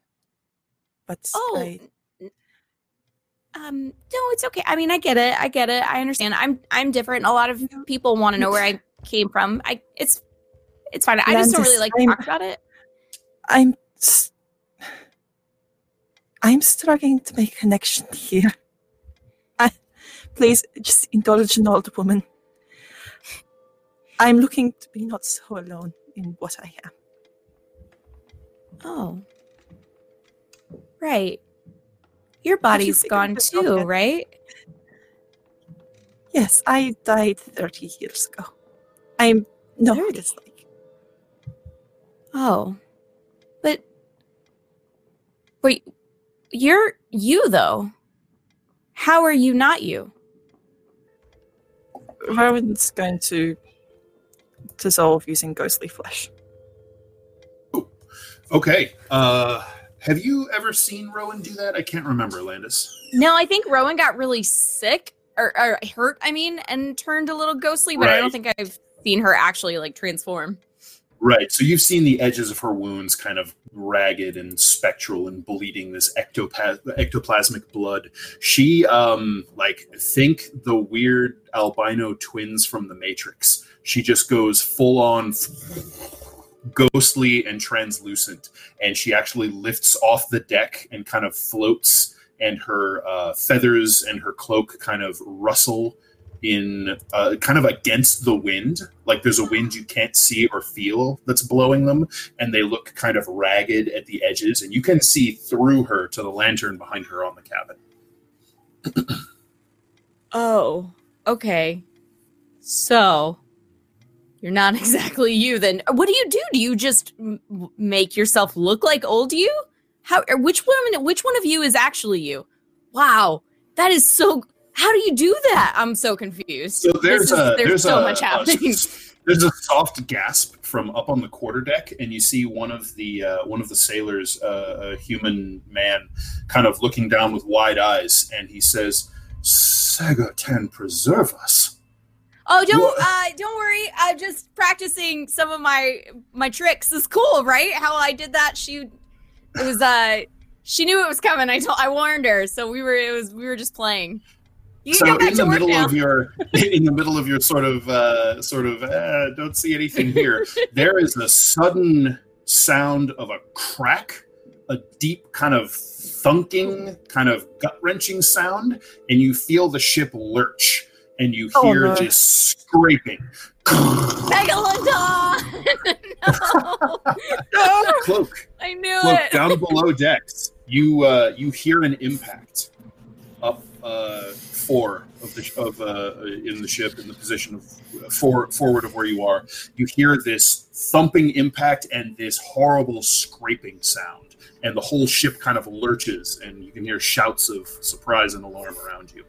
But oh. I, Um, no, it's okay. I mean, I get it. I get it. I understand. I'm I'm different. A lot of people want to know where I came from. I it's it's fine. I just don't really like to talk about it. I'm I'm struggling to make a connection here. I, please just indulge an old woman. I'm looking to be not so alone in what I am. Oh. Right. Your body's gone too, right? Yes, I died 30 years ago. I'm no, it's like Oh. But wait, you're you though. How are you not you? Rowan's going to dissolve using ghostly flesh. Okay. Uh, have you ever seen Rowan do that? I can't remember, Landis. No, I think Rowan got really sick or, or hurt, I mean, and turned a little ghostly, but I don't think I've seen her actually like transform. Right. So you've seen the edges of her wounds kind of ragged and spectral and bleeding this ectopa- ectoplasmic blood. She um like think the weird albino twins from the Matrix. She just goes full on ghostly and translucent and she actually lifts off the deck and kind of floats and her uh, feathers and her cloak kind of rustle in uh, kind of against the wind like there's a wind you can't see or feel that's blowing them and they look kind of ragged at the edges and you can see through her to the lantern behind her on the cabin Oh, okay. So you're not exactly you then. What do you do? Do you just m- make yourself look like old you? How which one which one of you is actually you? Wow. That is so How do you do that? I'm so confused. so there's is- a there's there's so a, much a- happening. there's a soft gasp from up on the quarterdeck and you see one of the uh, one of the sailors uh, a human man kind of looking down with wide eyes and he says Seggotan preserve us Oh, don't uh, don't worry. I'm just practicing some of my my tricks. It's cool, right? How I did that. She it was uh she knew it was coming. I told I warned her, so we were it was we were just playing. You so in the middle now. of your in the middle of your sort of uh, sort of uh, don't see anything here there is a sudden sound of a crack a deep kind of thunking kind of gut-wrenching sound and you feel the ship lurch and you Oh, hear no. just scraping Megalodon! no! cloak I knew Look it. down below decks. You uh, you hear an impact up uh, four of the of uh, in the ship in the position of for, forward of where you are. You hear this thumping impact and this horrible scraping sound, and the whole ship kind of lurches, and you can hear shouts of surprise and alarm around you.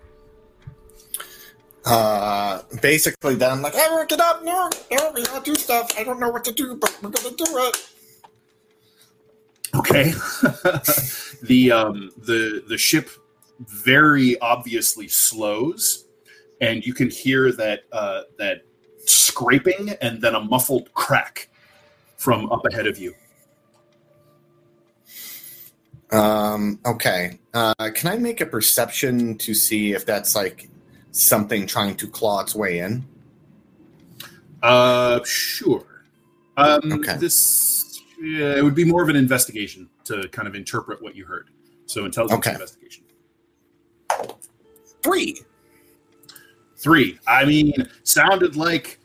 Uh, Basically, then I'm like, everyone get up! No, no, we gotta do stuff. I don't know what to do, but we're gonna do it. Okay. the um the the ship very obviously slows, and you can hear that uh, that scraping and then a muffled crack from up ahead of you. um, okay. Uh, can I make a perception to see if that's like something trying to claw its way in? Uh, sure. Um, Okay. This yeah, it would be more of an investigation to kind of interpret what you heard. So intelligence Okay. investigation. Three. Three. I mean, sounded like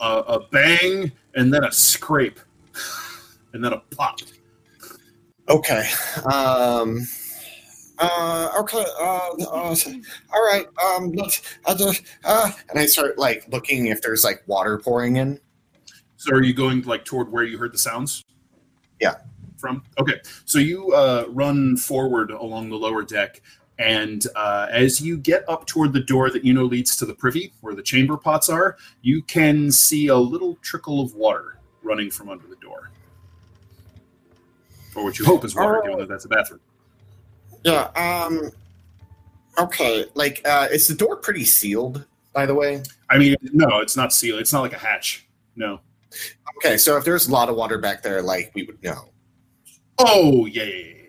a, a bang and then a scrape and then a pop. Okay. Um, Uh, okay. Uh, uh, all right. Um, let's. I just. Uh, and I start like looking if there's like water pouring in. So are you going like toward where you heard the sounds? Yeah. From okay, so you uh, run forward along the lower deck, and uh, as you get up toward the door that you know leads to the privy, where the chamber pots are, you can see a little trickle of water running from under the door, or what you hope is water, Oh. given that that's a bathroom. yeah. Um. Okay. Like, uh, is the door pretty sealed? By the way. I mean, no, it's not sealed. It's not like a hatch. No. Okay, so if there's a lot of water back there, like we would know. Oh yeah, yeah, yeah.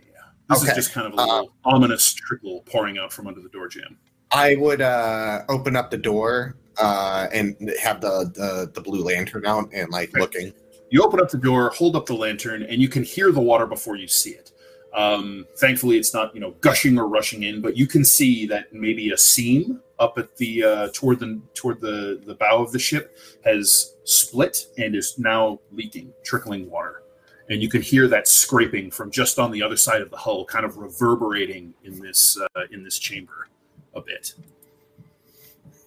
This Okay. is just kind of a little ominous trickle pouring out from under the door jamb. I would uh, open up the door uh, and have the, the the blue lantern out and like looking. You open up the door, hold up the lantern, and you can hear the water before you see it. Um, thankfully, it's not you know gushing or rushing in, but you can see that maybe a seam up at the uh, toward the toward the the bow of the ship has split and is now leaking, trickling water. And you can hear that scraping from just on the other side of the hull, kind of reverberating in this uh, in this chamber a bit.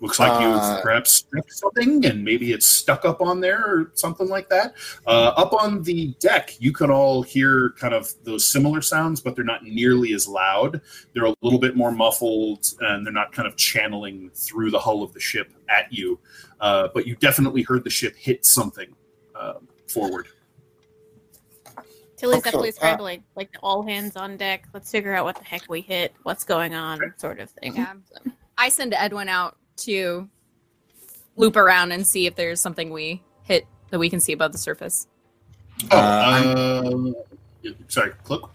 Looks like Uh, you've perhaps stepped something, and maybe it's stuck up on there or something like that. Uh, up on the deck, you can all hear kind of those similar sounds, but they're not nearly as loud. They're a little bit more muffled, and they're not kind of channeling through the hull of the ship at you. Uh, but you definitely heard the ship hit something uh, forward. Tilly's Okay, definitely uh, scrambling, like all hands on deck. Let's figure out what the heck we hit, what's going on, sort of thing. Yeah. So- I send Edwin out to loop around and see if there's something we hit that we can see above the surface. Oh, uh, sorry, Cloak.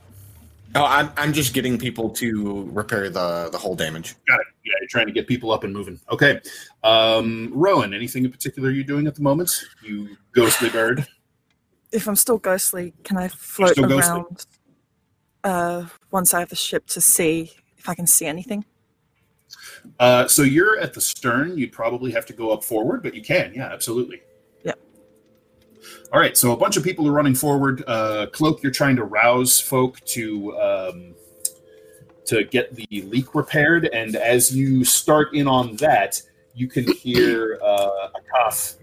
Oh, I'm I'm just getting people to repair the the whole damage. Got it. Yeah, you're trying to get people up and moving. Okay. Um, Rowan, anything in particular you're doing at the moment? You ghostly bird. If I'm still ghostly, can I float around uh, one side of the ship to see if I can see anything? Uh, so you're at the stern. You'd probably have to go up forward, but you can. Yeah, absolutely. Yep. All right. So a bunch of people are running forward. Uh, Cloak, you're trying to rouse folk to um, to get the leak repaired, and as you start in on that, you can hear uh, Akaf,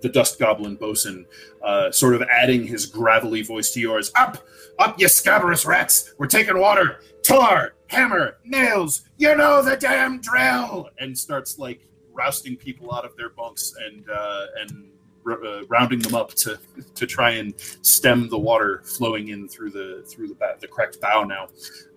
the Dust Goblin bosun, uh, sort of adding his gravelly voice to yours. Up, up, you scabrous rats! We're taking water. Tar, hammer, nails. You know the damn drill. And starts like rousting people out of their bunks and uh, and uh, rounding them up to to try and stem the water flowing in through the through the ba- the cracked bow now.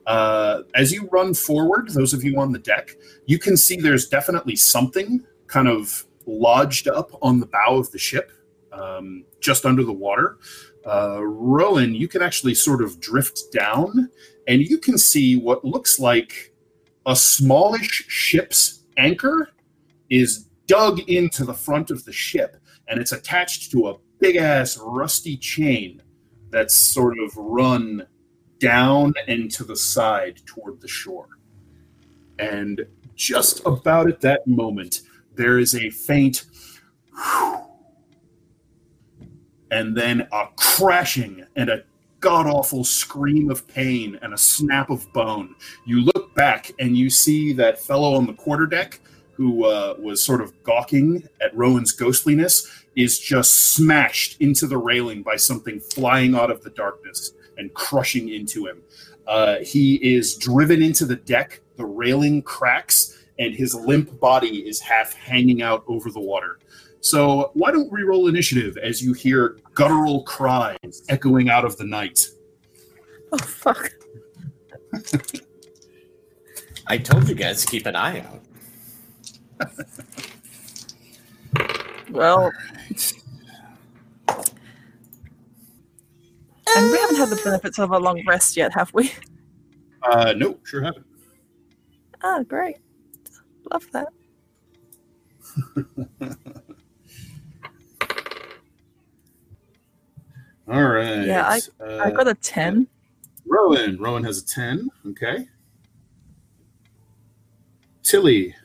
Uh, as you run forward, those of you on the deck, you can see there's definitely something kind of lodged up on the bow of the ship, um, just under the water. Uh, Rowan, you can actually sort of drift down, and you can see what looks like a smallish ship's anchor is dug into the front of the ship, and it's attached to a big ass rusty chain that's sort of run down and to the side toward the shore. And just about at that moment, there is a faint and then a crashing and a god awful scream of pain and a snap of bone. You look back and you see that fellow on the quarterdeck who uh, was sort of gawking at Rowan's ghostliness is just smashed into the railing by something flying out of the darkness and crushing into him. Uh, he is driven into the deck, the railing cracks, and his limp body is half hanging out over the water. So, why don't we roll initiative as you hear guttural cries echoing out of the night? Oh fuck. I told you guys to keep an eye out. Well. And we haven't had the benefits of a long rest yet, have we? Uh, no, sure haven't. Oh, great. Love that. All right. Yeah, I uh, got a 10. Rowan. Rowan has a 10. Okay. Tilly.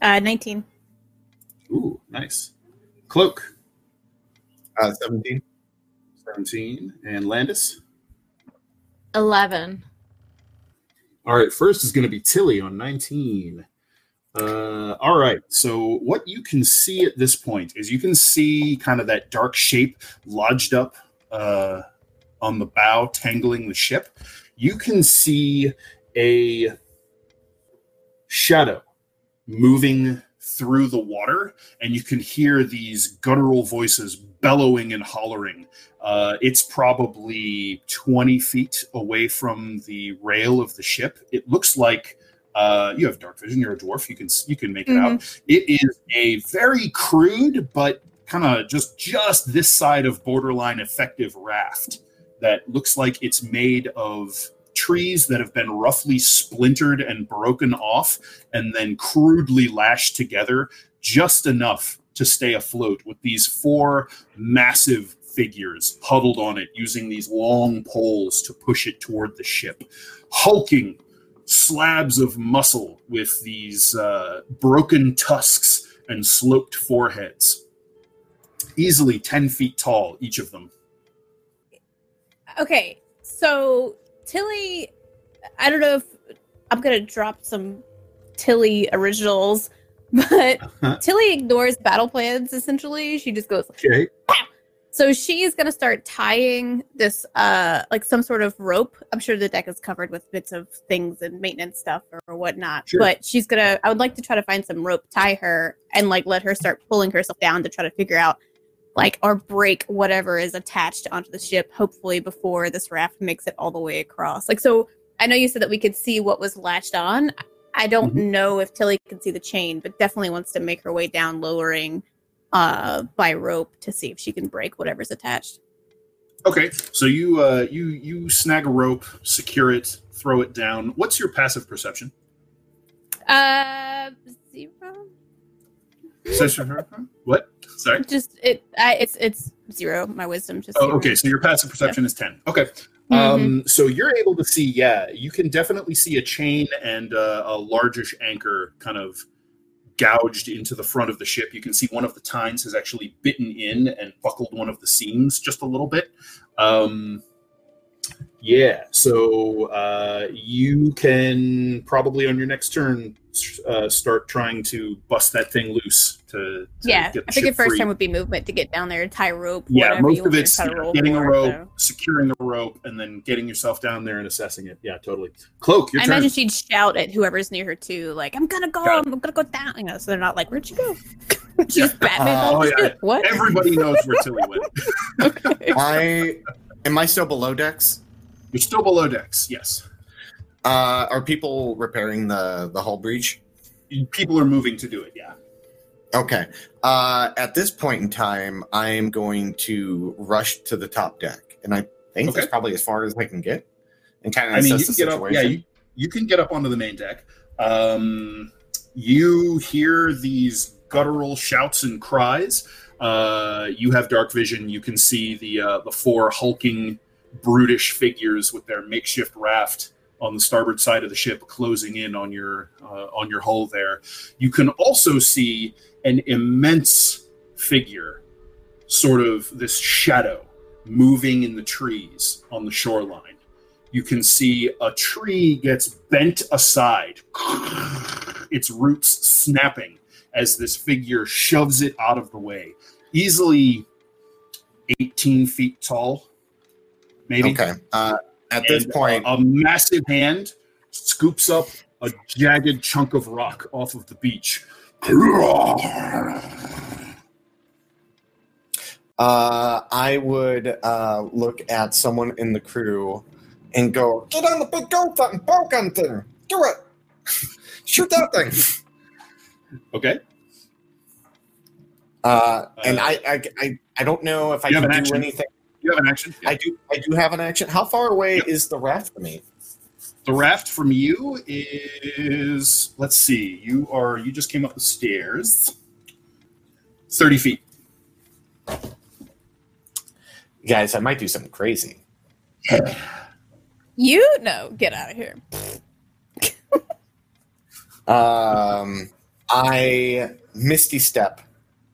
Uh, 19. Ooh, nice. Cloak. Uh, 17. 17. And Landis. 11. All right, first is going to be Tilly on 19. Uh, all right, so what you can see at this point is you can see kind of that dark shape lodged up uh, on the bow, tangling the ship. You can see a shadow moving through the water, and you can hear these guttural voices bellowing and hollering. Uh, it's probably 20 feet away from the rail of the ship. It looks like uh, you have dark vision. You're a dwarf. You can you can make it out. It is a very crude, but kind of just just this side of borderline effective raft that looks like it's made of trees that have been roughly splintered and broken off and then crudely lashed together just enough to stay afloat with these four massive figures huddled on it using these long poles to push it toward the ship hulking slabs of muscle with these uh, broken tusks and sloped foreheads. Easily 10 feet tall each of them. Okay, so Tilly, I don't know if I'm gonna drop some Tilly originals, but Tilly ignores battle plans essentially. She just goes, okay so she's gonna start tying this uh like some sort of rope. I'm sure the deck is covered with bits of things and maintenance stuff or whatnot. Sure. But she's gonna I would like to try to find some rope, tie her, and like let her start pulling herself down to try to figure out like or break whatever is attached onto the ship, hopefully before this raft makes it all the way across. Like so I know you said that we could see what was latched on. I don't Mhm. know if Tilly can see the chain, but definitely wants to make her way down, lowering uh by rope to see if she can break whatever's attached. okay so you uh you you snag a rope secure it throw it down what's your passive perception Uh zero. what sorry Just it I it's it's zero. My wisdom just Oh, zero. okay. So your passive perception is 10. Okay. Mhm. Um, so you're able to see, yeah, you can definitely see a chain and uh, a largish anchor kind of gouged into the front of the ship. You can see one of the tines has actually bitten in and buckled one of the seams just a little bit. Um, yeah, so uh, you can probably on your next turn uh, start trying to bust that thing loose to, to yeah, get the I figured ship first free. time would be movement to get down there, and tie rope. Yeah, most you of it's try to roll getting a rope, so. securing the rope, and then getting yourself down there and assessing it. Yeah, totally. Cloak, your I turn. imagine she'd shout at whoever's near her too, like "I'm gonna go, Got I'm gonna go down." You know, so they're not like, "Where'd you go?" She's Batman. Oh, Oh, yeah. What? Everybody knows where Tilly went. okay. I am I still below decks? You're still below decks. Yes, Uh, are people repairing the the hull breach? people are moving to do it. Yeah. Okay. Uh, at this point in time, I am going to rush to the top deck, and I think Okay. that's probably as far as I can get. And kind of I mean, you assess can the get up. situation. Yeah, you, you can get up onto the main deck. Um, you hear these guttural shouts and cries. Uh, you have dark vision. You can see the uh, the four hulking, brutish figures with their makeshift raft on the starboard side of the ship, closing in on your uh, on your hull. There, you can also see an immense figure, sort of this shadow moving in the trees on the shoreline. You can see a tree gets bent aside, its roots snapping as this figure shoves it out of the way. Easily 18 feet tall, maybe. Okay. Uh, at this point, a, a massive hand scoops up a jagged chunk of rock off of the beach. uh, I would uh, look at someone in the crew and go, Get on the big goat thing, bow gun thing. Do it. Shoot that thing. Okay. uh, and Uh, I, I, I, I don't know if I can do action? anything. You have an action. I do, I do have an action. How far away Yep. is the raft from me? The raft from you is let's see. You are you just came up the stairs. Thirty feet. Guys, I might do something crazy. You know, get out of here. Um, I misty step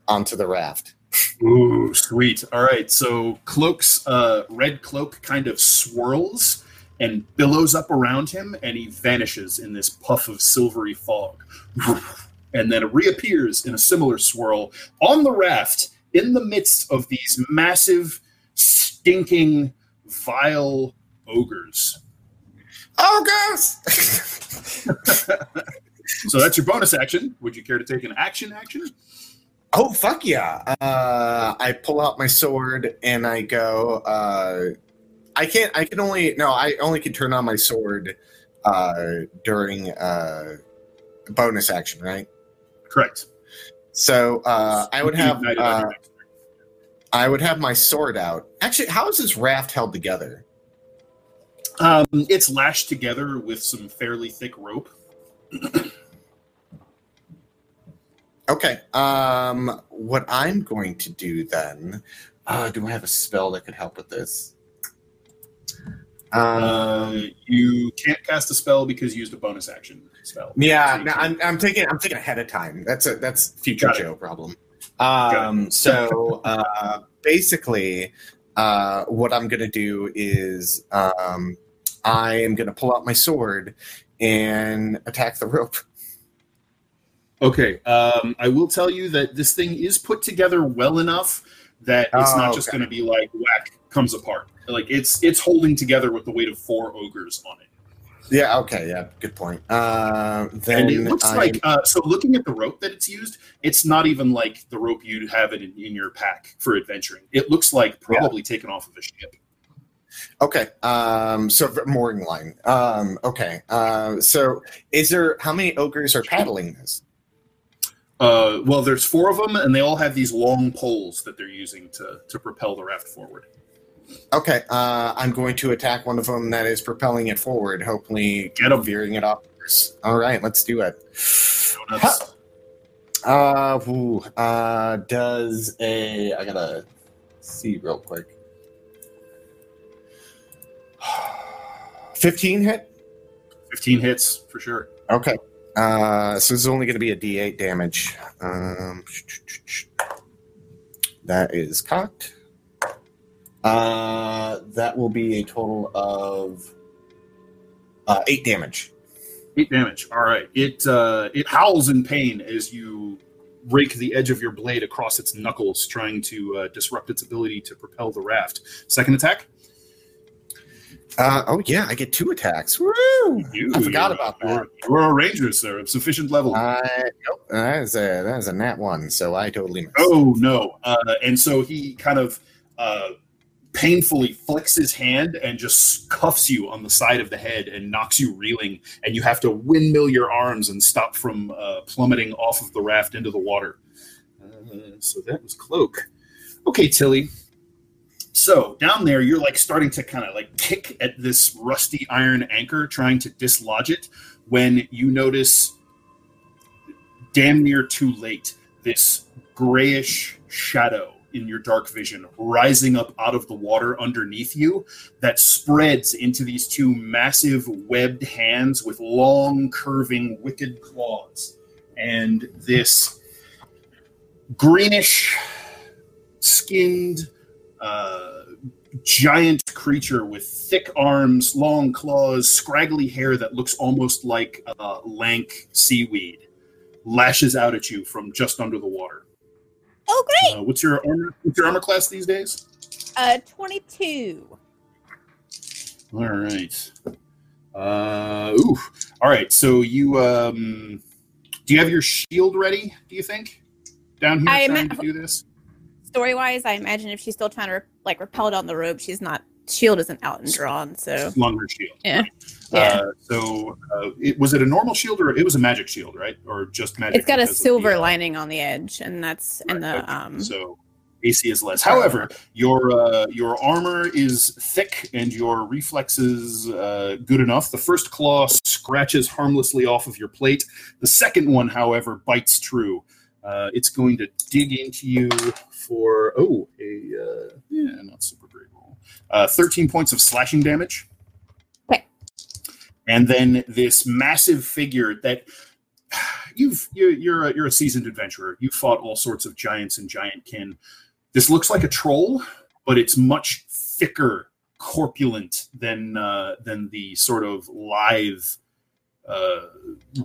onto the raft. Ooh, sweet. All right. So cloak's uh, red cloak kind of swirls and billows up around him, and he vanishes in this puff of silvery fog, and then it reappears in a similar swirl on the raft in the midst of these massive, stinking, vile ogres. Gosh. So that's your bonus action. Would you care to take an action action? Oh fuck yeah! Uh, I pull out my sword and I go. Uh, I can't. I can only. No, I only can turn on my sword uh, during uh, bonus action, right? Correct. So uh, I would have. Uh, your next turn. I would have my sword out. Actually, how is this raft held together? Um, it's lashed together with some fairly thick rope. Okay. Um, what I'm going to do then? Uh, do I have a spell that could help with this? Um, Uh, you can't cast a spell because you used a bonus action spell. Yeah, So no, I'm, I'm thinking I'm thinking ahead of time. That's a that's future. Joe problem. Um, so uh, basically, uh, what I'm gonna do is um, I am gonna pull out my sword and attack the rope. Okay. Um, I will tell you that this thing is put together well enough that it's Oh, not just okay. going to be like whack comes apart. Like it's it's holding together with the weight of four ogres on it. Yeah. Okay. Yeah. Good point. Uh, then and it looks I- like uh, so. Looking at the rope that it's used, it's not even like the rope you'd have it in, in your pack for adventuring. It looks like probably taken off of a ship. Okay. Um, so mooring line. Um, okay. Uh, so is there how many ogres are paddling this? Uh, well, there's four of them, and they all have these long poles that they're using to to propel the raft forward. Okay. Uh, I'm going to attack one of them that is propelling it forward, hopefully Get 'em. veering it off. All right, let's do it. Donuts. Uh, ooh, uh, does a I gotta see real quick. Fifteen hit. Fifteen hits for sure. Okay. Uh, so this is only going to be a D8 damage. Um, that is cocked. Uh, that will be a total of uh, eight damage. Eight damage. All right. It uh, it howls in pain as you rake the edge of your blade across its knuckles, trying to uh, disrupt its ability to propel the raft. Second attack. Uh, oh yeah, I get two attacks. Woo! You, I forgot about that. You're, a ranger, sir, of sufficient level. Uh, nope, that is a that is a nat one, so I totally missed. Oh no! Uh, and so he kind of uh, painfully flicks his hand and just cuffs you on the side of the head and knocks you reeling, and you have to windmill your arms and stop from uh, plummeting off of the raft into the water. Uh, so that was cloak. Okay, Tilly. So down there, you're like starting to kind of like kick at this rusty iron anchor, trying to dislodge it, when you notice damn near too late this grayish shadow in your dark vision rising up out of the water underneath you that spreads into these two massive webbed hands with long curving wicked claws. And this greenish skinned uh, giant creature with thick arms, long claws, scraggly hair that looks almost like uh, lank seaweed, lashes out at you from just under the water. Oh, great. Uh, what's your armor? What's your armor class these days? Uh, 22. All right. Uh, ooh. All right. So you um, do you have your shield ready? Do you think down here I trying ma- to do this? Story wise, I imagine if she's still trying to re- like repel down the rope, she's not. Shield isn't out and drawn, so Slung her shield. Yeah. Uh, Yeah. so uh, it, was it a normal shield or it was a magic shield, right? Or just magic? it's got a because of the, silver uh, lining on the edge, and that's and the okay. um. So AC is less. However, your uh, your armor is thick and your reflexes uh, good enough. The first claw scratches harmlessly off of your plate. The second one, however, bites true. Uh, it's going to dig into you for oh a uh, yeah not super great roll. Uh, Thirteen points of slashing damage. Okay. And then this massive figure that you've you're you're a, you're a seasoned adventurer. You've fought all sorts of giants and giant kin. This looks like a troll, but it's much thicker, corpulent than uh, than the sort of lithe, uh,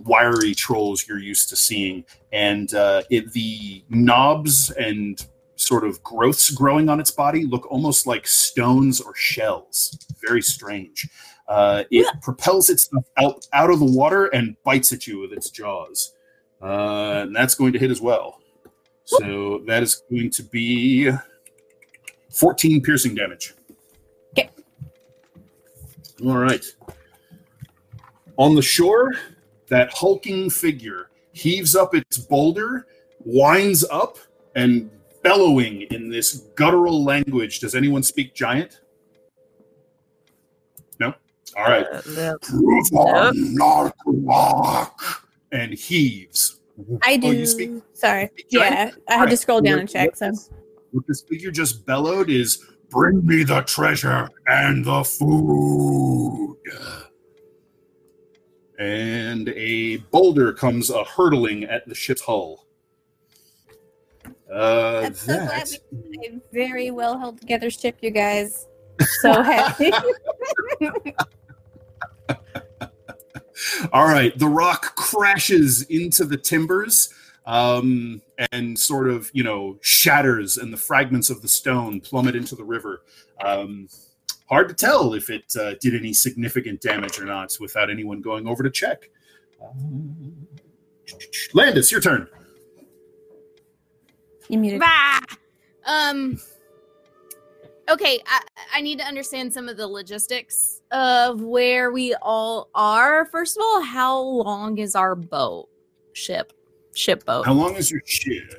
wiry trolls you're used to seeing. And uh, it, the knobs and sort of growths growing on its body look almost like stones or shells. Very strange. Uh, it propels itself out out of the water and bites at you with its jaws, uh, and that's going to hit as well. So that is going to be 14 piercing damage. Okay. All right. On the shore, that hulking figure heaves up its boulder, winds up, and bellowing in this guttural language. Does anyone speak giant? No? All right. Uh, the- Prove on not to walk, and heaves. I do. Oh, you speak? Sorry. speak Yeah, giant? I had to scroll down what- and check. what So this- What this figure just bellowed is bring me the treasure and the food. And a boulder comes a hurtling at the ship's hull. Uh, I'm so glad we had a very well held together ship, you guys. So happy. All right, the rock crashes into the timbers um, and sort of, you know, shatters, and the fragments of the stone plummet into the river. Um, hard to tell if it uh, did any significant damage or not without anyone going over to check. Um, Landis, your turn. you muted. Bah! Um. Okay, I, I need to understand some of the logistics of where we all are. First of all, how long is our boat? Ship. Ship boat. How long is your ship?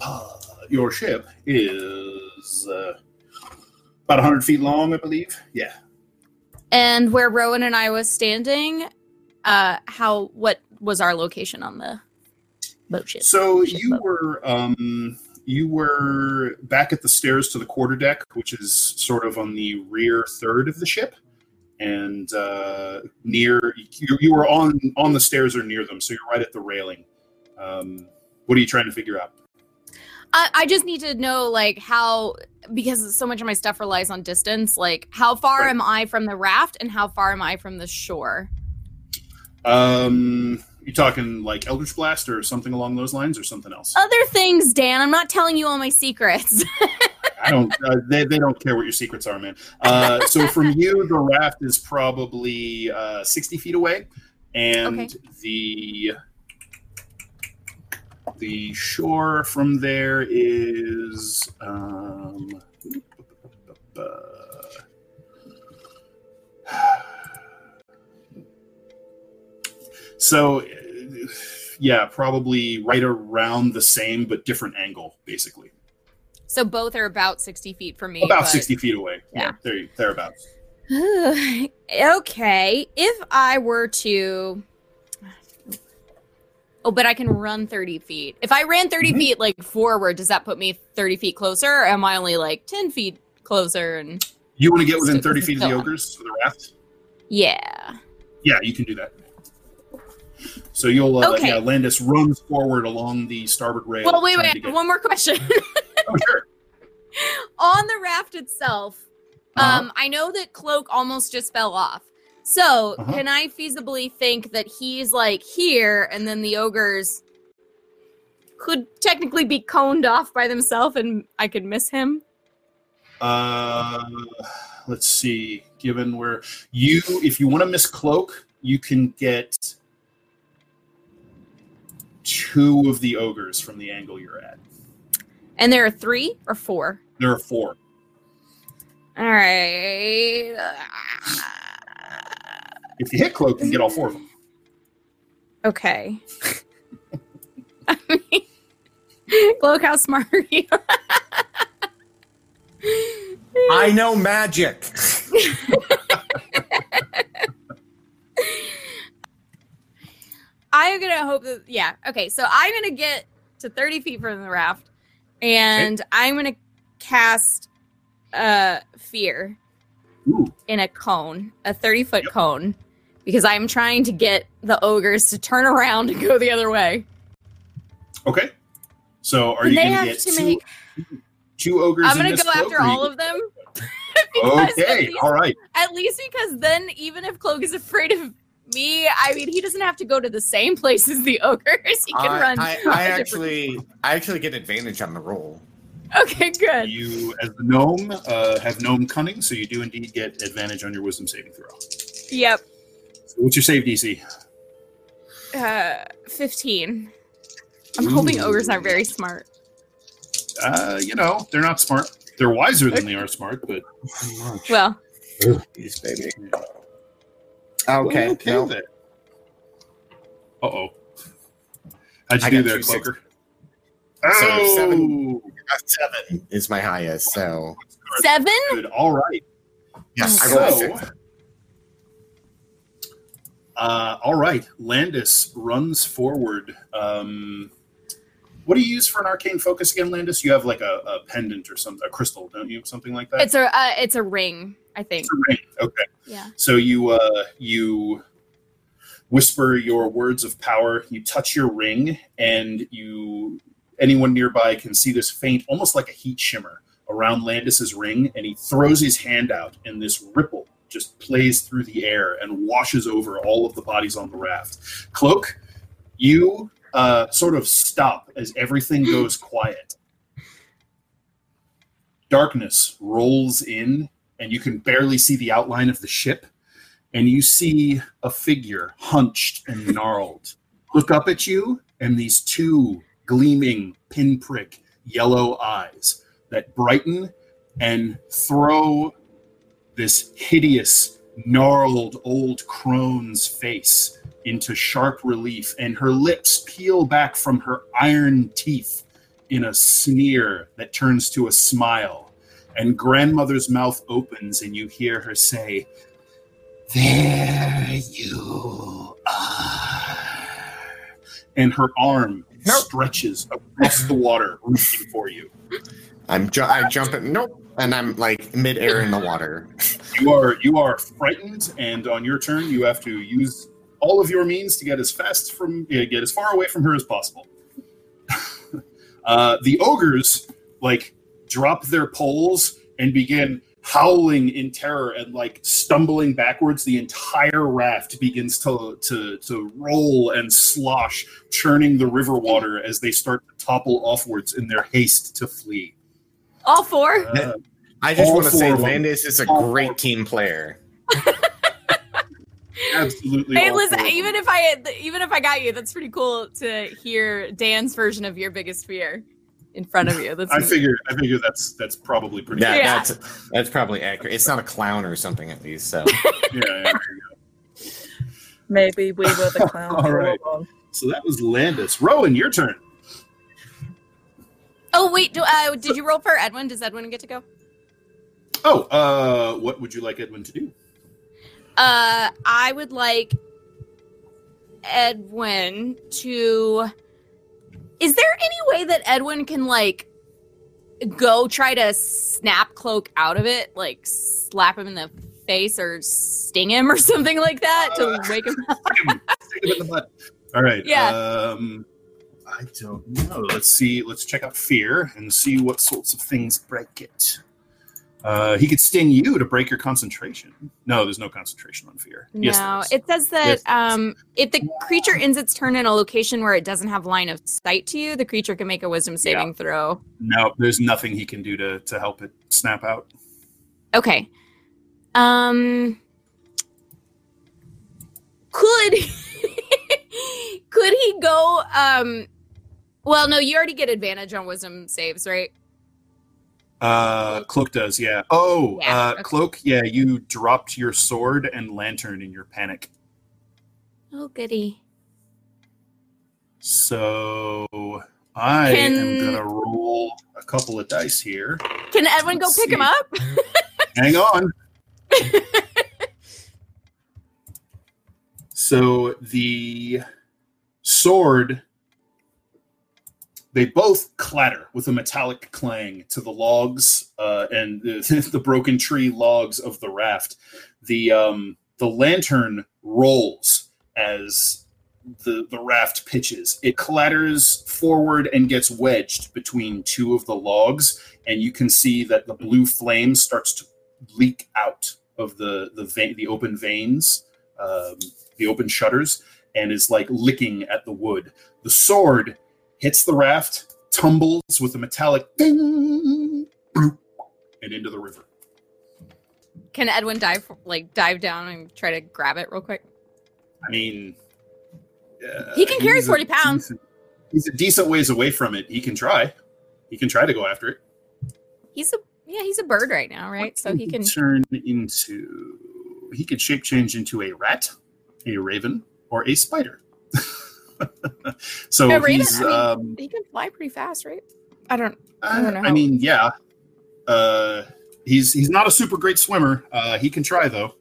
Uh, your ship is uh, about 100 feet long, I believe. Yeah. And where Rowan and I was standing, uh, how what was our location on the boat ship? So ship you boat? were um, you were back at the stairs to the quarter deck, which is sort of on the rear third of the ship, and uh, near you, you were on on the stairs or near them, so you're right at the railing. Um, what are you trying to figure out? I, I just need to know like how because so much of my stuff relies on distance. Like how far Right. am I from the raft and how far am I from the shore? Um, you talking like Eldritch Blast or something along those lines, or something else? Other things, Dan. I'm not telling you all my secrets. I don't. Uh, they, they don't care what your secrets are, man. Uh, so from you, the raft is probably uh, sixty feet away, and Okay. the the shore from there is. Um, so, yeah, probably right around the same but different angle, basically. so both are about 60 feet from me. About but- 60 feet away. Yeah. there, thereabouts. okay. If I were to. Oh, but I can run 30 feet. If I ran 30 Mhm. feet like forward, does that put me 30 feet closer? Or am I only like 10 feet closer? And You want to get within 30 feet of the the ogres for the raft? yeah. Yeah, you can do that. So you'll, uh, Okay. yeah, Landis runs forward along the starboard rail. Well, wait, wait. get- One more question. Oh, sure. On the raft itself, Uh-huh. Um, I know that cloak almost just fell off. So Uh-huh. can I feasibly think that he's like here, and then the ogres could technically be coned off by themselves, and I could miss him? Uh, let's see. Given where you, if you want to miss cloak, you can get two of the ogres from the angle you're at. And there are three or four. There are four. All right. If you hit cloak, you can get all four of them. Okay. I mean, Cloak, how smart are you? I know magic. I'm gonna hope that yeah. Okay, so I'm gonna get to 30 feet from the raft, and I'm gonna cast uh fear Ooh. in a cone, a 30 foot Yep. cone, because I'm trying to get the ogres to turn around and go the other way. Okay. So are And you they going have to get to two, make- two ogres? I'm gonna go after you- all of them. At Okay. least- All right. At least because then, even if Cloak is afraid of me, I mean, he doesn't have to go to the same place as the ogres. He can I, run. I, a I different- actually, I actually get advantage on the roll. Okay, good. You, as the gnome, uh, have gnome cunning, so you do indeed get advantage on your wisdom saving throw. Yep. So what's your save DC? Uh, 15. I'm hoping ogres aren't very smart. Uh, you know, they're not smart. They're wiser than they are smart, but Well, Jeez, baby. okay. Okay. no. Uh oh. How'd you I do got there, two six- Cloaker? So Oh, seven. Seven is my highest. So seven? good. All right. yes, I rolled a So, six. Uh, all right. Landis runs forward. Um, what do you use for an arcane focus again, Landis? You have like a, a pendant or something, a crystal, don't you? Something like that. It's a uh, it's a ring, I think. It's a ring. Okay. Yeah. So you uh, you whisper your words of power. You touch your ring, and you anyone nearby can see this faint, almost like a heat shimmer around Landis's ring, and he throws his hand out, and this ripple just plays through the air and washes over all of the bodies on the raft. Cloak, you uh, sort of stop as everything goes quiet. Darkness rolls in, and you can barely see the outline of the ship. And you see a figure hunched and gnarled look up at you, and these two gleaming pinprick yellow eyes that brighten and throw this hideous, gnarled old crone's face into sharp relief, and her lips peel back from her iron teeth in a sneer that turns to a smile. And grandmother's mouth opens, and you hear her say, There you are. And her arm Nope. stretches across the water, reaching for you. I'm ju- I jump. Nope. And I'm like midair in the water. You are you are frightened, and on your turn, you have to use all of your means to get as fast from uh, get as far away from her as possible. uh, the ogres like drop their poles and begin howling in terror and like stumbling backwards. The entire raft begins to to to roll and slosh, churning the river water as they start to topple offwards in their haste to flee. All four? Uh, I just want to say. Landis is a All four. great team player. absolutely. Hey, listen. four of them. Even if I even if I got you, that's pretty cool to hear Dan's version of your biggest fear in front of you. That's I figure I figure that's that's probably pretty Yeah, Yeah. that's that's probably accurate. It's not a clown or something at least. So yeah, yeah. Maybe we were the clown. All all right. So that was Landis. Rowan, your turn. Oh wait, do, uh, did you roll for Edwin? Does Edwin get to go? Oh, uh, what would you like Edwin to do? Uh, I would like Edwin to. Is there any way that Edwin can like go try to snap cloak out of it, like slap him in the face or sting him or something like that to wake him up? Him, him in the butt. All right. Yeah. Um, I don't know. Let's see. Let's check out fear and see what sorts of things break it. Uh, he could sting you to break your concentration. No, there's no concentration on fear. No, Yes, it says that Yes. um, if the creature ends its turn in a location where it doesn't have line of sight to you, the creature can make a Wisdom saving throw. no, there's nothing he can do to to help it snap out. Okay. Um. Could could he go? Um. Well, no, you already get advantage on Wisdom saves, right? Uh, Cloak does, yeah. Oh, Yeah, uh, okay. Cloak, yeah, you dropped your sword and lantern in your panic. Oh, goody. So I Can- am gonna roll a couple of dice here. Can Edwin go Let's pick him up? Hang on. so the sword, they both clatter with a metallic clang to the logs uh, and the, the broken tree logs of the raft. The um, the lantern rolls as the the raft pitches. It clatters forward and gets wedged between two of the logs, and you can see that the blue flame starts to leak out of the the vein, the open veins, um, the open shutters, and is like licking at the wood. The sword hits the raft, tumbles with a metallic ding, bloop, and into the river. Can Edwin dive like dive down and try to grab it real quick? I mean, uh, He can carry 40 pounds. decent- he's a decent ways away from it. He can try. He can try to go after it. He's a yeah, he's a bird right now, right? So he can. turn into. He could shape change into a rat, a raven, or a spider. so A raven? he's. I mean, um, He can fly pretty fast, right? I don't. I uh, don't know I mean, yeah. Uh, he's he's not a super great swimmer. Uh, he can try though.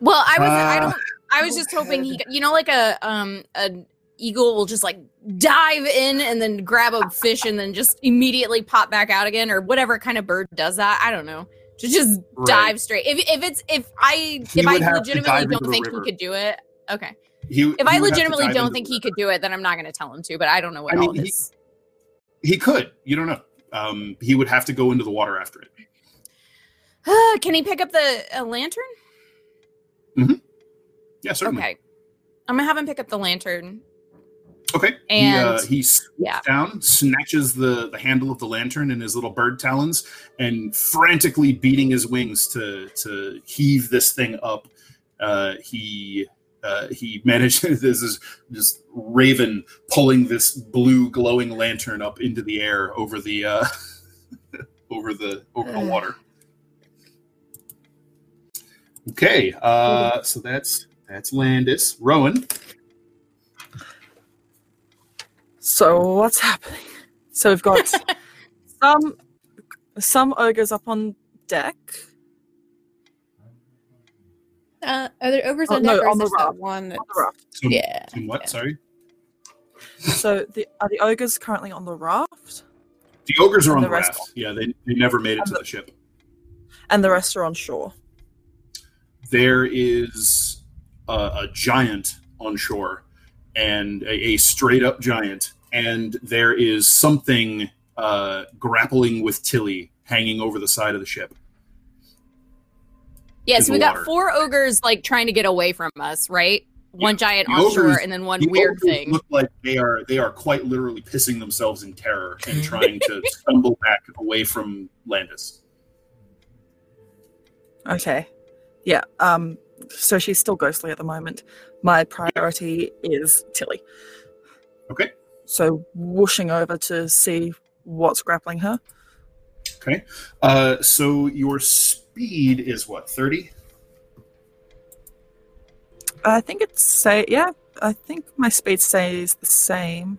Well, I was. I Uh, don't. I was just hoping he. You know, like a um an eagle will just like dive in and then grab a fish and then just immediately pop back out again, or whatever kind of bird does that. I don't know. To just Right. dive straight. If if it's if I He if I would have to legitimately don't think river. he could do it. Okay. He, If he I would have to legitimately don't think he could do it, then I'm not going to tell him to. But I don't know what I mean, all he- his. He could. You don't know. Um, he would have to go into the water after it. Uh, Can he pick up the uh, lantern? Yeah, certainly. Okay. I'm gonna have him pick up the lantern. Okay. And- he, uh, he yeah. down, snatches the, the handle of the lantern in his little bird talons, and frantically beating his wings to to heave this thing up. Uh, he uh, he manages this is just Raven pulling this blue glowing lantern up into the air over the uh, over the over the water. Okay, uh, so that's that's Landis. Rowan. So what's happening? So we've got some some ogres up on deck. Uh, are there ogres Oh, on no, or on is the this the raft. one on the raft. So, Yeah. so what? Sorry. So the are the ogres currently on the raft, The ogres are And on the the rest- raft. Yeah, they, they never made it And to the- the ship. and the rest are on shore. There is a, a giant on shore, and a, a straight up giant, and there is something uh, grappling with Tilly hanging over the side of the ship. Yeah, so the we got four ogres like trying to get away from us, right? One giant the on ogres- and then one The weird ogres thing. look like they are they are quite literally pissing themselves in terror and trying to stumble back away from Landis. Okay. Yeah. Um. So she's still ghostly at the moment. My priority is Tilly. Okay. So whooshing over to see what's grappling her. Okay. Uh, so your speed is what thirty? I think it's say yeah. I think my speed stays the same.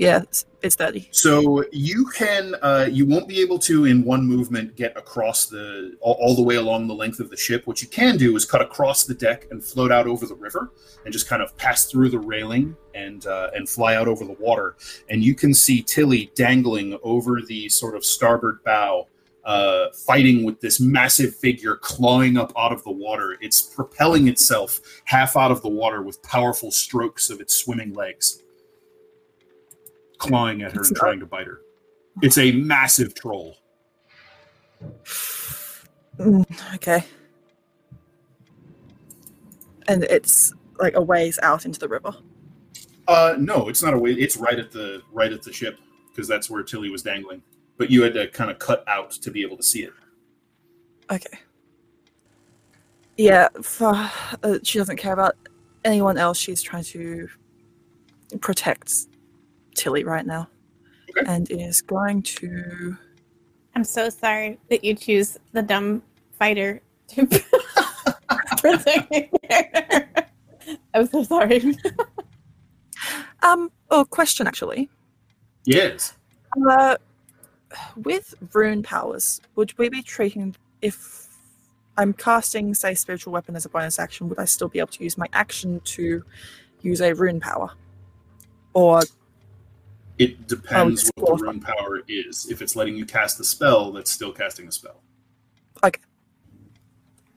Yeah, it's, it's thirty. So you can, uh, you won't be able to in one movement get across the all, all the way along the length of the ship. What you can do is cut across the deck and float out over the river, and just kind of pass through the railing and uh, and fly out over the water. And you can see Tilly dangling over the sort of starboard bow, uh, fighting with this massive figure clawing up out of the water. It's propelling itself half out of the water with powerful strokes of its swimming legs clawing at her and trying to bite her. It's a massive troll. Mm, okay. And it's like a ways out into the river. Uh, no, it's not a way. It's right at the right at the ship because that's where Tilly was dangling. But you had to kind of cut out to be able to see it. Okay. Yeah, for, uh, she doesn't care about anyone else. She's trying to protect Tilly right now. Okay. And is going to. I'm so sorry that you choose the dumb fighter to protect your character. I'm so sorry. Um, oh, question actually. Yes. Uh, with rune powers, would we be treating if I'm casting, say, spiritual weapon as a bonus action? Would I still be able to use my action to use a rune power, or It depends it's what the cool. rune power is. If it's letting you cast a spell, that's still casting a spell.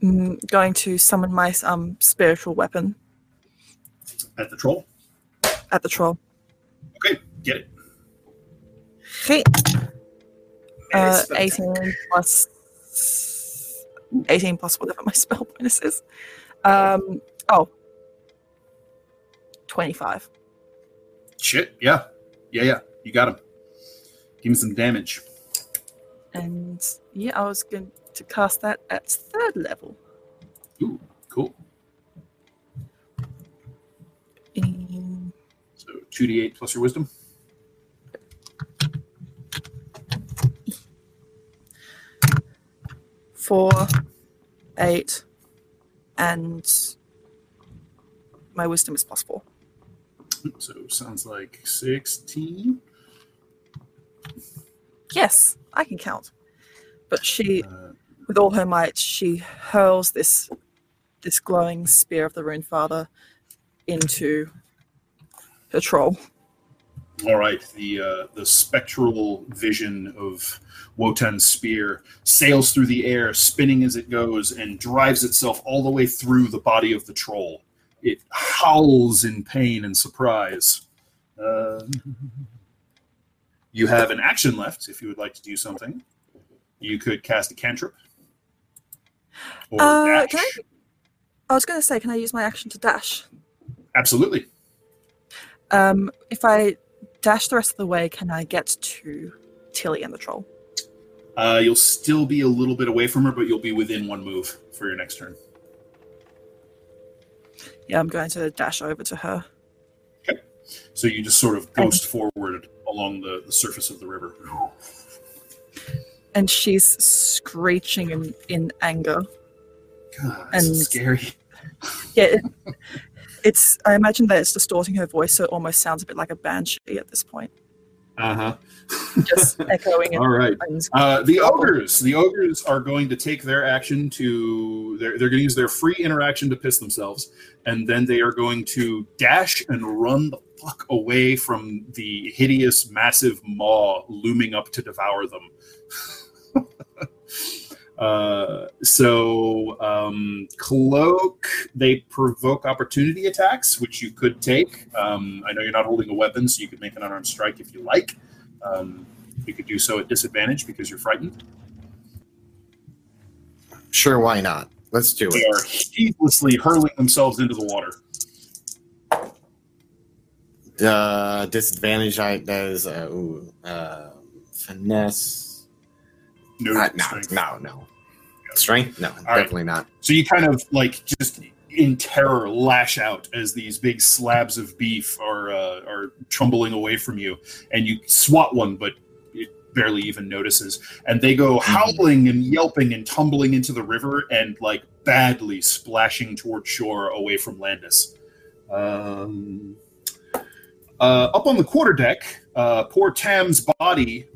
mm, going to summon my um spiritual weapon At the troll. at the troll? Okay, get it. Okay. Uh, Spell attack. 18 plus 18 plus whatever my spell bonus is. Um, oh. 25. Shit. Yeah. Yeah. Yeah. You got him. Give me some damage. And yeah, I was going to cast that at third level. Ooh, cool. In- So two d eight plus your wisdom. four, eight, and my wisdom is plus four. So sounds like sixteen. Yes, I can count. But she, Uh, with all her might, she hurls this this glowing spear of the Rune Father into her troll. All right, the uh, the spectral vision of Wotan's spear sails through the air, spinning as it goes, and drives itself all the way through the body of the troll. It howls in pain and surprise. Uh, you have an action left if you would like to do something. You could cast a cantrip. Or Uh, dash. I? I was going to say, can I use my action to dash? Absolutely. Um, if I dash the rest of the way, can I get to Tilly and the troll? Uh, you'll still be a little bit away from her, but you'll be within one move for your next turn. Yeah, I'm going to dash over to her. Okay. So you just sort of ghost forward along the, the surface of the river. and she's screeching in, in anger. God, And- scary. Yeah, it, it's. I imagine that it's distorting her voice, so it almost sounds a bit like a banshee at this point, Uh huh. just echoing. All right. Uh, the ogres. The ogres are going to take their action to. They're, they're going to use their free interaction to piss themselves, and then they are going to dash and run the fuck away from the hideous, massive maw looming up to devour them. Uh, so um, cloak they provoke opportunity attacks which you could take um, i know you're not holding a weapon so you could make an unarmed strike if you like um, you could do so at disadvantage because you're frightened Sure, why not? Let's do they it. They are heedlessly hurling themselves into the water Uh, disadvantage. I that is uh, ooh, uh, finesse. no, Uh, no, no, no. Strength? No, right. definitely not. so you kind of like just in terror lash out as these big slabs of beef are uh, are tumbling away from you and you swat one but it barely even notices and they go howling and yelping and tumbling into the river and like badly splashing toward shore away from landis um, uh, up on the quarterdeck uh, poor tam's body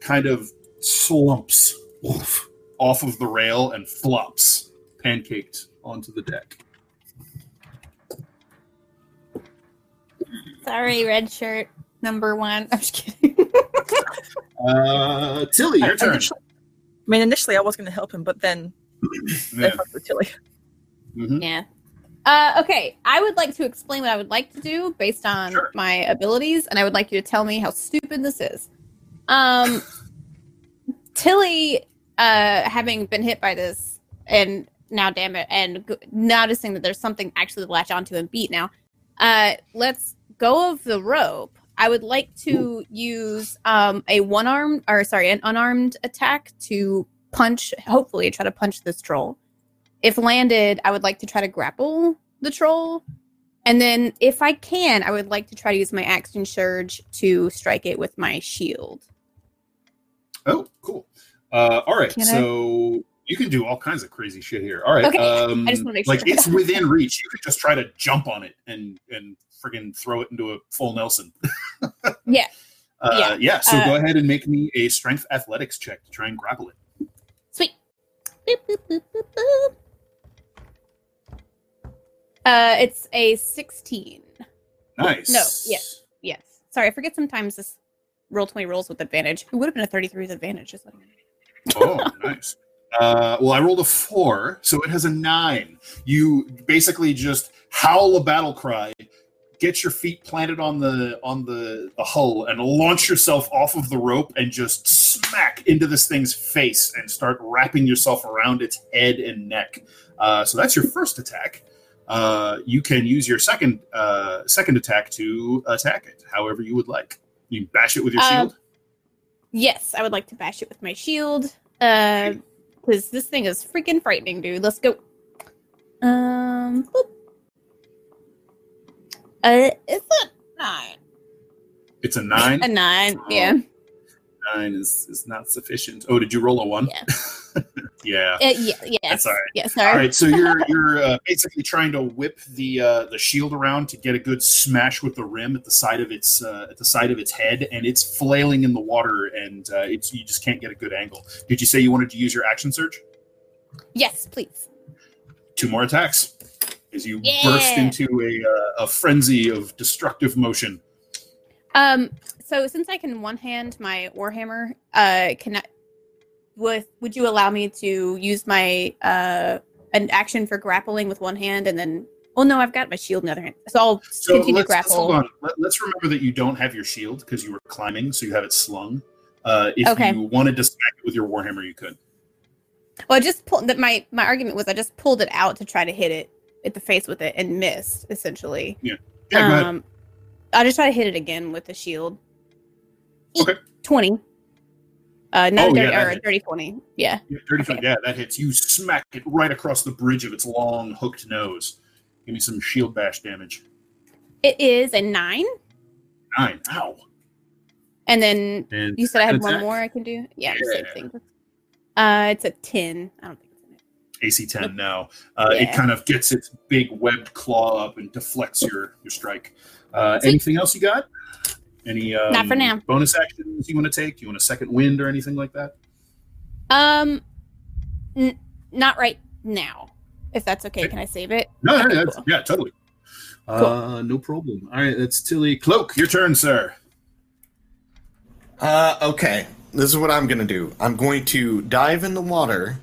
kind of slumps oof, off of the rail and flops pancaked onto the deck Sorry, red shirt number one. I'm just kidding. Uh, Tilly, your I- turn. initially- I mean, initially I was going to help him, but then they Yeah. fucked with Tilly. Mhm. yeah. Uh, okay, I would like to explain what I would like to do based on Sure. my abilities, and I would like you to tell me how stupid this is. Um, Tilly uh, having been hit by this, and now damn it, and g- noticing that there's something actually to latch onto and beat now, uh, let's go of the rope. I would like to use um, a one armed, or sorry, an unarmed attack to punch, hopefully, try to punch this troll. If landed, I would like to try to grapple the troll. And then, if I can, I would like to try to use my action surge to strike it with my shield. Oh, cool. Uh, all right, Can I- so you can do all kinds of crazy shit here. All right, Okay, um, I just wanna make like sure. it's within reach. You could just try to jump on it and and friggin' throw it into a full Nelson. Yeah. Uh, yeah. Yeah. So Uh, go ahead and make me a strength athletics check to try and grapple it. Sweet. Boop, boop, boop, boop, boop. Uh, it's a 16. Nice. No, yes. Yes. Sorry, I forget sometimes this Roll20 rolls with advantage. It would have been a 33 with advantage. Just letting you know. Oh, nice. Uh, well, I rolled a four, so it has a nine. You basically just howl a battle cry, get your feet planted on the on the, the hull, and launch yourself off of the rope and just smack into this thing's face and start wrapping yourself around its head and neck. Uh, so that's your first attack. Uh, you can use your second uh, second attack to attack it, however you would like. You bash it with your Uh, shield. Yes, I would like to bash it with my shield. Uh, because this thing is freaking frightening, dude. Let's go. Um, boop. Uh, it's a nine. It's a nine. A nine, Oh, yeah. nine is, is not sufficient. Oh, did you roll a one? Yeah. yeah. Uh, yeah, yes. That's all right. Yeah, sorry. All right, so you're you're uh, basically trying to whip the uh, the shield around to get a good smash with the rim at the side of its uh, at the side of its head, and it's flailing in the water, and uh, it's you just can't get a good angle. Did you say you wanted to use your action surge? Yes, please. Two more attacks as you Yeah. burst into a uh, a frenzy of destructive motion. Um, so since I can one hand my warhammer, uh, can I? With would you allow me to use my uh an action for grappling with one hand and then? Oh no, I've got my shield in the other hand, so I'll So continue let's, to let's hold on. Let, us remember that you don't have your shield because you were climbing, so you have it slung. Uh, if Okay. you wanted to smack it with your warhammer, you could. Well, I just pulled that. My my argument was I just pulled it out to try to hit it at the face with it and missed essentially. Yeah, ahead. Um, I'll just try to hit it again with the shield. Okay. Twenty. Uh, not Oh, a yeah, dirty, that or a hits. dirty twenty. Yeah. Yeah, dirty okay. foot. Yeah, that hits. You smack it right across the bridge of its long hooked nose. Give me some shield bash damage. It is a nine, Nine. Ow. and then And you said I had one attack, more I can do. Yeah, the same thing. Uh, it's a ten. I don't think it's in it. AC ten now. Uh, It kind of gets its big webbed claw up and deflects your your strike. Uh, anything else you got? Any um, Not for now. bonus actions you want to take? You want a second wind or anything like that? Um, n- not right now. If that's okay, Okay. can I save it? No, no, Okay, that's, cool. yeah, totally. Uh, no problem. All right, that's Tilly Cloak. Your turn, sir. Uh, okay. This is what I'm going to do. I'm going to dive in the water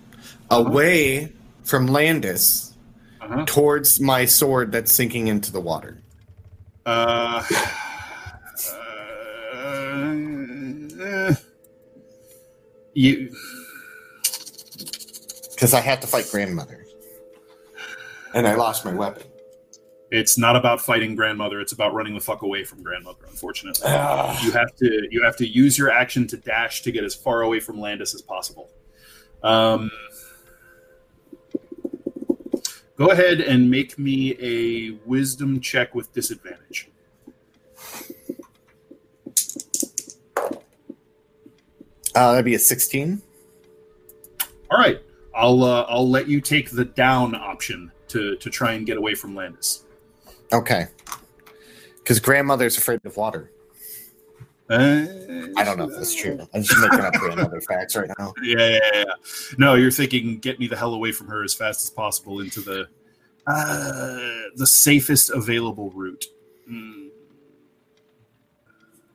away from Landis Uh-huh. towards my sword that's sinking into the water. Uh, uh, you Because I had to fight grandmother. And I lost my weapon. it's not about fighting grandmother it's about running the fuck away from grandmother unfortunately Ah. you have to you have to use your action to dash to get as far away from landis as possible um, go ahead and make me a wisdom check with disadvantage Uh, that'd be a 16. all right i'll uh, i'll let you take the down option to to try and get away from landis Okay. Because grandmother's afraid of water. uh, I don't know if that's true. I'm just making up grandmother facts right now. Yeah, yeah, yeah. No, you're thinking get me the hell away from her as fast as possible into the uh, the safest available route. Hmm.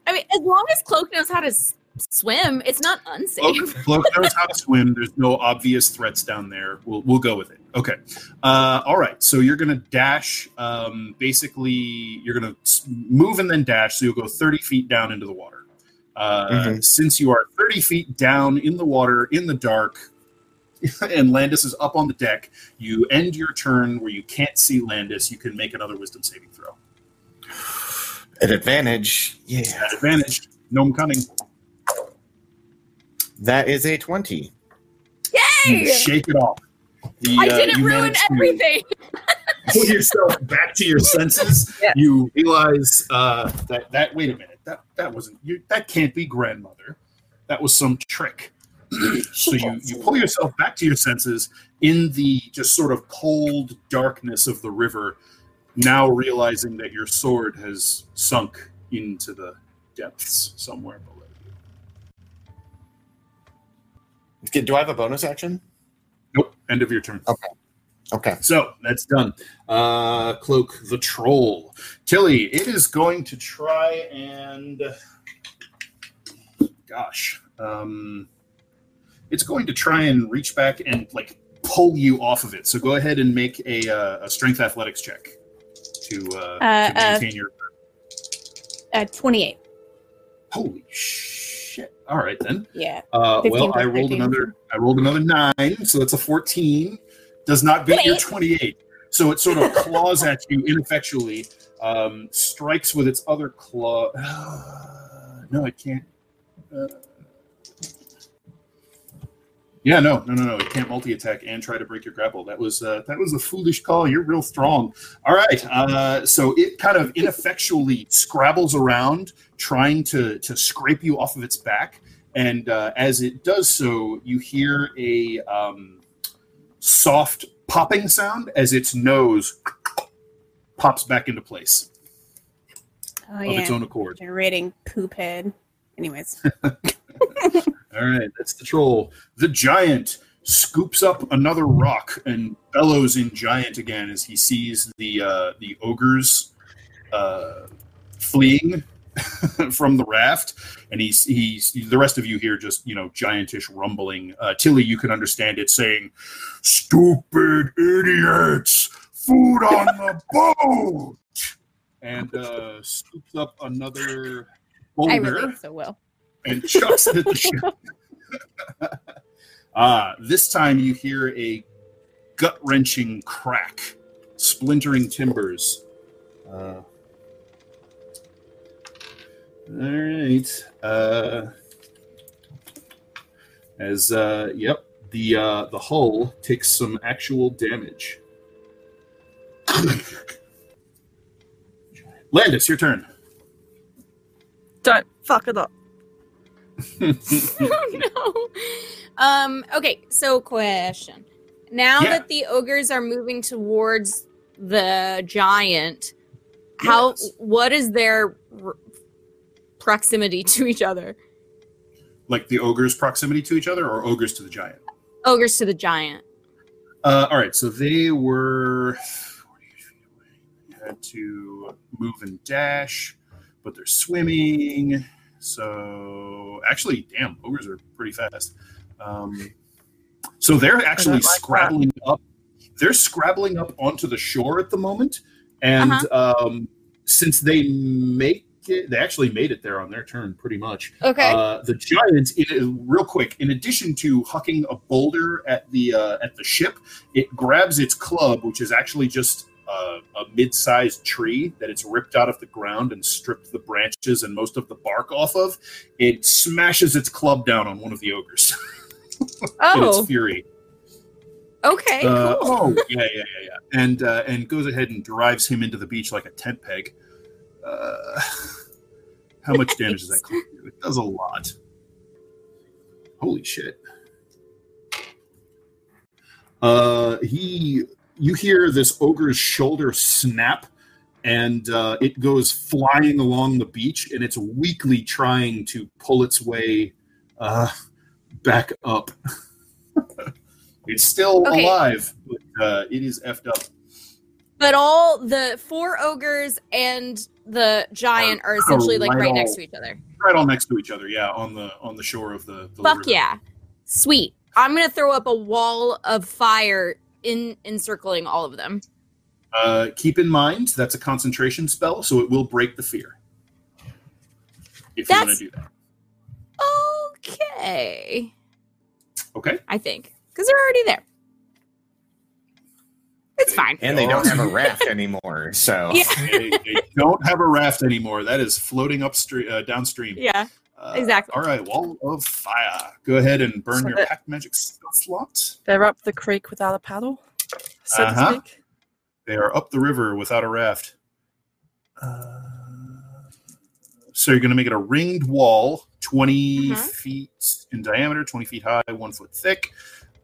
I mean, as long as Cloak knows how to s- swim, it's not unsafe. Cloak knows how to swim. There's no obvious threats down there. We'll we'll go with it. Okay. Uh, all right. So you're gonna dash. Um, basically, you're gonna move and then dash. So you'll go 30 feet down into the water. Uh, Mhm. Since you are 30 feet down in the water, in the dark, and Landis is up on the deck, you end your turn where you can't see Landis. You can make another wisdom saving throw. At advantage, yeah. At advantage, gnome cunning. That is a 20. You Yay! shake it off. The, I uh, didn't you ruin everything. pull yourself back to your senses. Yeah. You realize uh, that that wait a minute that that wasn't you. That can't be grandmother. That was some trick. so you you pull yourself back to your senses in the just sort of cold darkness of the river. Now realizing that your sword has sunk into the depths somewhere below Do I have a bonus action? Nope. End of your turn. Okay. Okay. So that's done. Uh, Cloak the Troll. Tilly, it is going to try and. Gosh. Um, it's going to try and reach back and like pull you off of it. So go ahead and make a, uh, a strength athletics check to, uh, Uh, to uh, maintain your. Uh, 28. Holy shit! All right then. Yeah. Uh, well, I rolled 13. another. I rolled another nine, so that's a fourteen. Does not beat your 28. twenty-eight. So it sort of claws at you ineffectually. Um, strikes with its other claw. no, it can't. Uh, yeah, no, no, no, no. It can't multi-attack and try to break your grapple. That was uh, that was a foolish call. You're real strong. All right. Uh, so it kind of ineffectually scrabbles around, trying to to scrape you off of its back. And uh, as it does so, you hear a um, soft popping sound as its nose pops back into place Oh, of yeah. its own accord. Generating poop head. Anyways. All right, that's the troll. The giant scoops up another rock and bellows in giant again as he sees the uh, the ogres uh, fleeing from the raft, and he's he's the rest of you here just you know giantish rumbling. Uh, Tilly, you can understand it saying, "Stupid idiots, food on the boat," and uh, scoops up another boulder I relate so well. And chucks it at the ship. Ah, this time you hear a gut wrenching crack, splintering timbers. Uh, all right. Uh, as uh, yep, the uh, the hull takes some actual damage. Landis, your turn. Don't fuck it up. oh no. Um. Okay. So, question. Now Yeah. that the ogres are moving towards the giant, how? Yes. What is their r- proximity to each other? Like the ogres' proximity to each other, or ogres to the giant? Ogres to the giant. Uh, all right, so they were 48 feet away. Had to move and dash, but they're swimming. So actually, damn, ogres are pretty fast. Um, so they're actually like that. scrabbling up. They're scrabbling up onto the shore at the moment, and um, since they make it, they actually made it there on their turn, pretty much. Okay. Uh, the giant, in, real quick, in addition to hucking a boulder at the uh, at the ship, it grabs its club, which is actually just uh, a mid-sized tree that it's ripped out of the ground and stripped the branches and most of the bark off of. It smashes its club down on one of the ogres in oh. its fury. Okay. Uh, cool. oh, yeah, yeah, yeah, yeah, and uh, and goes ahead and drives him into the beach like a tent peg. Uh, how much damage does that club do? It does a lot. Holy shit! Uh, he, you hear this ogre's shoulder snap, and uh, it goes flying along the beach, and it's weakly trying to pull its way uh, back up. it's still Okay. alive, but uh, it is effed up. But all the four ogres and the giant are essentially like right right all- next to each other. Right all next to each other, yeah, on the on the shore of the. the Fuck river. yeah. Sweet. I'm gonna throw up a wall of fire in encircling all of them. Uh, keep in mind that's a concentration spell, so it will break the fear. If you want to do that. okay. Okay. I think because they're already there. It's fine. And they don't have a raft anymore. So Yeah. they, they don't have a raft anymore. That is floating upstream, uh, downstream. Yeah. Uh, exactly. All right, wall of fire. Go ahead and burn So your pact magic spell slot. They're up the creek without a paddle, so Uh-huh. to speak. They are up the river without a raft. Uh, so you're going to make it a ringed wall, 20 Mhm. feet in diameter, 20 feet high, one foot thick.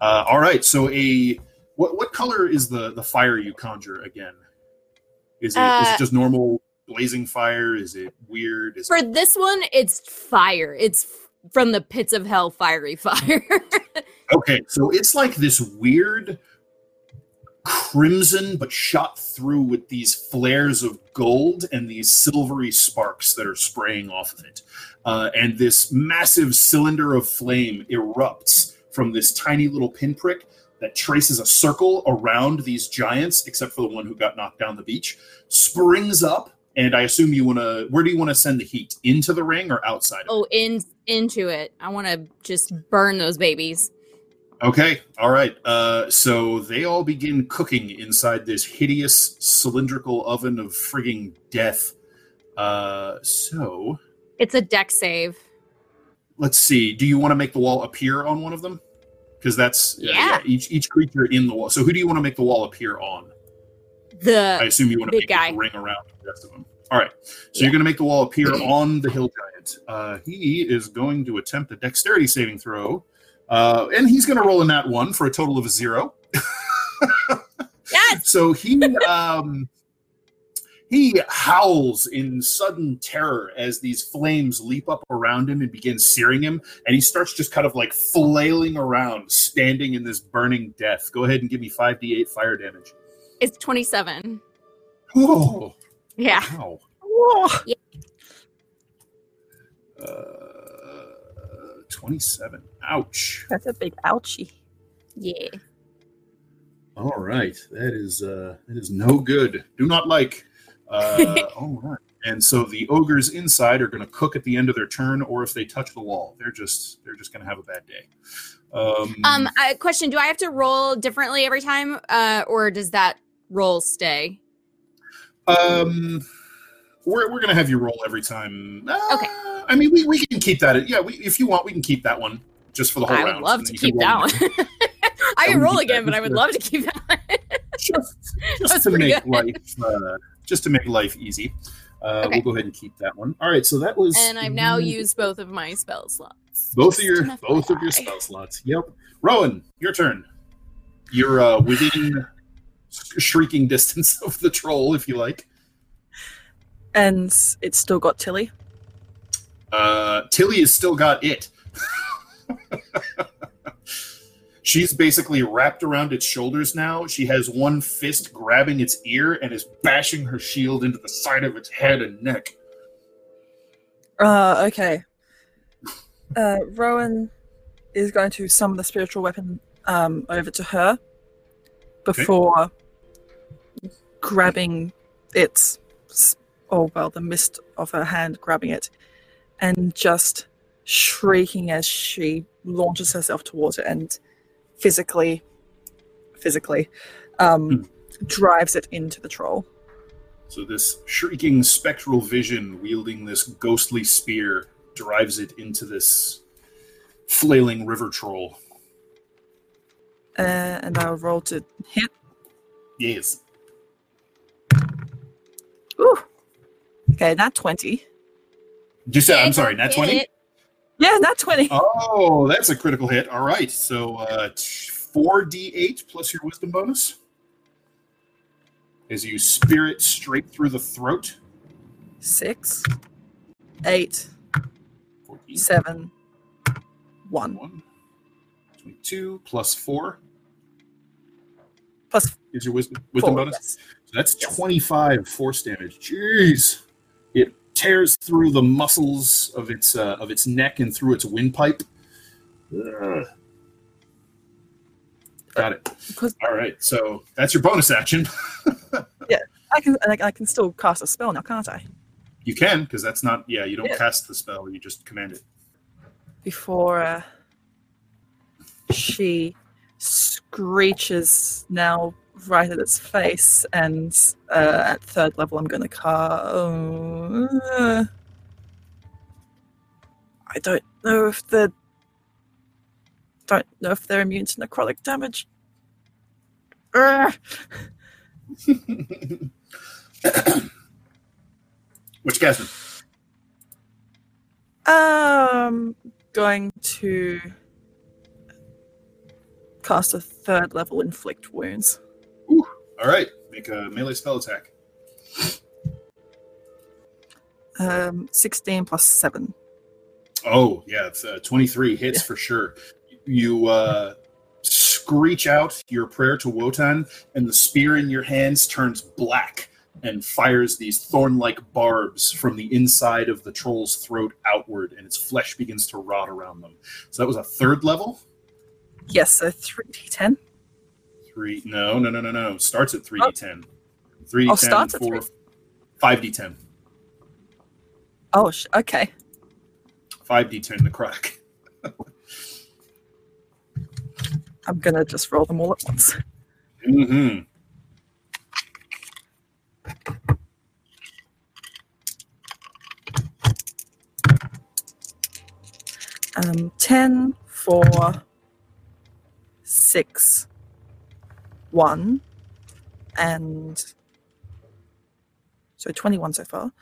Uh, all right. So a what what color is the the fire you conjure again? Is it, is Uh, it just normal blazing fire? Is it weird? Is For this one, it's fire. It's from the pits of hell, fiery fire. Okay, so it's like this weird crimson, but shot through with these flares of gold and these silvery sparks that are spraying off of it. Uh, and this massive cylinder of flame erupts from this tiny little pinprick that traces a circle around these giants, except for the one who got knocked down the beach, springs up. And I assume you want to. Where do you want to send the heat? Into the ring or outside? of it? oh, in into it. I want to just burn those babies. Okay, all right. Uh, so they all begin cooking inside this hideous cylindrical oven of frigging death. Uh, so It's a Dex save. let's see. Do you want to make the wall appear on one of them? Because that's uh, Yeah. each each creature in the wall. So who do you want to make the wall appear on? I assume you want to big make guy. ring around the rest of them. All right. So Yeah. you're going to make the wall appear on the hill giant. Uh, he is going to attempt a dexterity saving throw, uh, and he's going to roll in that one for a total of a zero. yes, So he um, he howls in sudden terror as these flames leap up around him and begin searing him, and he starts just kind of like flailing around, standing in this burning death. Go ahead and give me five d eight fire damage. It's twenty seven. Oh, Yeah. wow. Whoa. Uh, 27. Ouch. That's a big ouchie. Yeah. All right. That is uh that is no good. Do not like. Uh all right. And so the ogres inside are going to cook at the end of their turn or if they touch the wall. They're just they're just going to have a bad day. Um, Um. Uh, question: Do I have to roll differently every time, uh, or does that roll stay? um we're, we're going to have you roll every time. Uh, Okay. I mean we, we can keep that. Yeah, we, if you want we can keep that one just for the whole I round. I would love to keep that one. I can roll again, but I would love to keep that one. just, just to make good. life uh, just to make life easy. Uh, Okay. We'll go ahead and keep that one. All right, so that was and I've now used both of my spell slots. both of your both of your spell slots. Yep. Rowan, your turn. You're uh, within shrieking distance of the troll, if you like. And it's still got Tilly. Uh, Tilly has still got it. She's basically wrapped around its shoulders now. She has one fist grabbing its ear and is bashing her shield into the side of its head and neck. Uh, okay. Uh, Rowan is going to summon the spiritual weapon um, over to her before grabbing its, oh well, the mist of her hand grabbing it, and just shrieking as she launches herself towards it and physically, physically, um, drives it into the troll. So this shrieking spectral vision wielding this ghostly spear drives it into this flailing river troll. Uh, and I'll roll to hit. Yes. Ooh. Okay, not 20. Just uh, I'm sorry, not 20? Yeah, not 20. Oh, that's a critical hit. All right. So uh, 4d8 plus your wisdom bonus. As you spear it straight through the throat. Six, eight, 14, seven, one. 1, 22 plus 4 Plus is your wisdom, wisdom four. bonus. yes. That's 25 force damage. Jeez. It tears through the muscles of its uh, of its neck and through its windpipe. Ugh. Got it. All right. So that's your bonus action. Yeah, I can, I, I can still cast a spell now, can't I? You can, because that's not, yeah, you don't Yeah. cast the spell, you just command it. before uh, she screeches now right at its face, and uh, at third level, I'm going to cast. Uh, I don't know if they're don't know if they're immune to necrotic damage. Which casting? Um, going to cast a third level inflict wounds. All right, make a melee spell attack. Um, sixteen plus seven. Oh yeah, it's uh, 23 hits for sure. You uh, screech out your prayer to Wotan, and the spear in your hands turns black and fires these thorn-like barbs from the inside of the troll's throat outward, and its flesh begins to rot around them. So that was a third level. Yes, a three d10. Three? No, no, no, no, no. Starts at 3d10. 3d10, Oh, starts at four, three. 5d10. Oh, sh- okay. 5d10 necrotic. I'm gonna just roll them all at once. Mm-hmm. Um, 10, 4, 6, 1, and so 21 so far.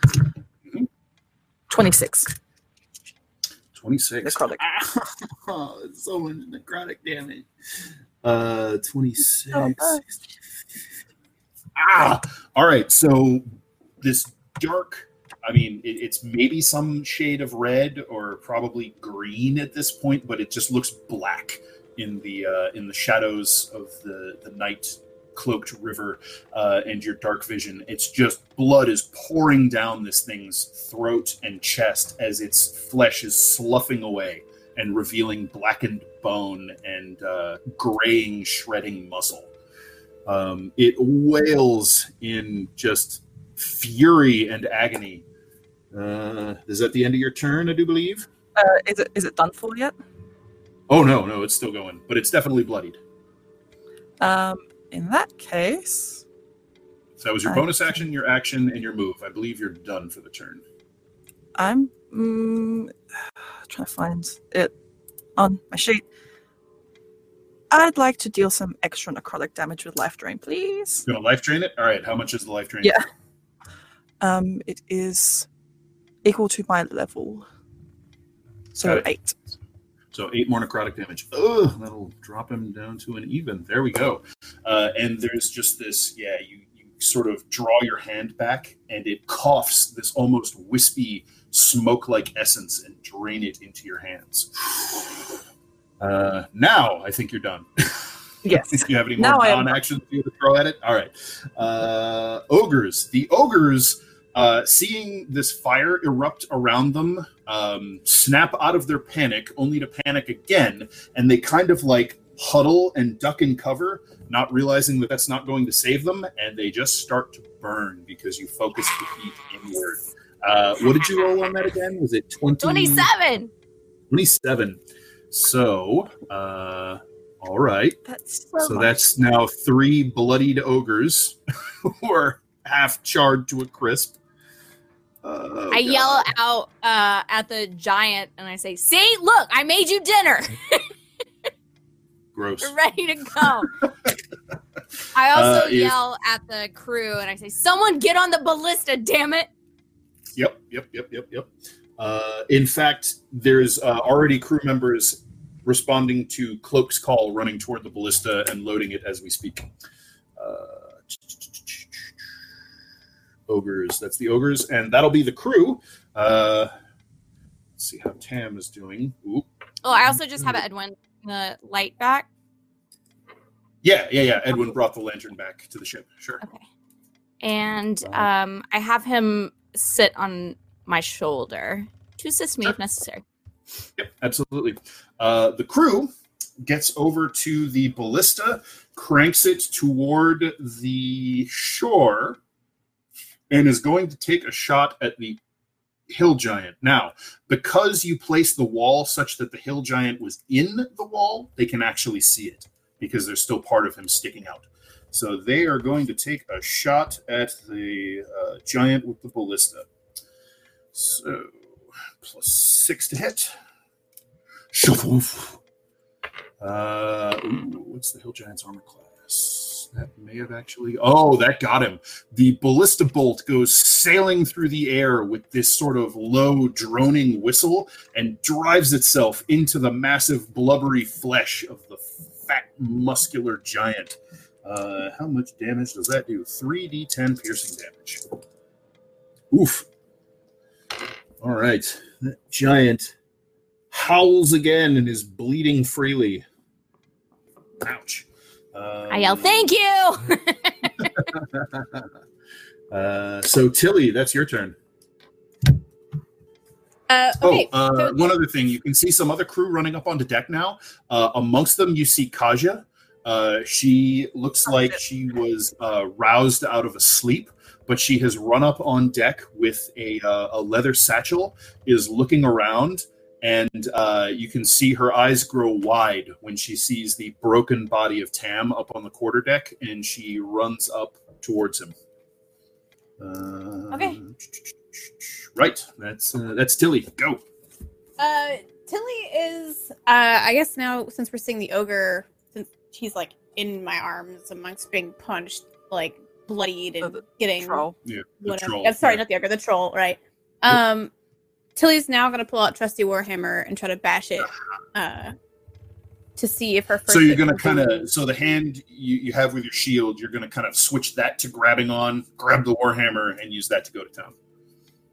26. 26. Necrotic. Oh, it's so much necrotic damage. Uh, 26. Oh, ah! All right, so this dark, I mean, it, it's maybe some shade of red or probably green at this point, but it just looks black in the uh, in the shadows of the, the night cloaked river uh, and your dark vision. It's just blood is pouring down this thing's throat and chest as its flesh is sloughing away and revealing blackened bone and uh, graying, shredding muscle. Um, it wails in just fury and agony. Uh, is that the end of your turn? I do believe. Uh, is it is it done for yet? Oh no, no, it's still going, but it's definitely bloodied. Um, in that case, So that was your I bonus action, your action, and your move. I believe you're done for the turn. I'm mm, trying to find it on my sheet. I'd like to deal some extra necrotic damage with life drain, please. You gonna life drain it? All right. How much is the life drain? Yeah. Um, it is equal to my level, so eight. So eight more necrotic damage. Ugh, that'll drop him down to an even. There we go. Uh, and there's just this, yeah, you, you sort of draw your hand back and it coughs this almost wispy smoke like essence and drain it into your hands. Uh, now I think you're done. Yes. Do you have any more I non-actions for you to throw at it? All right. Uh, ogres. The ogres, uh, seeing this fire erupt around them, um, snap out of their panic, only to panic again, and they kind of like huddle and duck and cover, not realizing that that's not going to save them, and they just start to burn because you focus the heat inward. Uh, what did you roll on that again? Was it 20? 27. 27. So, uh, all right. That's So so that's now three bloodied ogres who are half charred to a crisp. Oh, I God. yell out uh, at the giant and I say, See, look, I made you dinner. Gross. We're ready to go. I also Uh, yell at the crew and I say, Someone get on the ballista, damn it. Yep, yep, yep, yep, yep. Uh, in fact, there's uh, already crew members responding to Cloak's call, running toward the ballista and loading it as we speak. Uh, ogres. That's the ogres, and that'll be the crew. Uh, let's see how Tam is doing. Ooh. Oh, I also just have Edwin the light back. Yeah, yeah, yeah. Edwin brought the lantern back to the ship. Sure. Okay. And um, I have him sit on my shoulder to assist me if necessary. Yep, absolutely. Uh, the crew gets over to the ballista, cranks it toward the shore, and is going to take a shot at the hill giant. Now, because you placed the wall such that the hill giant was in the wall, they can actually see it because there's still part of him sticking out. So they are going to take a shot at the uh, giant with the ballista. So plus six to hit. Uh, ooh, what's the hill giant's armor class? That may have actually. Oh, that got him. The ballista bolt goes sailing through the air with this sort of low, droning whistle and drives itself into the massive, blubbery flesh of the fat, muscular giant. Uh, how much damage does that do? 3d10 piercing damage. Oof. All right. That giant howls again and is bleeding freely. Ouch. Um, I yell, "Thank you!" uh, so, Tilly, that's your turn. Uh, okay. oh, uh, so- one other thing. You can see some other crew running up onto deck now. Uh, amongst them, you see Kaja. Uh, she looks like she was uh, roused out of a sleep, but she has run up on deck with a, uh, a leather satchel, is looking around, and uh, you can see her eyes grow wide when she sees the broken body of Tam up on the quarterdeck, and she runs up towards him. Uh, Okay. Right. That's uh, that's Tilly. Go. Uh, Tilly is. Uh, I guess now since we're seeing the ogre, since he's like in my arms amongst being punched, like bloodied and the getting Troll. Yeah. The whatever. troll. I'm sorry, Yeah. not the ogre, the troll. Right. Um, Tilly's now gonna pull out trusty warhammer and try to bash it. Uh, to see if her first. so you're gonna kind of so the hand you, you have with your shield you're gonna kind of switch that to grabbing on grab the warhammer and use that to go to town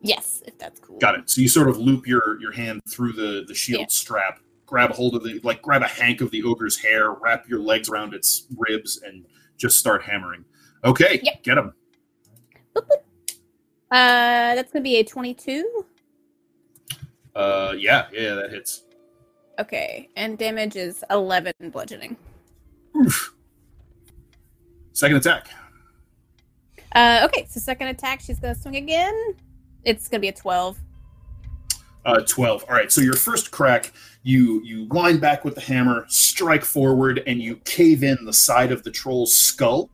Yes, if that's cool. got it so you sort of loop your your hand through the the shield Yeah. strap grab a hold of the like grab a hank of the ogre's hair wrap your legs around its ribs and just start hammering okay Yep. get him Uh, that's gonna be a twenty-two. Uh yeah yeah that hits Okay, and damage is eleven bludgeoning. Oof. second attack Uh, okay, so second attack, she's gonna swing again. It's gonna be a twelve. Uh, 12 all right so your first crack you you wind back with the hammer strike forward and you cave in the side of the troll's skull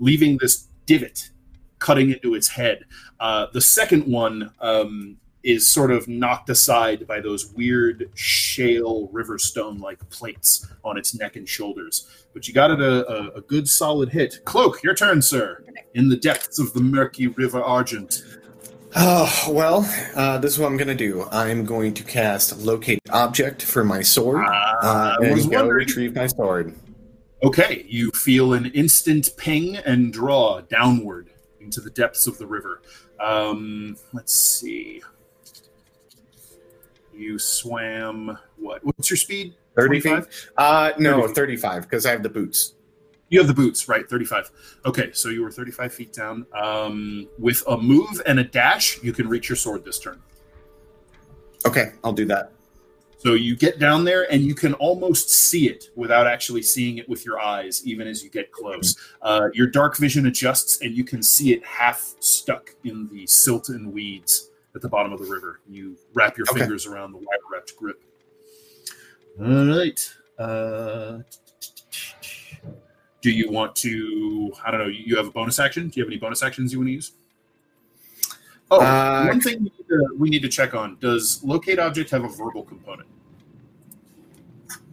leaving this divot cutting into its head uh, the second one um, is sort of knocked aside by those weird shale riverstone like plates on its neck and shoulders but you got it a, a, a good solid hit cloak your turn sir in the depths of the murky river argent Oh, well, uh, this is what I'm going to do. I'm going to cast Locate Object for my sword Ah, uh, I was and go retrieve my sword. Okay, you feel an instant ping and draw downward into the depths of the river. Um, let's see. You swam what? What's your speed? 30 25? feet? Uh, no, 30 feet. 35, because I have the boots. You have the boots, right? 35. Okay, so you were 35 feet down. Um, with a move and a dash, you can reach your sword this turn. Okay, I'll do that. So you get down there and you can almost see it without actually seeing it with your eyes, even as you get close. Uh, your dark vision adjusts and you can see it half stuck in the silt and weeds at the bottom of the river. You wrap your Okay. fingers around the wire wrapped grip. All right. Uh, do you want to? I don't know. You have a bonus action. Do you have any bonus actions you want to use? Oh, Uh, one thing we need, to, we need to check on: Does locate object have a verbal component?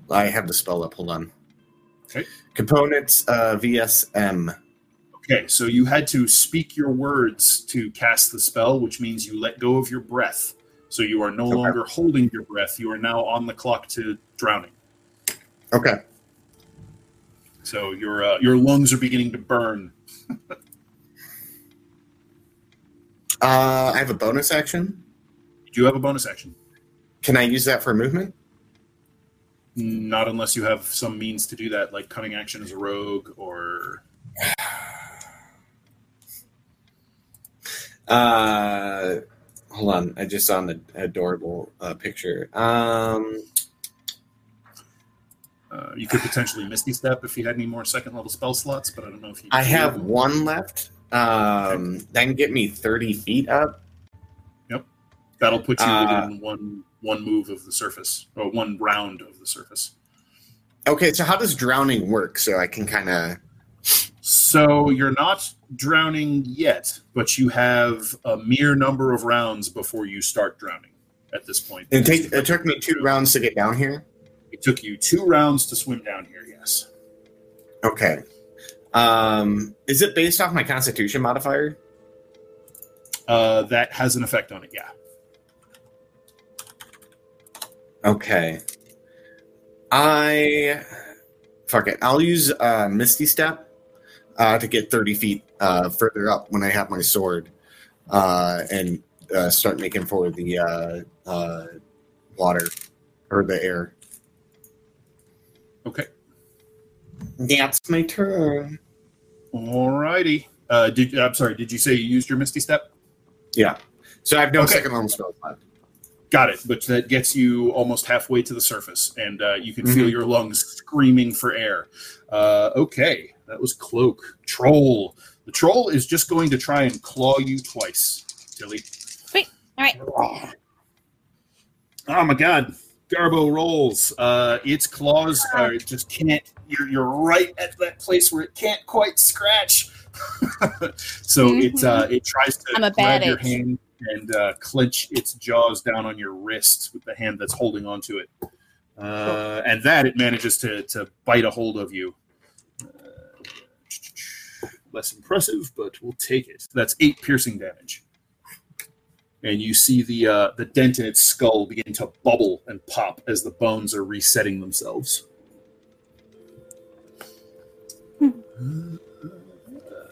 I have the spell up. Hold on. Okay. Components uh, VSM. Okay, so you had to speak your words to cast the spell, which means you let go of your breath. So you are no Okay. longer holding your breath. You are now on the clock to drowning. Okay. So your uh, your lungs are beginning to burn. Uh, I have a bonus action. Do you do have a bonus action, Can I use that for movement? not unless you have some means to do that, like cunning action as a rogue or Uh, hold on. I just saw an adorable uh, picture. Um, uh, you could potentially misty step if you had any more second level spell slots. But I don't know if you. I have one left. Um, that can get me 30 feet up. Yep. That'll put you Uh, within one one move of the surface, or one round of the surface. Okay, so how does drowning work? So I can kind of. So you're not drowning yet, but you have a mere number of rounds before you start drowning. At this point, It, take, it took me two rounds to get down here. It took you two rounds to swim down here. Yes. Okay. Um, is it based off my Constitution modifier? Uh, that has an effect on it. Yeah. Okay. I fuck it. I'll use uh, Misty Step uh, to get thirty feet uh, further up when I have my sword, uh, and uh, start making for the uh, uh, water or the air. Okay. That's my turn. Alrighty. Uh, did I'm sorry. Did you say you used your Misty Step? Yeah. So I have no Okay. second level spells left. Got it. But that gets you almost halfway to the surface, and uh, you can feel Mhm. your lungs screaming for air. Uh, okay, that was cloak. Troll. The troll is just going to try and claw you twice, Tilly. Sweet. All right. Oh my god. Garbo rolls. Uh, its claws are just can't. You're, you're right at that place where it can't quite scratch. so it uh, it tries to I'm a grab bad your hand and uh, clench its jaws down on your wrist with the hand that's holding onto it. Uh, and that it manages to to bite a hold of you. Less impressive, but we'll take it. That's eight piercing damage and you see the uh, the dent in its skull begin to bubble and pop as the bones are resetting themselves.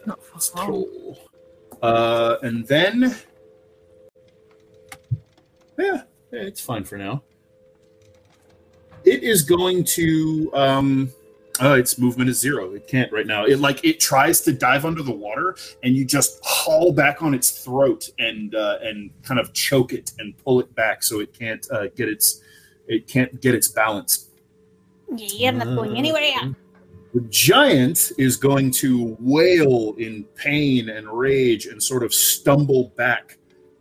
Not for long. Uh, and then, yeah, it's fine for now. It is going to. Um, oh, its movement is zero. It can't right now. It like it tries to dive under the water, and you just haul back on its throat and uh, and kind of choke it and pull it back so it can't uh, get its it can't get its balance. Yeah, you're not going anywhere yet. The giant is going to wail in pain and rage and sort of stumble back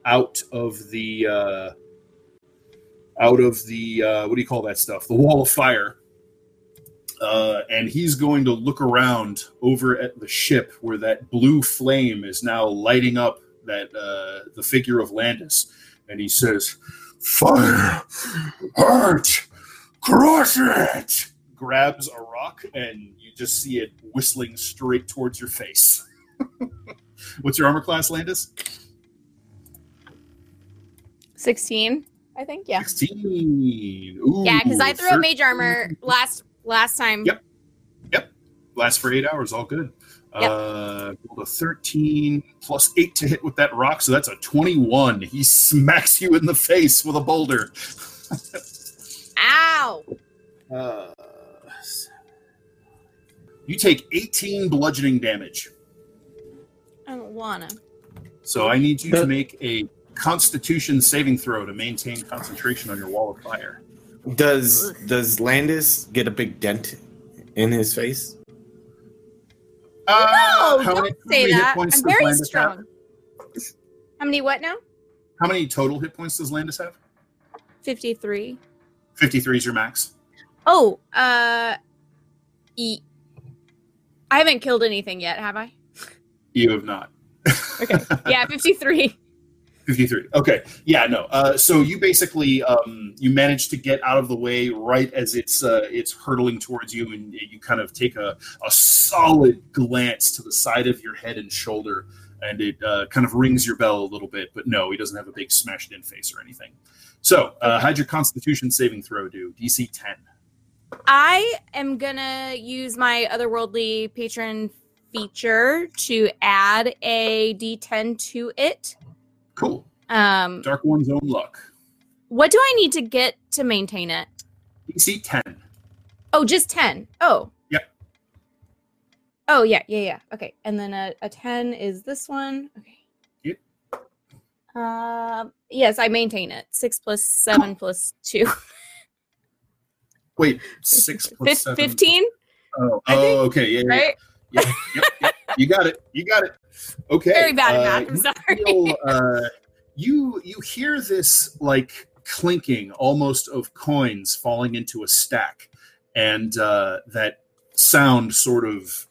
out of the uh, out of the uh, what do you call that stuff? The wall of fire. Uh, and he's going to look around over at the ship where that blue flame is now lighting up that uh, the figure of Landis, and he says, "Fire, hurt, crush it!" Grabs a rock, and you just see it whistling straight towards your face. What's your armor class, Landis? 16, I think. Yeah. Sixteen. Ooh, Yeah, because I threw out 13. mage armor last last time. Yep. Yep. Last for eight hours. All good. Yep. Uh, a 13 plus 8 to hit with that rock, so that's a 21. He smacks you in the face with a boulder. Ow! Uh, you take 18 bludgeoning damage. I don't wanna. So I need you to make a constitution saving throw to maintain concentration on your wall of fire. Does does Landis get a big dent in his face? Uh, No, how don't many- say that. I'm very Landis have? strong. How many what now? How many total hit points does Landis have? 53. 53 is your max. Oh, uh e- I haven't killed anything yet, have I? You have not. Okay. Yeah, 53. 53 okay. Yeah no. Uh, so you basically um, you manage to get out of the way right as it's uh, it's hurtling towards you and you kind of take a, a solid glance to the side of your head and shoulder and it uh, kind of rings your bell a little bit but no he doesn't have a big smashed in face or anything. So uh, how'd your constitution saving throw do? Dc 10 I am gonna use my otherworldly patron feature to add a D10 to it. Cool Um, dark one's own luck what do I need to get to maintain it? dc 10 Oh, just 10. Oh. Yep. Oh, yeah, yeah, yeah. Okay. And then a, a 10 is this one. Okay. Yep. Um, yes, I maintain it. 6 plus 7 plus 2. wait 6 plus Fif- 7 15, oh, oh okay yeah, yeah, right? yeah, yep, yep. You got it you got it okay Very bad at uh, math. I'm you sorry. feel, uh, you you hear this like clinking almost of coins falling into a stack and uh, that sound sort of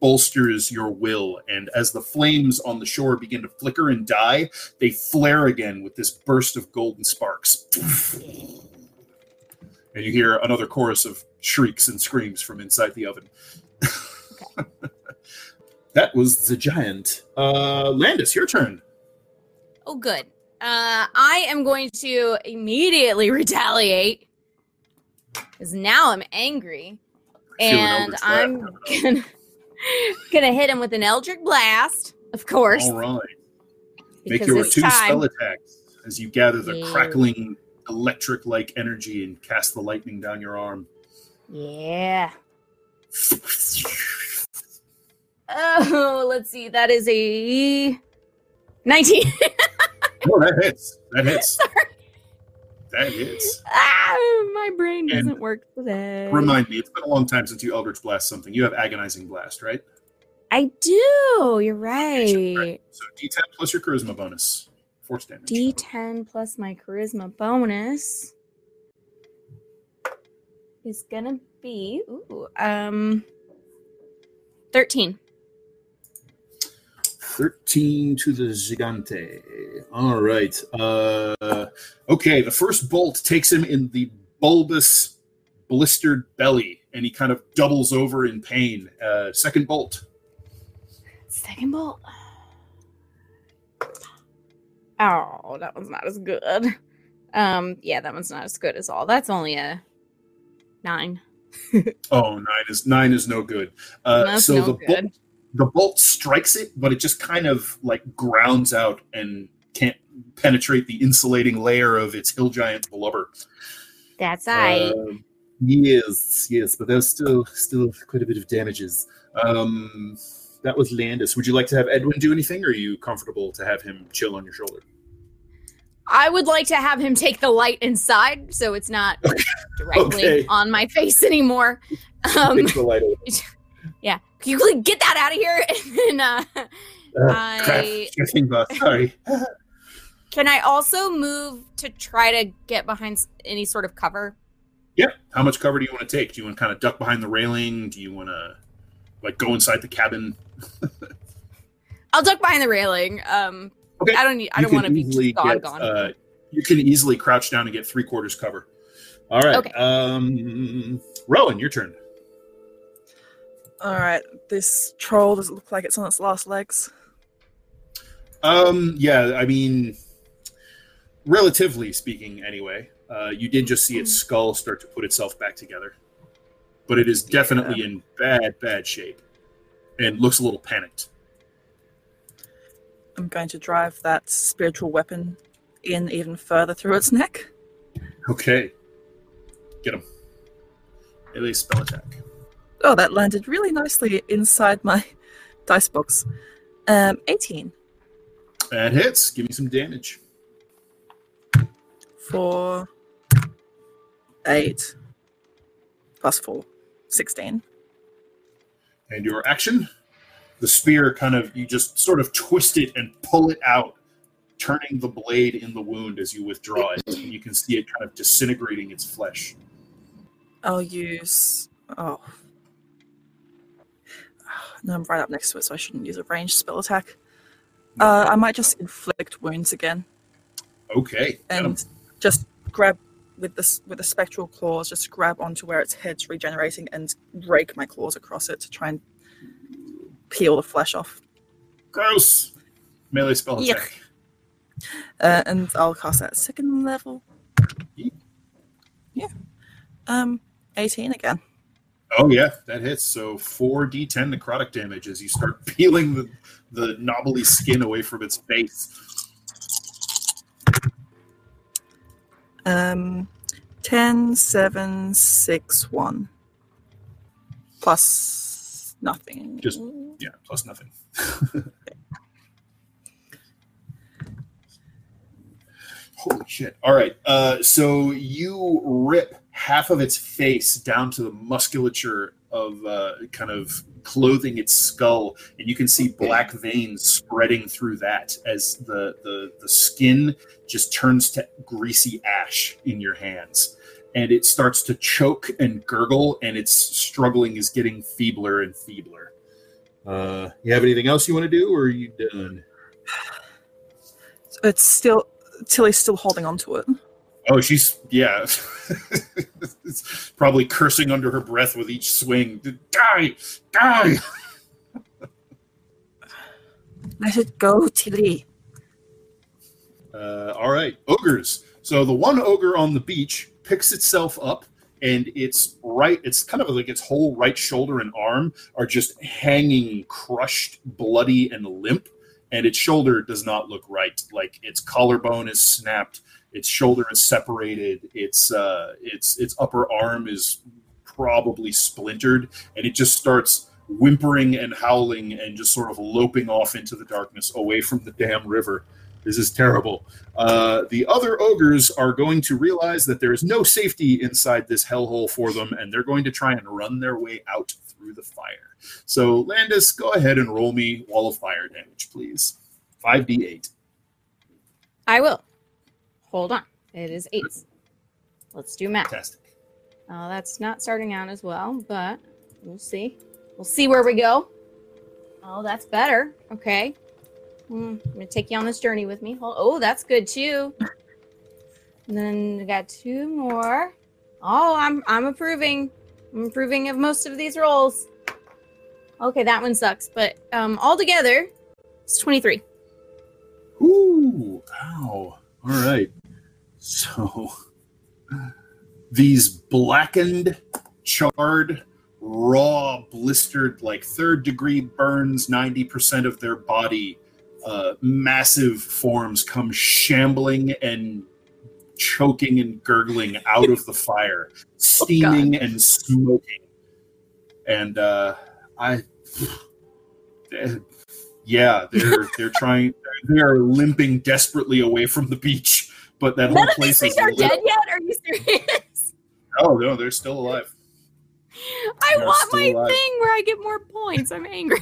bolsters your will and as the flames on the shore begin to flicker and die they flare again with this burst of golden sparks and you hear another chorus of shrieks and screams from inside the oven that was the giant uh landis your turn Oh, good. Uh, I am going to immediately retaliate because now I'm angry, and I'm gonna gonna hit him with an Eldritch Blast, of course. all right Make your two time. spell attacks as you gather the Yeah. crackling electric like energy and cast the lightning down your arm. Yeah. Oh, let's see. That is a 19. Oh, that hits. That hits. Sorry. That hits. ah, my brain doesn't work today. Remind me, it's been a long time since you Eldritch Blast something. You have Agonizing Blast, right? I do. You're right. So D10 plus your Charisma bonus. Force damage. D10 plus my charisma bonus is gonna be ooh, um 13. 13 to the Gigante. All right. Uh, okay, the first bolt takes him in the bulbous, blistered belly, and he kind of doubles over in pain. Uh, second bolt. Second bolt. Oh, that one's not as good. Um, yeah, that one's not as good as all. That's only a nine. Oh, nine is nine is no good. Uh, That's so no the good. bolt, the bolt strikes it, but it just kind of like grounds out and can't penetrate the insulating layer of its hill giant blubber. That's I. Um, yes, yes, but there's still still quite a bit of damages. Um, that was Landis. Would you like to have Edwin do anything, or are you comfortable to have him chill on your shoulder? I would like to have him take the light inside so it's not directly Okay. on my face anymore. Um, Takes the light away. yeah. Can you please get that out of here? And then uh, Uh. I- bus. Sorry. can I also move to try to get behind any sort of cover? Yep. How much cover do you want to take? Do you want to kind of duck behind the railing? Do you want to like go inside the cabin? I'll duck behind the railing. Um, Okay. I don't need. I You don't want to be get, gone. Uh, you can easily crouch down and get three quarters cover. All right. Okay. Um, Rowan, your turn. All right, this troll does it look like it's on its last legs? Um, yeah, I mean, relatively speaking, anyway, uh, you did just see its skull start to put itself back together, but it is definitely in bad, bad shape, and looks a little panicked. I'm going to drive that spiritual weapon in even further through its neck. Okay, get him. Melee spell attack. Oh, that landed really nicely inside my dice box. Um, 18 That hits. Give me some damage. Four, 8 plus 4, 16. And your action, the spear kind of you just sort of twist it and pull it out, turning the blade in the wound as you withdraw it. You can see it kind of disintegrating its flesh. I'll use. Oh. No, I'm right up next to it, so I shouldn't use a ranged spell attack. Uh, I might just inflict wounds again Okay. and just grab with this with the spectral claws, just grab onto where its head's regenerating and rake my claws across it to try and peel the flesh off. Gross. Melee spell Yuck. attack. Uh, and I'll cast that second level. Yeah. Um, 18 again. Oh yeah, that hits. So four d10 necrotic damage as you start peeling the, the knobbly skin away from its face. Um, 10, 7, 6, 1. Plus nothing. Just- Yeah, plus nothing. Holy shit. All right. Uh, so you rip half of its face down to the musculature of uh, kind of clothing its skull, and you can see black veins spreading through that as the the, the skin just turns to greasy ash in your hands. And it starts to choke and gurgle, and its struggling is getting feebler and feebler. Uh, you have anything else you want to do, or are you done? It's still Tilly's still holding on to it. Oh, she's yeah, probably cursing under her breath with each swing. Die, die! Let it go, Tilly. Uh, all right, ogres. So the one ogre on the beach picks itself up, and its right, it's kind of like its whole right shoulder and arm are just hanging, crushed, bloody, and limp. And its shoulder does not look right. Like its collarbone is snapped, its shoulder is separated, its uh, its its upper arm is probably splintered, and it just starts whimpering and howling and just sort of loping off into the darkness away from the damn river. This is terrible. Uh, the other ogres are going to realize that there is no safety inside this hellhole for them, and they're going to try and run their way out through the fire. So, Landis, go ahead and roll me wall of fire damage, please. 5d8. I will. Hold on. It is eight. Let's do math. Fantastic. Oh, that's not starting out as well, but we'll see. We'll see where we go. Oh, that's better. Okay. Hmm, I'm gonna take you on this journey with me. Hold- Oh, that's good too. And then we got two more. Oh, I'm I'm approving. I'm approving of most of these rolls. Okay, that one sucks, but um, all together, it's 23. Ooh, ow. All right. So these blackened, charred, raw, blistered, like third degree burns 90% of their body, uh, massive forms come shambling and choking and gurgling out of the fire, steaming and smoking. And uh, I. Yeah, they're they're trying. They're limping desperately away from the beach, but that whole None of these place is things are dead yet. Are you serious? Oh no, they're still alive. I They're want my alive. thing where I get more points. I'm angry.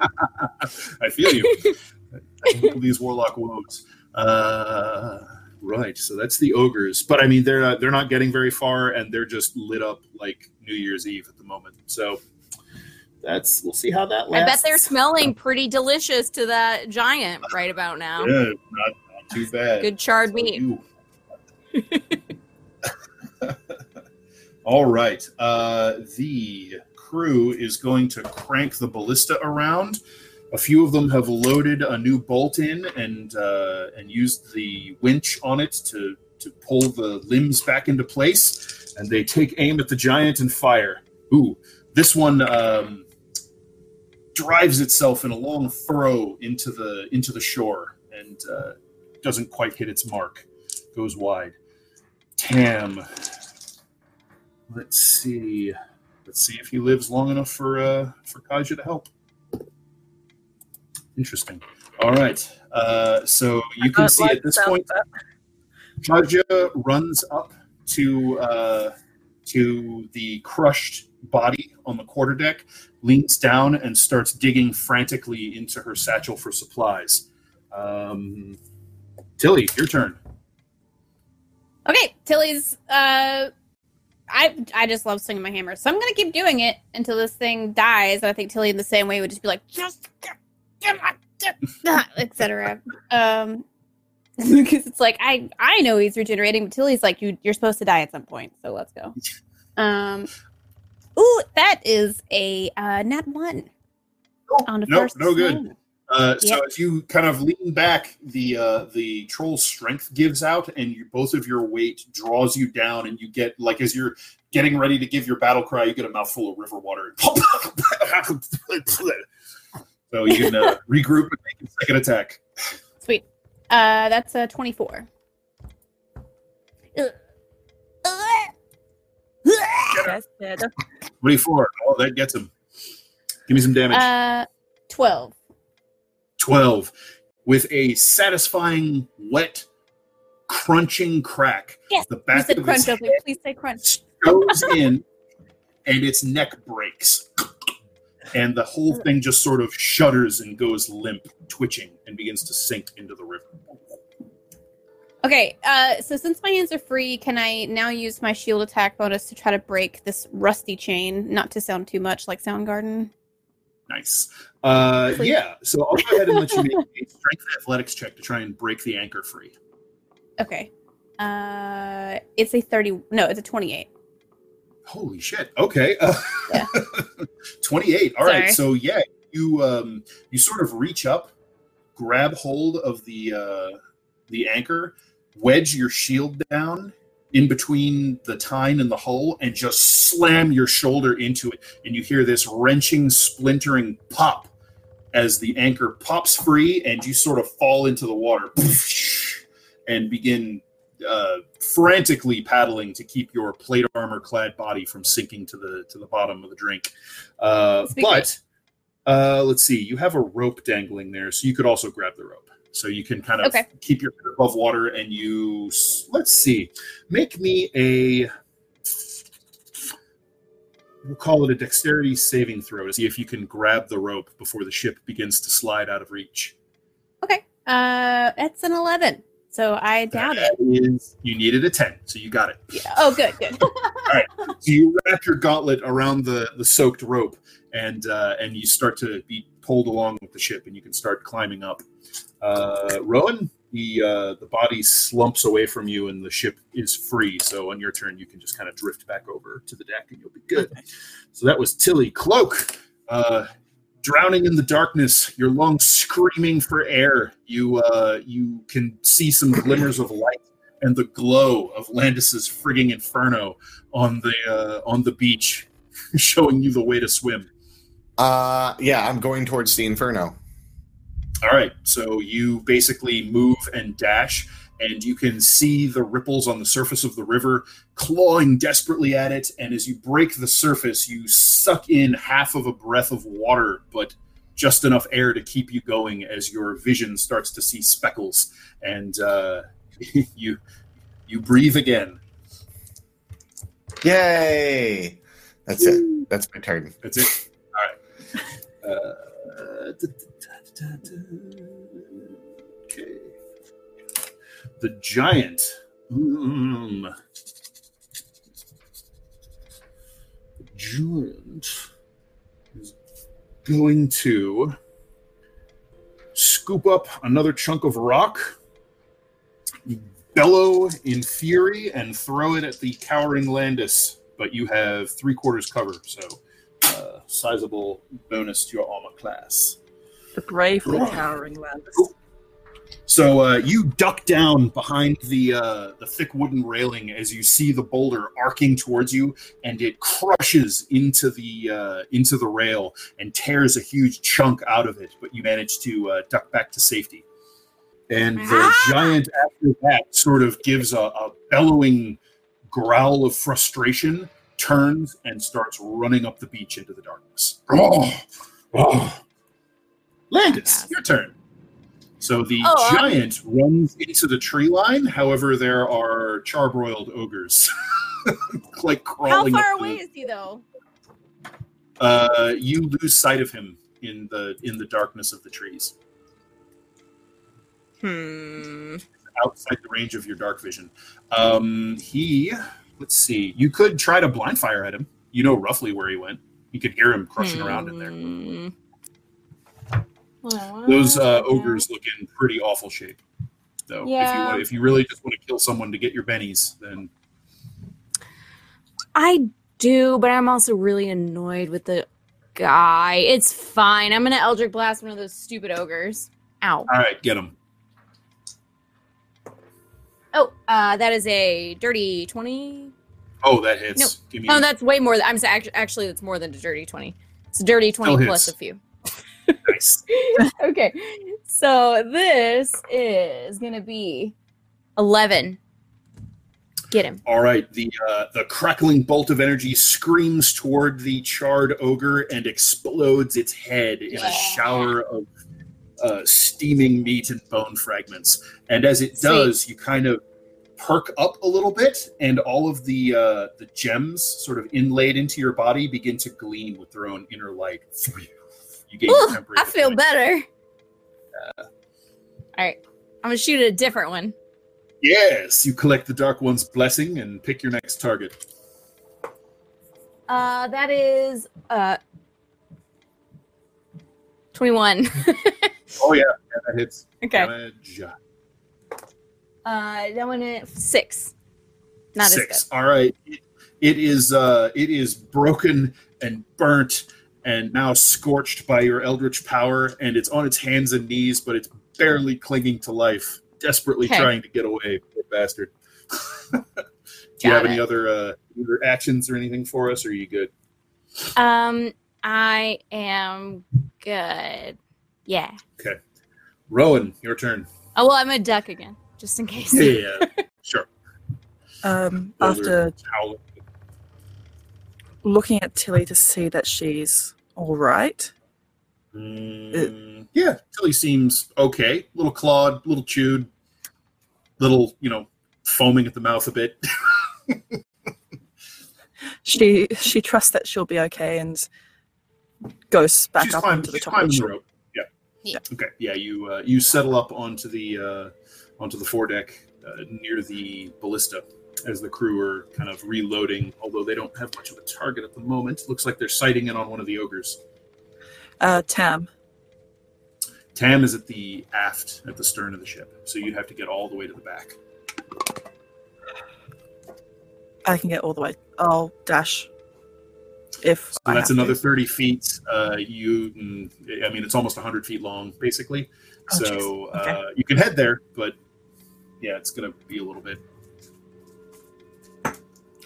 I feel you. These warlock woes. Uh, right. So that's the ogres, but I mean they're not, they're not getting very far, and they're just lit up like New Year's Eve at the moment. So that's we'll see how that lasts. I bet they're smelling pretty delicious to that giant right about now. Yeah, not too bad. Good charred So meat. All right. Uh, the crew is going to crank the ballista around. A few of them have loaded a new bolt in and uh, and used the winch on it to to pull the limbs back into place. And they take aim at the giant and fire. Ooh, this one um, drives itself in a long furrow into the into the shore and uh, doesn't quite hit its mark. Goes wide. Tam. Let's see. Let's see if he lives long enough for uh, for Kaja to help. Interesting. All right. Uh, so you can see at this point. Kaja runs up to uh, to the crushed body on the quarterdeck, leans down, and starts digging frantically into her satchel for supplies. Um, Tilly, your turn. Okay, Tilly's. Uh, I I just love swinging my hammer, so I'm gonna keep doing it until this thing dies. And I think Tilly, in the same way, would just be like, just get, get my, get, etc. Um, because it's like I I know he's regenerating, but Tilly's like you you're supposed to die at some point, so let's go. Um, ooh, that is a uh, nat one on the no, first. no good. Uh, so Yep. if you kind of lean back, the uh, the troll's strength gives out, and you, both of your weight draws you down, and you get like as you're getting ready to give your battle cry, you get a mouthful of river water. so you can uh, regroup and make a second attack. Sweet. Uh, that's a twenty-four. Yes, dead. Twenty-four. Oh, that gets him. Give me some damage. Uh, twelve. 12 with a satisfying wet crunching crack Yes, the back of crunch. Was please say crunch. goes in and its neck breaks and the whole thing just sort of shudders and goes limp, twitching, and begins to sink into the river. Okay, uh, so since my hands are free, can I now use my shield attack bonus to try to break this rusty chain? Not to sound too much like Soundgarden. Nice. Uh, yeah, so I'll go ahead and let you make a strength athletics check to try and break the anchor free. Okay. Uh, it's a 30. No, it's a 28. Holy shit. Okay. Uh, Yeah. 28. All right. Sorry. So yeah, you um you sort of reach up, grab hold of the uh the anchor, wedge your shield down in between the tine and the hull and just slam your shoulder into it and you hear this wrenching splintering pop as the anchor pops free and you sort of fall into the water and begin uh, frantically paddling to keep your plate armor clad body from sinking to the to the bottom of the drink. Uh, but uh, let's see, you have a rope dangling there, so you could also grab the rope. So you can kind of Okay. keep your head above water, and you let's see, make me a we'll call it a dexterity saving throw to see if you can grab the rope before the ship begins to slide out of reach. Okay. Uh, it's an 11. So I doubt it. That is, you needed a ten, so you got it. Yeah. Oh, good, good. All right. So you wrap your gauntlet around the the soaked rope, and uh, and you start to be pulled along with the ship, and you can start climbing up. Uh, Rowan, the uh, the body slumps away from you, and the ship is free. So on your turn, you can just kind of drift back over to the deck, and you'll be good. So that was Tilly Cloak. Uh, drowning in the darkness, your lungs screaming for air. You uh, you can see some glimmers of light and the glow of Landis's frigging inferno on the uh, on the beach, showing you the way to swim. Uh, yeah, I'm going towards the Inferno. All right, so you basically move and dash, and you can see the ripples on the surface of the river clawing desperately at it. And as you break the surface, you suck in half of a breath of water, but just enough air to keep you going as your vision starts to see speckles, and uh, you you breathe again. Yay! That's it. That's my turn. That's it. Da- da-. Okay. The giant. Mm. The giant is going to scoop up another chunk of rock, bellow in fury, and throw it at the cowering Landis. But you have three quarters cover, so sizable bonus to your armor class. The bravely Right. cowering Landis. So uh, you duck down behind the uh, the thick wooden railing as you see the boulder arcing towards you, and it crushes into the uh, into the rail and tears a huge chunk out of it. But you manage to uh, duck back to safety. And the Ah! giant after that sort of gives a, a bellowing growl of frustration, turns and starts running up the beach into the darkness. Oh, oh. Landis, your turn. So the Oh, um, giant runs into the tree line. However, there are charbroiled ogres, like crawling. How far up the- away is he though? Uh, you lose sight of him in the in the darkness of the trees, Hmm. outside the range of your dark vision. Um, he, let's see, you could try to blind fire at him. You know roughly where he went. You could hear him crushing around in there. Hmm. Those uh, ogres look in pretty awful shape, though. If you Yeah. want, if you really just want to kill someone to get your bennies, then I do, but I'm also really annoyed with the guy. It's fine. I'm gonna Eldritch Blast one of those stupid ogres. Ow. all right, get him. Oh, uh, that is a dirty 20. Oh, that hits. Nope. Give me Oh, that's way more. Than, I'm sa- act- actually, that's more than a dirty 20. It's a dirty 20 Still plus hits. a few. nice. okay. So this is going to be 11. Get him. All right, the uh, the crackling bolt of energy screams toward the charred ogre and explodes its head in a shower of uh, steaming meat and bone fragments. And as it Sweet. does, you kind of perk up a little bit, and all of the uh, the gems sort of inlaid into your body begin to gleam with their own inner light. You gain Ooh, temporary I feel better. All right, I'm gonna shoot a different one. Yes, you collect the Dark One's blessing and pick your next target. Uh, that is uh, twenty-one. Oh yeah, yeah that hits. okay. Damage. Uh, that one is six. Not Six. All right. It, it is uh it is broken and burnt and now scorched by your eldritch power, and it's on its hands and knees, but it's barely clinging to life, desperately Okay. trying to get away. Poor bastard. Do you have Got any other uh either actions or anything for us, or are you good. Um, I am good. Yeah. Okay. Rowan, your turn. Oh well, I'm a duck again, just in case. Yeah, sure. Um, after Howl. looking at Tilly to see that she's all right, Mm, yeah, Tilly seems okay. Little clawed, little chewed, little, you know, foaming at the mouth a bit. she she trusts that she'll be okay and goes back she's up climbing, onto the she's top of climbing the the rope. Yeah. Yeah. Okay. Yeah. You uh, you settle up onto the uh, onto the foredeck uh, near the ballista as the crew are kind of reloading. Although they don't have much of a target at the moment. Looks like they're sighting in on one of the ogres. Uh, Tam, Tam is at the aft at the stern of the ship, so you'd have to get all the way to the back. I can get all the way. I'll dash. If So that's have to. another 30 feet. Uh, you, mm, I mean, it's almost 100 feet long, basically. Oh, so. Okay. uh, you can head there, but yeah, it's going to be a little bit.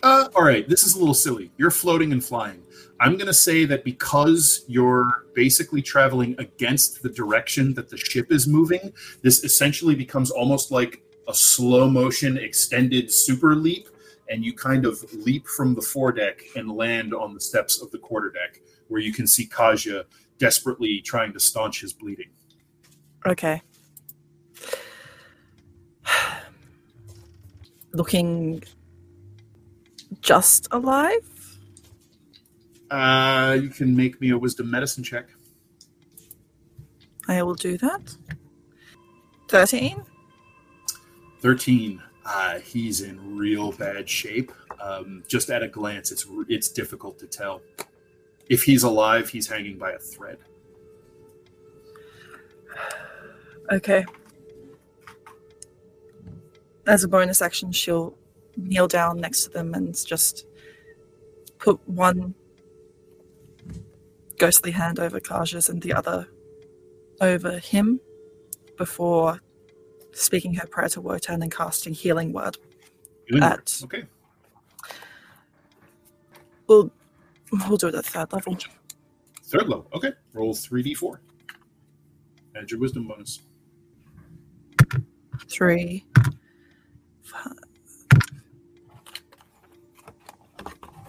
Uh, all right, this is a little silly. You're floating and flying. I'm going to say that because you're basically traveling against the direction that the ship is moving, this essentially becomes almost like a slow motion extended super leap, and you kind of leap from the foredeck and land on the steps of the quarterdeck, where you can see Kaja desperately trying to staunch his bleeding. Okay. Looking just alive? Uh, you can make me a wisdom medicine check. I will do that. 13? 13 uh, he's in real bad shape. Um, just at a glance it's it's difficult to tell. If he's alive he's hanging by a thread. Okay. As a bonus action, she'll kneel down next to them and just put one ghostly hand over Kaja's and the other over him before speaking her prayer to Wotan and casting Healing Word. Word. At- okay We'll, we'll do it at third level. third level okay roll 3d4 add your wisdom bonus Three. Five.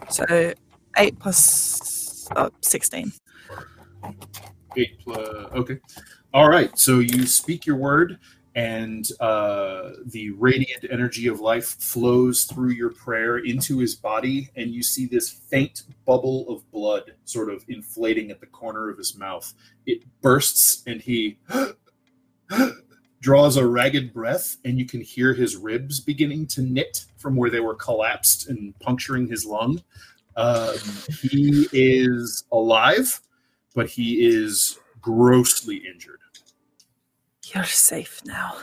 So eight plus oh, 16. eight plus okay all right so you speak your word and uh, the radiant energy of life flows through your prayer into his body and you see this faint bubble of blood sort of inflating at the corner of his mouth it bursts and he draws a ragged breath and you can hear his ribs beginning to knit from where they were collapsed and puncturing his lung um, he is alive but he is grossly injured. You're safe now.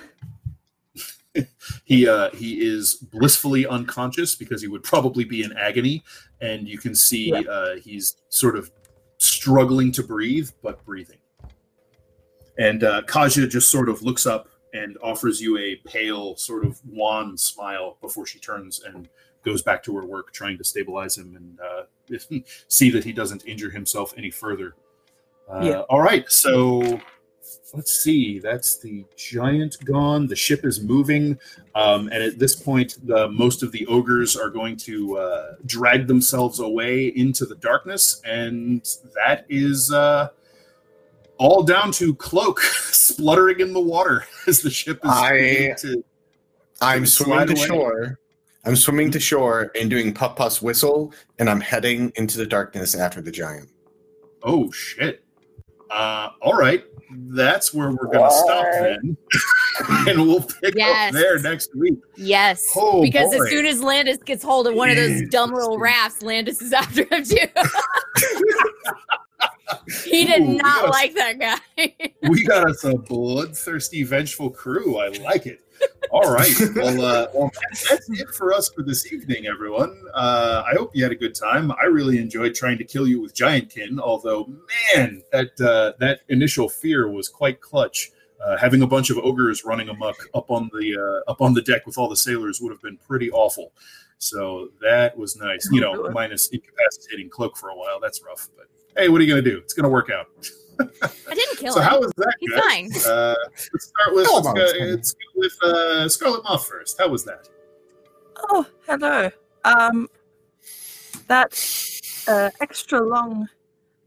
He uh, he is blissfully unconscious because he would probably be in agony, and you can see Yeah. uh, he's sort of struggling to breathe, but breathing. And uh, Kaja just sort of looks up and offers you a pale, sort of wan smile before she turns and goes back to her work, trying to stabilize him and uh, see that he doesn't injure himself any further. Uh, Yeah. All right, so let's see. That's the giant gone. The ship is moving, um, and at this point, the, most of the ogres are going to uh, drag themselves away into the darkness, and that is uh, all down to Cloak spluttering in the water as the ship is I, to, I'm swimming to shore. I'm swimming to shore and doing puff puff's whistle, and I'm heading into the darkness after the giant. Oh shit. Uh, all right, that's where we're gonna stop then, and we'll pick Yes. up there next week. Yes. Oh, because boy. as soon as Landis gets hold of one of those dumb little rafts, Landis is after him too. he did Ooh, not gotta- like that guy. We got us a bloodthirsty, vengeful crew. I like it. All right. Well, uh, well, that's it for us for this evening, everyone. Uh, I hope you had a good time. I really enjoyed trying to kill you with Giantkin, although, man, that uh, that initial fear was quite clutch. Uh, having a bunch of ogres running amok up on the uh, up on the deck with all the sailors would have been pretty awful. So that was nice. You know, minus incapacitating cloak for a while. That's rough, but hey, what are you gonna do? It's gonna work out. I didn't kill so him. So how was that? He's guys? fine. Uh, let's start with Oh, let's go, it's fine. let's go with uh, Scarlet Moth first. How was that? Oh, hello. Um, that uh, extra long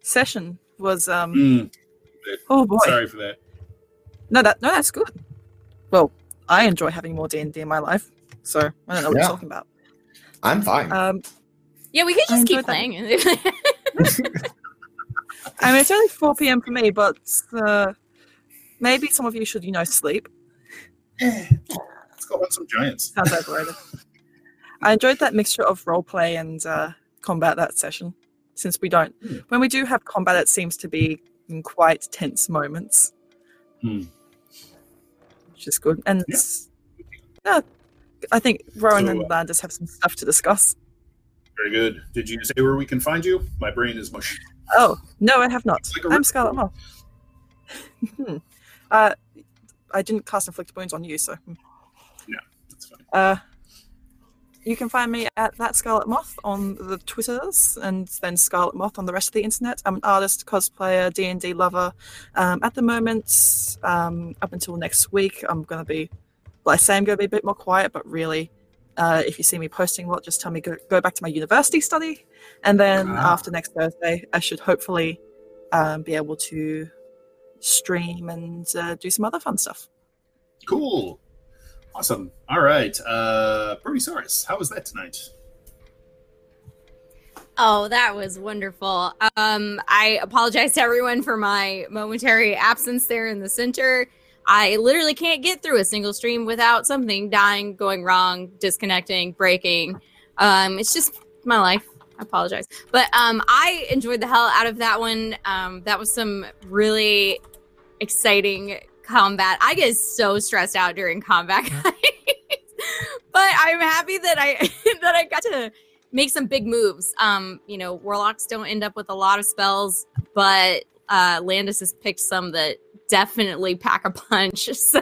session was um. Mm, Oh boy. sorry for that. No, that no, that's good. Well, I enjoy having more D and D in my life, so I don't know what Yeah. you're talking about. I'm fine. Um, Yeah, we could just keep that. playing. I mean, it's only four p.m. for me, but uh, maybe some of you should, you know, sleep. Let's go on some giants. Sounds overrated. I enjoyed that mixture of roleplay and uh, combat that session. Since we don't, Hmm. when we do have combat, it seems to be in quite tense moments, Hmm. which is good. And Yeah. yeah, I think Rowan So, and uh, Landis have some stuff to discuss. Very good. Did you say where we can find you? My brain is mush. Oh no, I have not. Like I'm Scarlet Moth. Hmm. uh, I didn't cast inflict wounds on you, so hmm. That's fine. uh, you can find me at that Scarlet Moth on the Twitters, and then Scarlet Moth on the rest of the internet. I'm an artist, cosplayer, D and D lover. Um, at the moment, um, up until next week, I'm going to be. Well, I say I'm going to be a bit more quiet, but really, uh, if you see me posting a lot, just tell me go, go back to my university study, and then Ah. after next Thursday, I should hopefully um, be able to stream and uh, do some other fun stuff. Cool. Awesome. All right. Uh, Brachiosaurus, how was that tonight? Oh, that was wonderful. Um, I apologize to everyone for my momentary absence there in the center. I literally can't get through a single stream without something dying, going wrong, disconnecting, breaking. Um, it's just my life. I apologize. But um, I enjoyed the hell out of that one. Um, that was some really exciting combat. I get so stressed out during combat, but I'm happy that I that I got to make some big moves. Um, you know, warlocks don't end up with a lot of spells, but uh, Landis has picked some that definitely pack a punch. So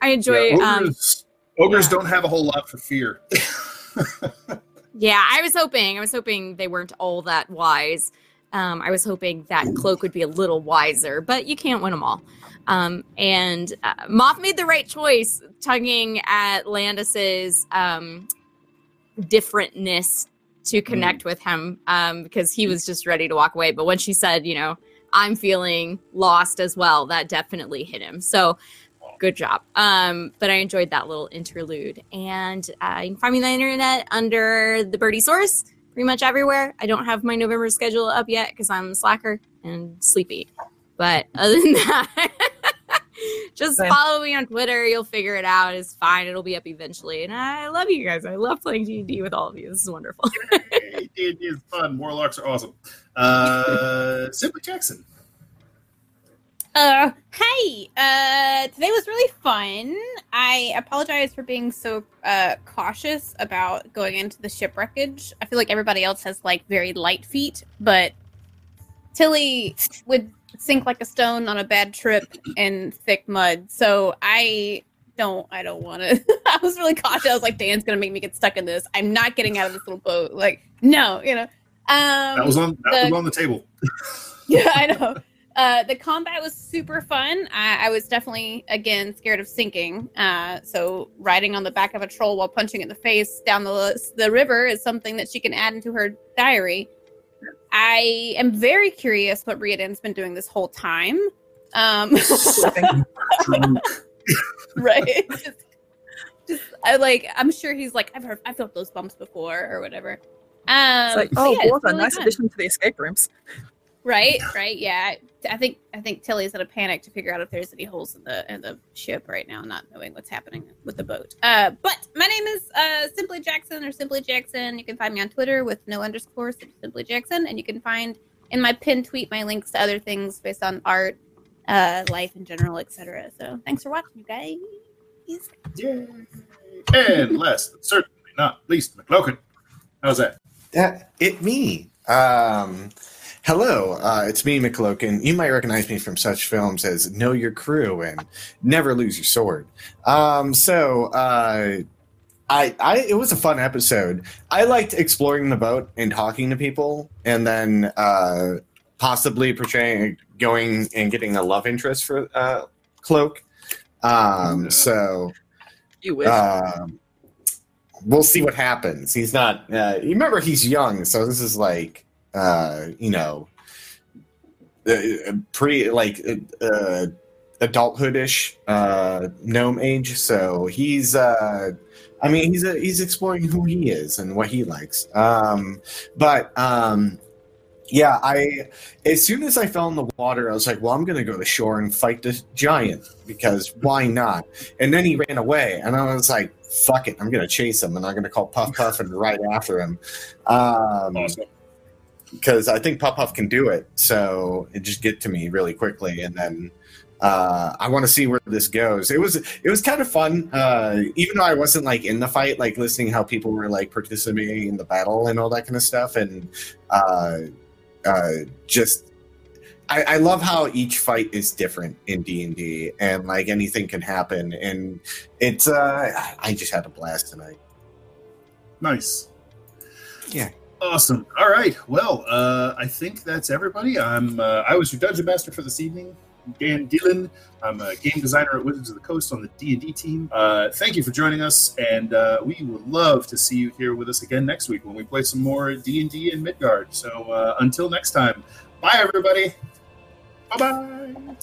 I enjoy. Yeah, um, ogres ogres yeah. don't have a whole lot for fear. yeah, I was hoping. I was hoping they weren't all that wise. Um, I was hoping that cloak would be a little wiser, but you can't win them all. Um, and uh, Moth made the right choice, tugging at Landis's um, differentness to connect with him um, because he was just ready to walk away. But when she said, you know, I'm feeling lost as well, that definitely hit him. So good job. Um, but I enjoyed that little interlude. And uh, you can find me on the internet under the Birdie Source, pretty much everywhere. I don't have my November schedule up yet because I'm a slacker and sleepy. But other than that, just Same. follow me on Twitter. You'll figure it out. It's fine. It'll be up eventually. And I love you guys. I love playing D&D with all of you. This is wonderful. D&D is fun. Warlocks are awesome. Uh, Simply Jackson. Uh, hey, uh, today was really fun. I apologize for being so uh cautious about going into the shipwreckage. I feel like everybody else has like very light feet, but Tilly would sink like a stone on a bad trip in thick mud. So I don't, I don't want to. I was really cautious. I was like, Dan's gonna make me get stuck in this. I'm not getting out of this little boat. Like, no, you know. Um, That was on that the- was on the table. yeah, I know. Uh, the combat was super fun. I, I was definitely again scared of sinking. Uh, so riding on the back of a troll while punching it in the face down the the river is something that she can add into her diary. I am very curious what Riordan's been doing this whole time. Um, right. Just I like I'm sure he's like I've heard I felt those bumps before or whatever. Um, It's like, oh, yeah, it's water, really nice fun. addition to the escape rooms. Right, right, yeah. I think I think Tilly's in a panic to figure out if there's any holes in the in the ship right now, not knowing what's happening with the boat. Uh, but my name is uh, Simply Jackson or Simply Jackson. You can find me on Twitter with no underscore Simply Jackson, and you can find in my pinned tweet my links to other things based on art, uh, life in general, etc. So thanks for watching, you guys. Yay. And last, but certainly not least, McLokin. How's that? That it me. Um, hello, uh, it's me, McLokin. You might recognize me from such films as Know Your Crew and Never Lose Your Sword. Um, so, uh, I, I, it was a fun episode. I liked exploring the boat and talking to people, and then uh, possibly portraying, going and getting a love interest for uh, Cloak. Um, so, You wish. um, we'll see what happens. He's not. Uh, you remember he's young, so this is like, uh, you know, uh, pretty like uh, adulthoodish uh, gnome age. So he's. Uh, I mean, he's a, he's exploring who he is and what he likes. Um, but um, yeah, I as soon as I fell in the water, I was like, well, I'm to go to shore and fight this giant because why not? And then he ran away, and I was like, fuck it, I'm to chase him, and I'm to call Puff Puff and ride after him. Um, Awesome. Because I think Puff Puff can do it. So it just get to me really quickly, and then uh, I want to see where this goes. It was it was kind of fun, uh, even though I wasn't like in the fight, like listening how people were like participating in the battle and all that kind of stuff, and uh, uh, just. I, I love how each fight is different in D and D, and like anything can happen, and it's. Uh, I just had a blast tonight. Nice. Yeah. Awesome. All right. Well, uh, I think that's everybody. I'm. Uh, I was your dungeon master for this evening, Dan Dillon. I'm a game designer at Wizards of the Coast on the D and D team. Uh, thank you for joining us, and uh, we would love to see you here with us again next week when we play some more D and D in Midgard. So uh, until next time, bye everybody. Bye bye.